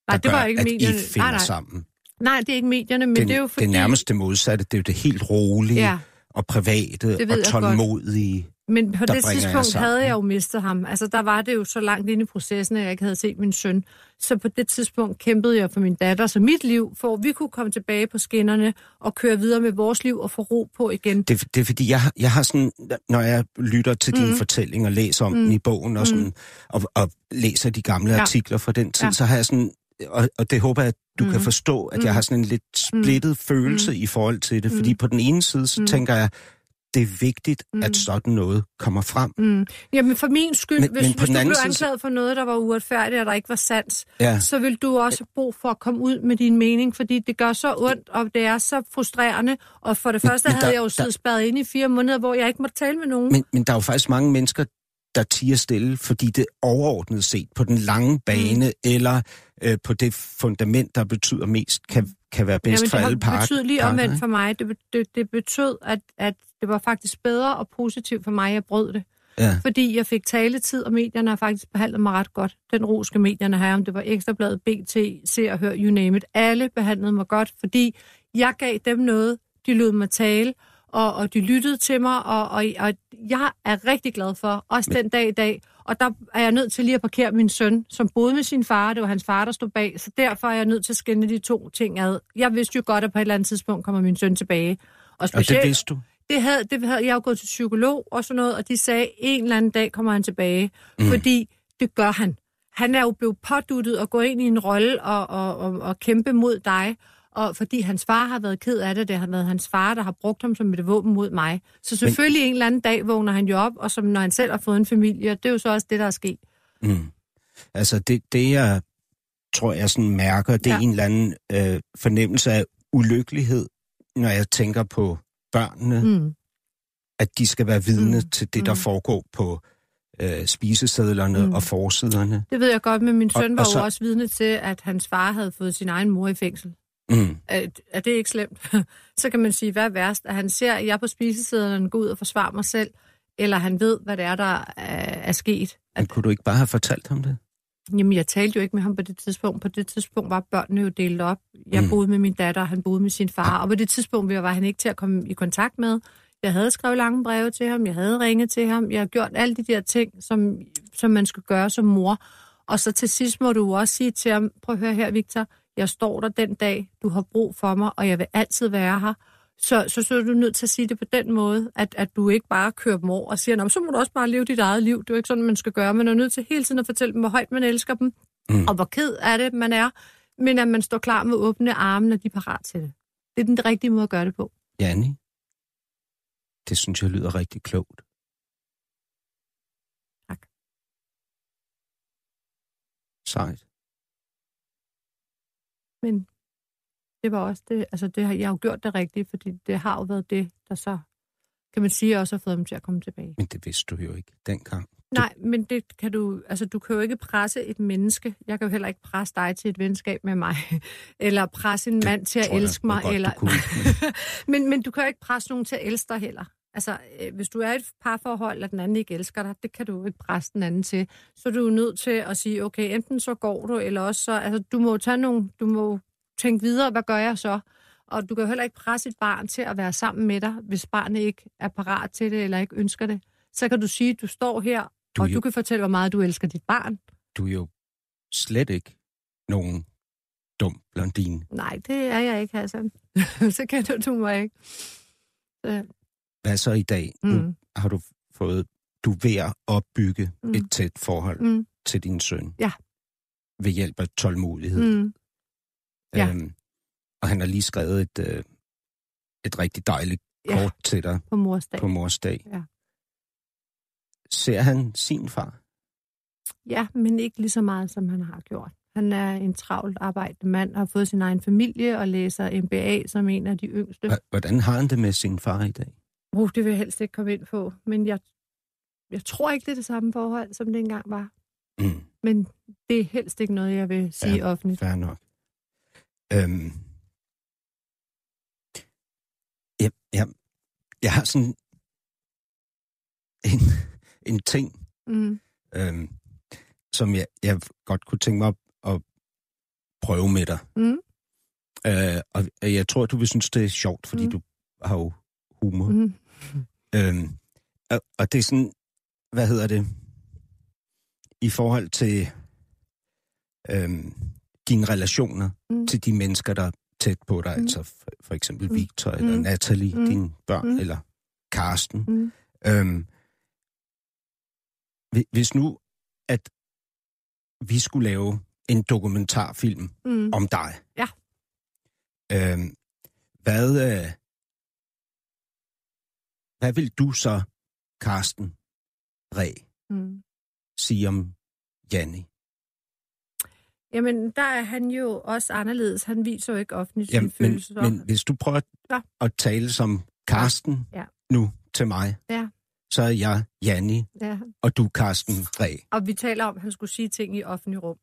Nej, det var gør, ikke at medierne. I finder nej, nej. sammen. Nej, det er ikke medierne, men Den, det er jo fordi... det nærmeste modsatte, det er jo det helt rolige Ja, og private og jeg godt. tålmodige. Men på det tidspunkt sammen. havde jeg jo mistet ham. Altså, der var det jo så langt inde i processen, at jeg ikke havde set min søn. Så på det tidspunkt kæmpede jeg for min datter, så mit liv, for at vi kunne komme tilbage på skinnerne og køre videre med vores liv og få ro på igen. Det, det er fordi, jeg, jeg har sådan, når jeg lytter til din Mhm. fortælling og læser om den i bogen, og, sådan, og, og læser de gamle Ja. artikler fra den tid, Ja. så har jeg sådan, og, og det håber jeg, at du kan Mhm. forstå, at jeg har sådan en lidt splittet følelse i forhold til det. Fordi på den ene side, så tænker jeg, det er vigtigt, at sådan noget kommer frem. Mm. Jamen for min skyld, Men- hvis, men hvis du blev side- anklaget for noget, der var uretfærdigt, og der ikke var sandt, Ja. så vil du også have brug for at komme ud med din mening, fordi det gør så ondt, og det er så frustrerende. Og for det første men havde der- jeg jo der- siddet spærret inde i fire måneder, hvor jeg ikke måtte tale med nogen. Men, men der er jo faktisk mange mennesker, der tiger stille, fordi det overordnet set på den lange bane, mm. eller øh, på det fundament, der betyder mest, kan, kan være bedst Jamen, for det alle parter. betydet lige parter, omvendt for mig. Det, det, det betød, at, at det var faktisk bedre og positivt for mig, at jeg brød det. Ja. Fordi jeg fik taletid, og medierne har faktisk behandlet mig ret godt. Den roske medierne her, om det var Ekstrabladet, BT, Se og Hør, you name it. Alle behandlede mig godt, fordi jeg gav dem noget. De lod mig tale, og, og de lyttede til mig, og, og, og jeg er rigtig glad for, også Men... den dag i dag. Og der er jeg nødt til lige at parkere min søn, som boede med sin far. Det var hans far, der stod bag. Så derfor er jeg nødt til at skænde de to ting ad. Jeg vidste jo godt, at på et eller andet tidspunkt kommer min søn tilbage. Og Og specielt, det vidste du? det havde, det havde jeg jo gået til psykolog og sådan noget, og de sagde, en eller anden dag kommer han tilbage, mm. fordi det gør han. han er jo blevet påduttet at gå ind i en rolle og, og, og, og kæmpe mod dig, og fordi hans far har været ked af det, det har været hans far, der har brugt ham som et våben mod mig. Så selvfølgelig Men... en eller anden dag vågner han jo op, og som når han selv har fået en familie, det er jo så også det, der er sket. Mm. Altså det, det jeg tror, jeg sådan mærker, det er ja. en eller anden øh, fornemmelse af ulykkelighed, når jeg tænker på børnene, mm. at de skal være vidne mm. til det, der mm. foregår på øh, spisesedlerne mm. og forsiderne. Det ved jeg godt, men min søn og, var og så... jo også vidne til, at hans far havde fået sin egen mor i fængsel. Mm. Er, er det ikke slemt? så kan man sige, hvad er værst? At han ser, at jeg på spisesedlerne går ud og forsvarer mig selv, eller han ved, hvad det er, der er, er sket. At... Men kunne du ikke bare have fortalt ham det? Jamen, jeg talte jo ikke med ham på det tidspunkt. På det tidspunkt var børnene jo delt op. Jeg mm. boede med min datter, han boede med sin far. Og på det tidspunkt var han ikke til at komme i kontakt med. Jeg havde skrevet lange breve til ham, jeg havde ringet til ham, jeg har gjort alle de der ting, som, som man skal gøre som mor. Og så til sidst må du også sige til ham, prøv at høre her, Victor, jeg står der den dag, du har brug for mig, og jeg vil altid være her. Så, så, så er du nødt til at sige det på den måde, at, at du ikke bare kører dem over og siger, så må du også bare leve dit eget liv. Det er jo ikke sådan, man skal gøre. Man er nødt til hele tiden at fortælle dem, hvor højt man elsker dem, mm. og hvor ked af det man er, men at man står klar med åbne arme, når de er parat til det. Det er den rigtige måde at gøre det på. Janni, det synes jeg lyder rigtig klogt. Tak. Sejt. Men det var også det, altså det, jeg har jo gjort det rigtigt, fordi det har jo været det, der så, kan man sige, også har fået dem til at komme tilbage. Men det vidste du jo ikke dengang. Nej, men det kan du, altså du kan jo ikke presse et menneske. Jeg kan jo heller ikke presse dig til et venskab med mig, eller presse en det mand til at elske mig. Godt, eller... Kunne, men... men, men du kan jo ikke presse nogen til at elske dig heller. Altså, øh, hvis du er et parforhold, og den anden ikke elsker dig, det kan du ikke presse den anden til. Så er du nødt til at sige, okay, enten så går du, eller også så, altså, du må tage nogle, du må tænke videre, hvad gør jeg så? Og du kan jo heller ikke presse et barn til at være sammen med dig, hvis barnet ikke er parat til det, eller ikke ønsker det. Så kan du sige, at du står her, du og jo, du kan fortælle, hvor meget du elsker dit barn. Du er jo slet ikke nogen dum blondine. Nej, det er jeg ikke, Hassan. så kender du mig ikke. Så, hvad så i dag? Mm. Nu har du fået, du er ved at opbygge mm. et tæt forhold mm. til din søn. Ja. Ved hjælp af tålmodighed. Mm. Ja. Øhm, og han har lige skrevet et, øh, et rigtig dejligt ja. kort til dig. På mors dag. På mors dag. Ja. Ser han sin far? Ja, men ikke lige så meget, som han har gjort. Han er en travlt arbejdende mand, har fået sin egen familie og læser MBA som en af de yngste. Hvordan har han det med sin far i dag? Uh, det vil jeg helst ikke komme ind på, men jeg, jeg tror ikke, det er det samme forhold, som det engang var. Mm. Men det er helst ikke noget, jeg vil sige ja, offentligt. Fair nok. Øhm, jeg, jeg, jeg har sådan en, en ting, mm. øhm, som jeg, jeg godt kunne tænke mig at, at prøve med dig. Mm. Øh, og jeg tror, du vil synes, det er sjovt, fordi mm. du har jo humor. Mm. Øhm, og, og det er sådan, hvad hedder det, i forhold til øhm, dine relationer mm. til de mennesker, der er tæt på dig, mm. altså for, for eksempel mm. Victor eller mm. Natalie, mm. dine børn, mm. eller Karsten. Mm. Øhm, hvis nu, at vi skulle lave en dokumentarfilm mm. om dig. Ja. Øhm, hvad, øh, hvad vil du så, Karsten Ræ, mm. sige om Janni? Jamen, der er han jo også anderledes. Han viser jo ikke offentligt sine følelser. Men hvis du prøver ja. at tale som Karsten ja. nu til mig, ja. så er jeg Janni, ja. og du Karsten Ræ. Og vi taler om, at han skulle sige ting i offentlig rum.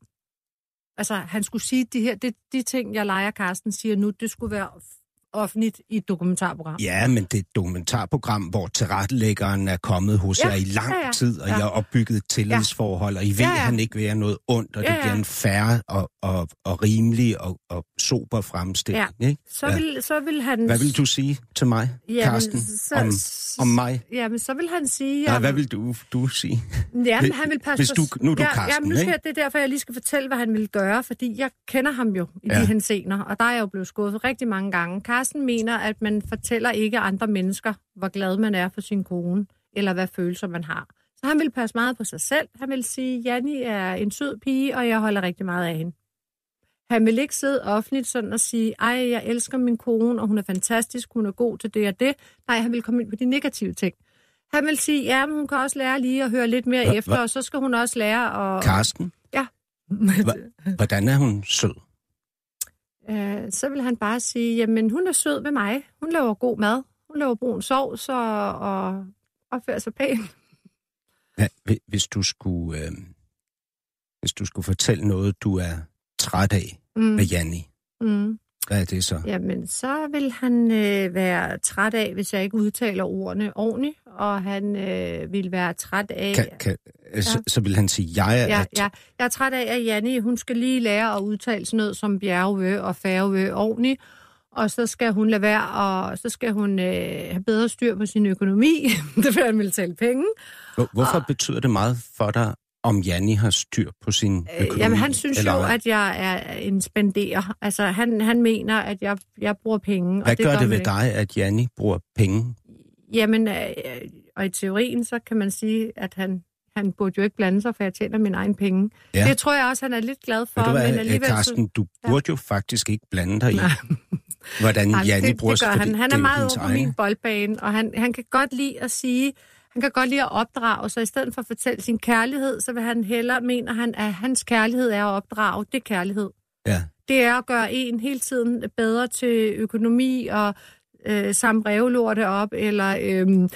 Altså, han skulle sige de her, det, de ting, jeg leger Karsten siger nu, det skulle være offentligt i et dokumentarprogram. Ja, men det er et dokumentarprogram, hvor tilrettelæggeren er kommet hos ja, jer i lang ja, ja. tid, og ja. jeg har opbygget et tillidsforhold, og I ved, ja, ja. at han ikke vil have noget ondt, og ja, ja. det bliver en færre og, og, og rimelig og, og sober fremstilling. Ja. Ikke? Så, vil, så vil han... Hvad vil du sige til mig, ja, Karsten, så, om, om mig? Ja, men så vil han sige... Nej, hvad vil du, du sige? Ja, men han vil passe... Hvis du, nu er du ja, Karsten, jamen, nu skal, ikke? Det er derfor, jeg lige skal fortælle, hvad han vil gøre, fordi jeg kender ham jo i ja. de hensener, og der er jeg jo blevet skuffet rigtig mange gange. Carsten mener, at man fortæller ikke andre mennesker, hvor glad man er for sin kone, eller hvad følelser man har. Så han ville passe meget på sig selv. Han ville sige, Janni er en sød pige, og jeg holder rigtig meget af hende. Han vil ikke sidde offentligt sådan og sige, ej, jeg elsker min kone, og hun er fantastisk, hun er god til det og det. Nej, han vil komme ind på de negative ting. Han vil sige, ja, men hun kan også lære lige at høre lidt mere Hva- efter, hva- og så skal hun også lære at... Karsten, Ja. Hva- hvordan er hun sød? Øh, så vil han bare sige, jamen hun er sød ved mig. Hun laver god mad. Hun laver brun sovs og, og opfører sig pænt. Hvi- hvis du skulle, øh, hvis du skulle fortælle noget, du er træt af Mm. med Janni, Mm. Hvad er det så? Jamen, så vil han øh, være træt af, hvis jeg ikke udtaler ordene ordentligt, og han øh, vil være træt af... Kan, kan, ja. så, så vil han sige, jeg er... Ja, ja. Jeg er træt af, at Janne, hun skal lige lære at udtale sådan noget som bjergø og færgeø ordentligt, og så skal hun lade være, og så skal hun øh, have bedre styr på sin økonomi, det vil han vil tale penge. Hvor, hvorfor betyder det meget for dig, om Janni har styr på sin Øh, økonomi? Jamen, han synes eller jo, at jeg er en spenderer. Altså, han, han mener, at jeg, jeg bruger penge. Hvad og det gør det ved ikke. dig, at Janni bruger penge? Jamen, øh, og i teorien, så kan man sige, at han, han burde jo ikke blande sig, for jeg tjener mine egne penge. Ja. Ja. Det tror jeg også, han er lidt glad for. Ved du men hvad, alligevel Karsten, du Ja. burde jo faktisk ikke blande dig i, Nej. hvordan Nej, Janni det, bruger det gør fordi han. Han det er meget over på egen. min boldbane, og han, han kan godt lide at sige, han kan godt lide at opdrage, så i stedet for at fortælle sin kærlighed, så vil han hellere mene, at, han, at hans kærlighed er at opdrage. Det er kærlighed. Ja. Det er at gøre en hele tiden bedre til økonomi og øh, samle revlorte op, eller øh,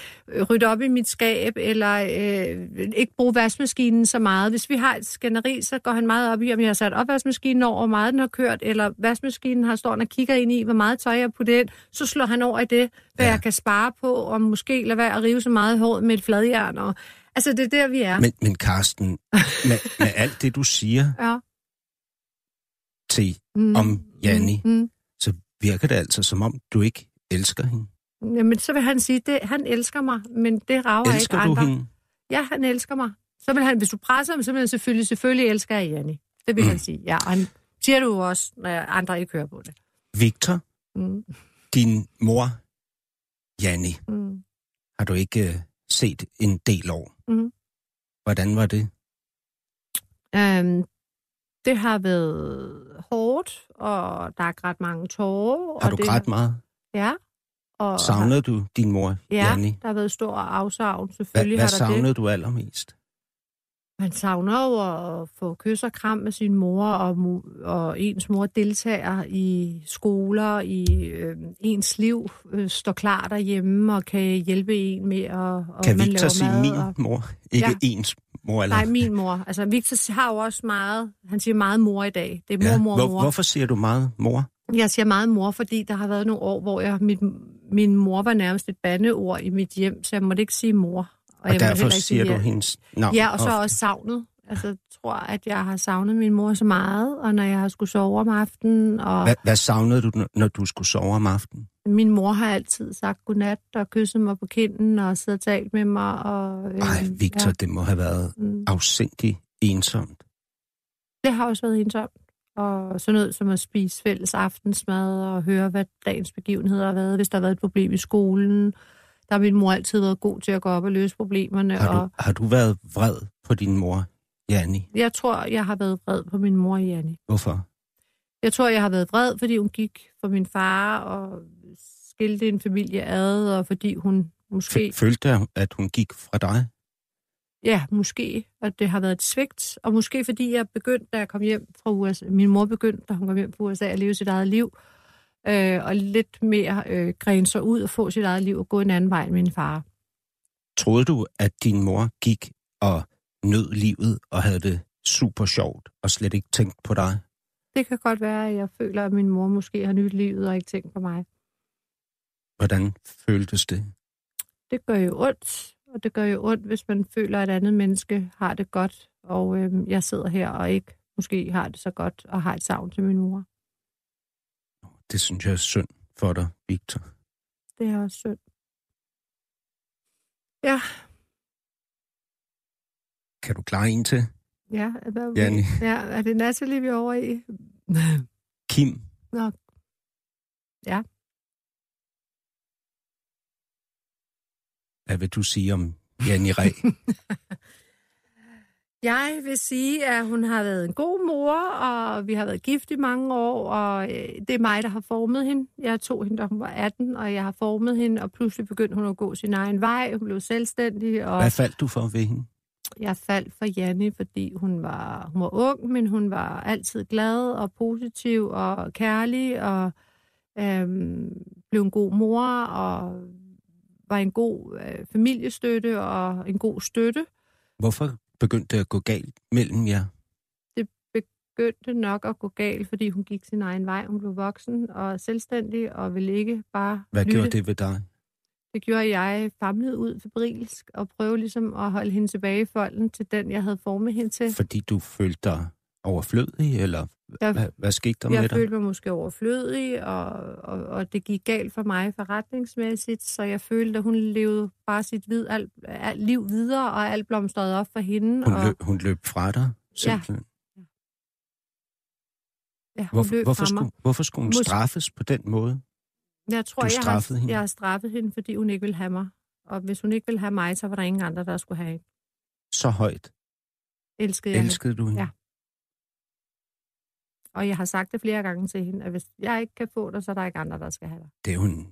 rydde op i mit skab, eller øh, ikke bruge vaskemaskinen så meget. Hvis vi har et skænderi, så går han meget op i, om jeg har sat opvaskemaskinen over, hvor meget den har kørt, eller vaskemaskinen har stået og kigger ind i, hvor meget tøj jeg har puttet ind. Så slår han over i det, hvad Ja. jeg kan spare på, og måske lade være at rive så meget i håret med et fladjern. Og, altså, det er der, vi er. Men, men Karsten, med, med alt det, du siger ja. til Mm. om Janni, Mm. Mm. så virker det altså, som om du ikke elsker hende. Jamen, så vil han sige, det, han elsker mig, men det rager Elsker ikke du andre. hende? Ja, han elsker mig. Så vil han, hvis du presser ham, så vil han selvfølgelig, selvfølgelig elsker jeg Janni. Det vil Mm. mm. han sige. Ja, og han siger du også, når andre ikke hører på det. Victor, Mm. din mor, Janni, Mm. har du ikke øh, set en del år. Mhm. Hvordan var det? Um, det har været hårdt, og der er grædt mange tårer. Har og du det grædt meget? Ja. Og Savnede du din mor, Ja, Janni? der har været stor afsavn. Selvfølgelig hvad har der det. savnede du allermest? Man savner jo at få kys og kram med sin mor, og, og ens mor deltager i skoler, i øh, ens liv, øh, står klar derhjemme og kan hjælpe en med at og Kan man Victor sige min og... mor? Ikke Ja. ens mor? Eller? Nej, min mor. Altså, Victor har jo også meget, han siger meget mor i dag. Det er ja. mor, mor, Hvor, mor. Hvorfor siger du meget mor? Jeg siger meget mor, fordi der har været nogle år, hvor jeg, mit, min mor var nærmest et bandeord i mit hjem, så jeg måtte ikke sige mor. Og, jeg måtte derfor ikke siger sige, du hendes navn Ja, og så ofte. også savnet. Altså, jeg tror, at jeg har savnet min mor så meget, og når jeg har skulle sove om aftenen, og Hvad, hvad savnede du, når- du skulle sove om aftenen? min mor har altid sagt godnat og kysset mig på kinden og siddet og talt med mig. Og, øh, Nej, Victor, Ja, det må have været mm. afsindig ensomt. det har også været ensomt. Og sådan noget som at spise fælles aftensmad og høre, hvad dagens begivenheder har været, hvis der har været et problem i skolen. Der har min mor altid været god til at gå op og løse problemerne. Har Og du, har du været vred på din mor, Janni? jeg tror, jeg har været vred på min mor, Janni. Hvorfor? Jeg tror, jeg har været vred, fordi hun gik for min far og skilte en familie ad, og fordi hun måske... F- følte jeg, at hun gik fra dig? Ja, måske. Og det har været et svigt. Og måske fordi jeg begyndte, da jeg kom hjem fra USA. Min mor begyndte, da hun kom hjem fra USA, at leve sit eget liv. Øh, og lidt mere øh, grene sig ud og få sit eget liv og gå en anden vej end min far. Troede du, at din mor gik og nød livet og havde det super sjovt og slet ikke tænkt på dig? Det kan godt være, at jeg føler, at min mor måske har nyt livet og ikke tænkt på mig. Hvordan føltes det? Det gør jo ondt, og det gør jo ondt, hvis man føler, at et andet menneske har det godt, og øh, jeg sidder her og ikke måske har det så godt og har et savn til min mor. Det synes jeg er synd for dig, Victor. Det er også synd. Ja, Kan du klare en til? ja. Hvad, Janni. ja, er det Natalie, vi er over i? Kim? Nå. Ja. Hvad vil du sige om Janni Ræ? Jeg vil sige, at hun har været en god mor, og vi har været gift i mange år, og øh, det er mig, der har formet hende. Jeg tog hende, da hun var 18, og jeg har formet hende, og pludselig begyndte hun at gå sin egen vej. Hun blev selvstændig. Og Hvad faldt du for ved hende? Jeg faldt for Janne, fordi hun var, hun var ung, men hun var altid glad og positiv og kærlig, og øhm, blev en god mor, og var en god øh, familiestøtte og en god støtte. Hvorfor begyndte det at gå galt mellem jer? Det begyndte nok at gå galt, fordi hun gik sin egen vej. Hun blev voksen og selvstændig og ville ikke bare Hvad lytte. gjorde det ved dig? Det gjorde, jeg famlede ud febrilsk og prøvede ligesom at holde hende tilbage i folden til den, jeg havde formet hende til. Fordi du følte dig overflødig, eller Jeg- hvad, hvad skete der med Jeg dig? følte mig måske overflødig, og, og, og det gik galt for mig forretningsmæssigt, så jeg følte, at hun levede bare sit vid, alt, alt liv videre, og alt blomstrede op for hende. Hun og, løb, hun løb fra dig, simpelthen. ja, hun Hvorfor, løb hvorfor, skulle, hvorfor skulle hun Mås- straffes på den måde? Jeg tror, du jeg har, hende? jeg har straffet hende, fordi hun ikke ville have mig. Og hvis hun ikke ville have mig, så var der ingen andre, der skulle have hende. Så højt Elskede jeg hende. elskede du hende? Ja. Og jeg har sagt det flere gange til hende, at hvis jeg ikke kan få dig, så er der ikke andre, der skal have dig. Det er jo en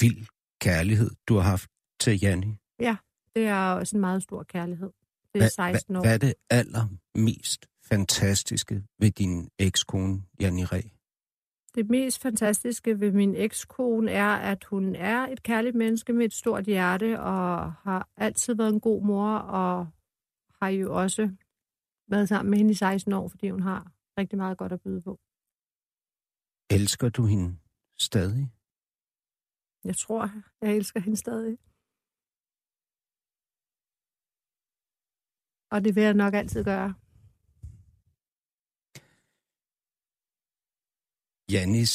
vild kærlighed, du har haft til Janni. Det er også en meget stor kærlighed. Det er Hvad, 16 år. hvad, hvad er det allermest fantastiske ved din ekskone, Janni Ræ? Det mest fantastiske ved min ekskone er, at hun er et kærligt menneske med et stort hjerte, og har altid været en god mor, og har jo også været sammen med hende i 16 år, fordi hun har rigtig meget godt at byde på. Elsker du hende stadig? Jeg tror, jeg elsker hende stadig. Og det vil jeg nok altid gøre. Jannis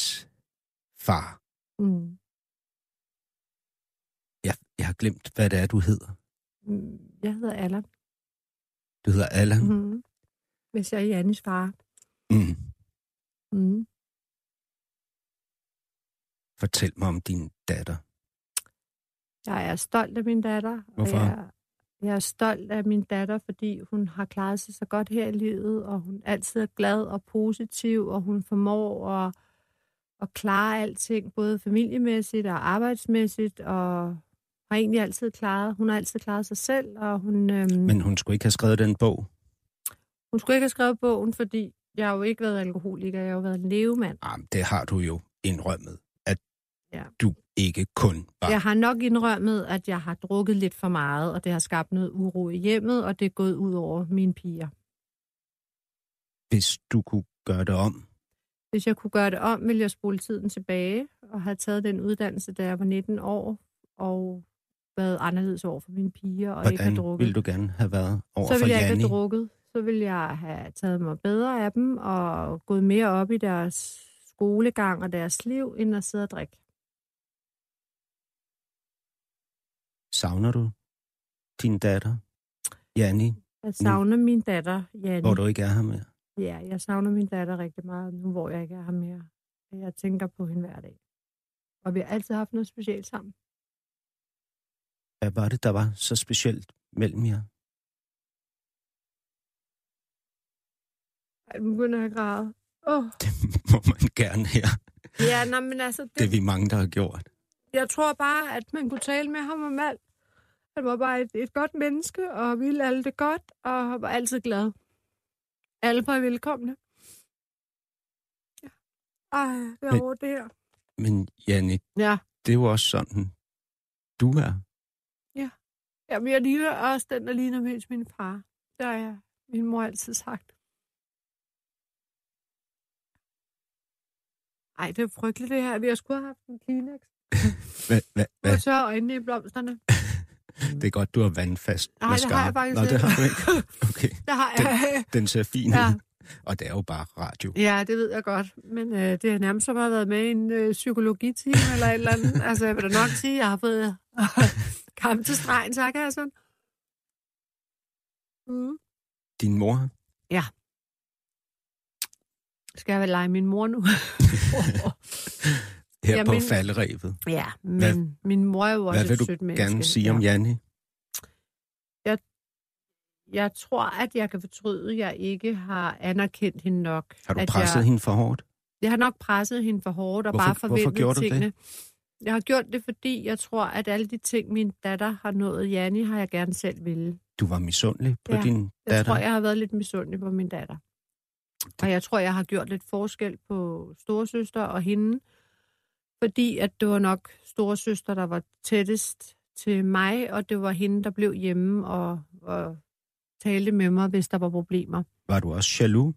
far. Mm. Jeg, jeg har glemt, hvad det er, du hedder. Mm, Jeg hedder Allan. Du hedder Allan. Mm. Hvis jeg er Jannis far. Mm. Mm. Fortæl mig om din datter. Jeg er stolt af min datter. Hvorfor? Jeg, jeg er stolt af min datter, fordi hun har klaret sig så godt her i livet, og hun altid er glad og positiv, og hun formår at, at klare alting, både familiemæssigt og arbejdsmæssigt, og har egentlig altid klaret, hun har altid klaret sig selv, og hun, øhm, Men hun skulle ikke have skrevet den bog. hun skulle ikke have skrevet bogen, fordi jeg har jo ikke været alkoholiker, jeg har jo været en levemand. Jamen, det har du jo indrømmet, at Ja. du ikke kun var... Jeg har nok indrømmet, at jeg har drukket lidt for meget, og det har skabt noget uro i hjemmet, og det er gået ud over mine piger. Hvis du kunne gøre det om, Hvis jeg kunne gøre det om, ville jeg spole tiden tilbage og have taget den uddannelse, da jeg var 19 år, og været anderledes over for mine piger, og ikke have hvordan drukket. ville du gerne have været over så for ville jeg ikke Janni? have drukket. Så ville jeg have taget mig bedre af dem, og gået mere op i deres skolegang og deres liv, end at sidde og drikke. Savner du din datter, Janni, Jeg savner min datter, Janne. hvor du ikke er her med? Ja, jeg savner min datter rigtig meget, nu hvor jeg ikke er her mere. Jeg tænker på hende hver dag. Og vi har altid haft noget specielt sammen. Hvad var det, der var så specielt mellem jer? Ej, nu begynder jeg at græde. Oh. Det må man gerne her. ja, nej, men altså, det, Det er vi mange, der har gjort. jeg tror bare, at man kunne tale med ham om alt. Han var bare et, et godt menneske, og ville alle det godt, og var altid glad. Alle var velkomne. Ja. Ej, det er Men- over det her. Men Janni, Ja. det er jo også sådan, du er. Jamen, jeg ligner også den, der ligner mest min far. Det har jeg min mor altid sagt. Ej, det er frygteligt det her. Vi har sgu haft en Kleenex. Hvad, hvad, Hvad? Og så øjnene i blomsterne. Det er godt, du har vandfast Nej, det har jeg faktisk Nå, det har du ikke. Okay, Der har jeg. den ser fin Ja. ud. Og det er jo bare radio. Ja, det ved jeg godt. Men øh, det er nærmest som at have været med i en øh, psykologitime eller et eller andet. Altså, jeg vil da nok sige, at jeg har fået kamp til stregen, tak, Hassan. Mm. Din mor, Skal jeg lege min mor nu? her Ja, på min- falderæbet. ja, men Hvad- min mor er jo også Hvad vil du sødt menneske. gerne sige om Janni? jeg tror, at jeg kan fortryde, at jeg ikke har anerkendt hende nok. Har du presset jeg, hende for hårdt? Jeg har nok presset hende for hårdt og Hvorfor- bare hvorfor forventet gjorde du det? tingene. Jeg har gjort det, fordi jeg tror, at alle de ting, min datter har nået, Janni, har jeg gerne selv ville. Du var misundelig på Ja, din Jeg datter? tror, jeg har været lidt misundelig på min datter. Og jeg tror, jeg har gjort lidt forskel på storesøster og hende, fordi at det var nok storesøster, der var tættest til mig, og det var hende, der blev hjemme og, og talte med mig, hvis der var problemer. Var du også jaloux?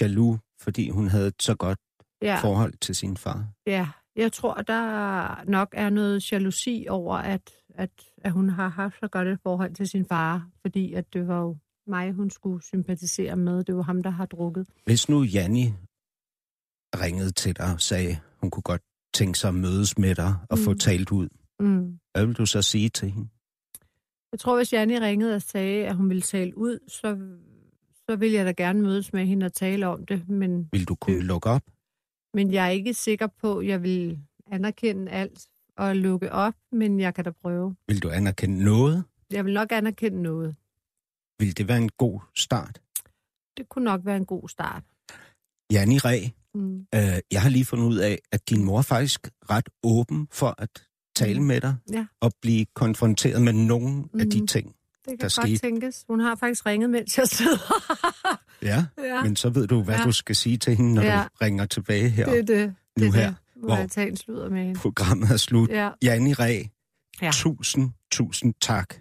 Jaloux, fordi hun havde et så godt Ja, forhold til sin far? ja. jeg tror, der nok er noget jalousi over, at, at, at hun har haft så godt et forhold til sin far, fordi at det var jo mig, hun skulle sympatisere med. Det var ham, der har drukket. Hvis nu Janni ringede til dig og sagde, hun kunne godt tænke sig at mødes med dig og mm. få talt ud, Mm. hvad vil du så sige til hende? Jeg tror, hvis Janni ringede og sagde, at hun ville tale ud, så, så ville jeg da gerne mødes med hende og tale om det. Men, Vil du kunne Øh. lukke op? men jeg er ikke sikker på, at jeg vil anerkende alt og lukke op, men jeg kan da prøve. Vil du anerkende noget? Jeg vil nok anerkende noget. Vil det være en god start? Det kunne nok være en god start. Janni Ræ, Mm. øh, jeg har lige fundet ud af, at din mor er faktisk ret åben for at tale Mm. med dig Ja. og blive konfronteret med nogle af de Mhm. ting. Det kan Der godt skete- tænkes. Hun har faktisk ringet, mens jeg sidder. Ja, ja, men så ved du, hvad Ja. du skal sige til hende, når Ja. du ringer tilbage her. det er det. nu det er her, det. Må hvor- jeg tage en sludder med hende. Programmet er slut. Ja. Janni Ræ, Ja. tusind, tusind tak,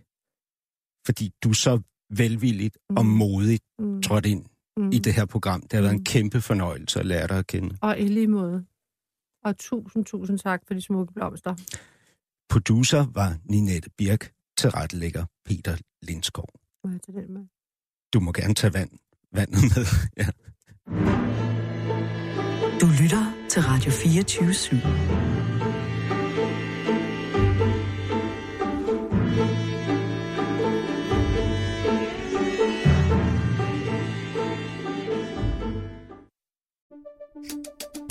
fordi du så velvilligt Mm. og modigt Mm. trådte ind Mm. i det her program. Det har været en Mm. kæmpe fornøjelse at lære dig at kende. Og i lige måde. Og tusind, tusind tak for de smukke blomster. Producer var Ninette Birk, tilrettelægger Peter Lindskov. Må jeg tage den med? Du må gerne tage vand, vandet med. ja. Du lytter til Radio 24 /7.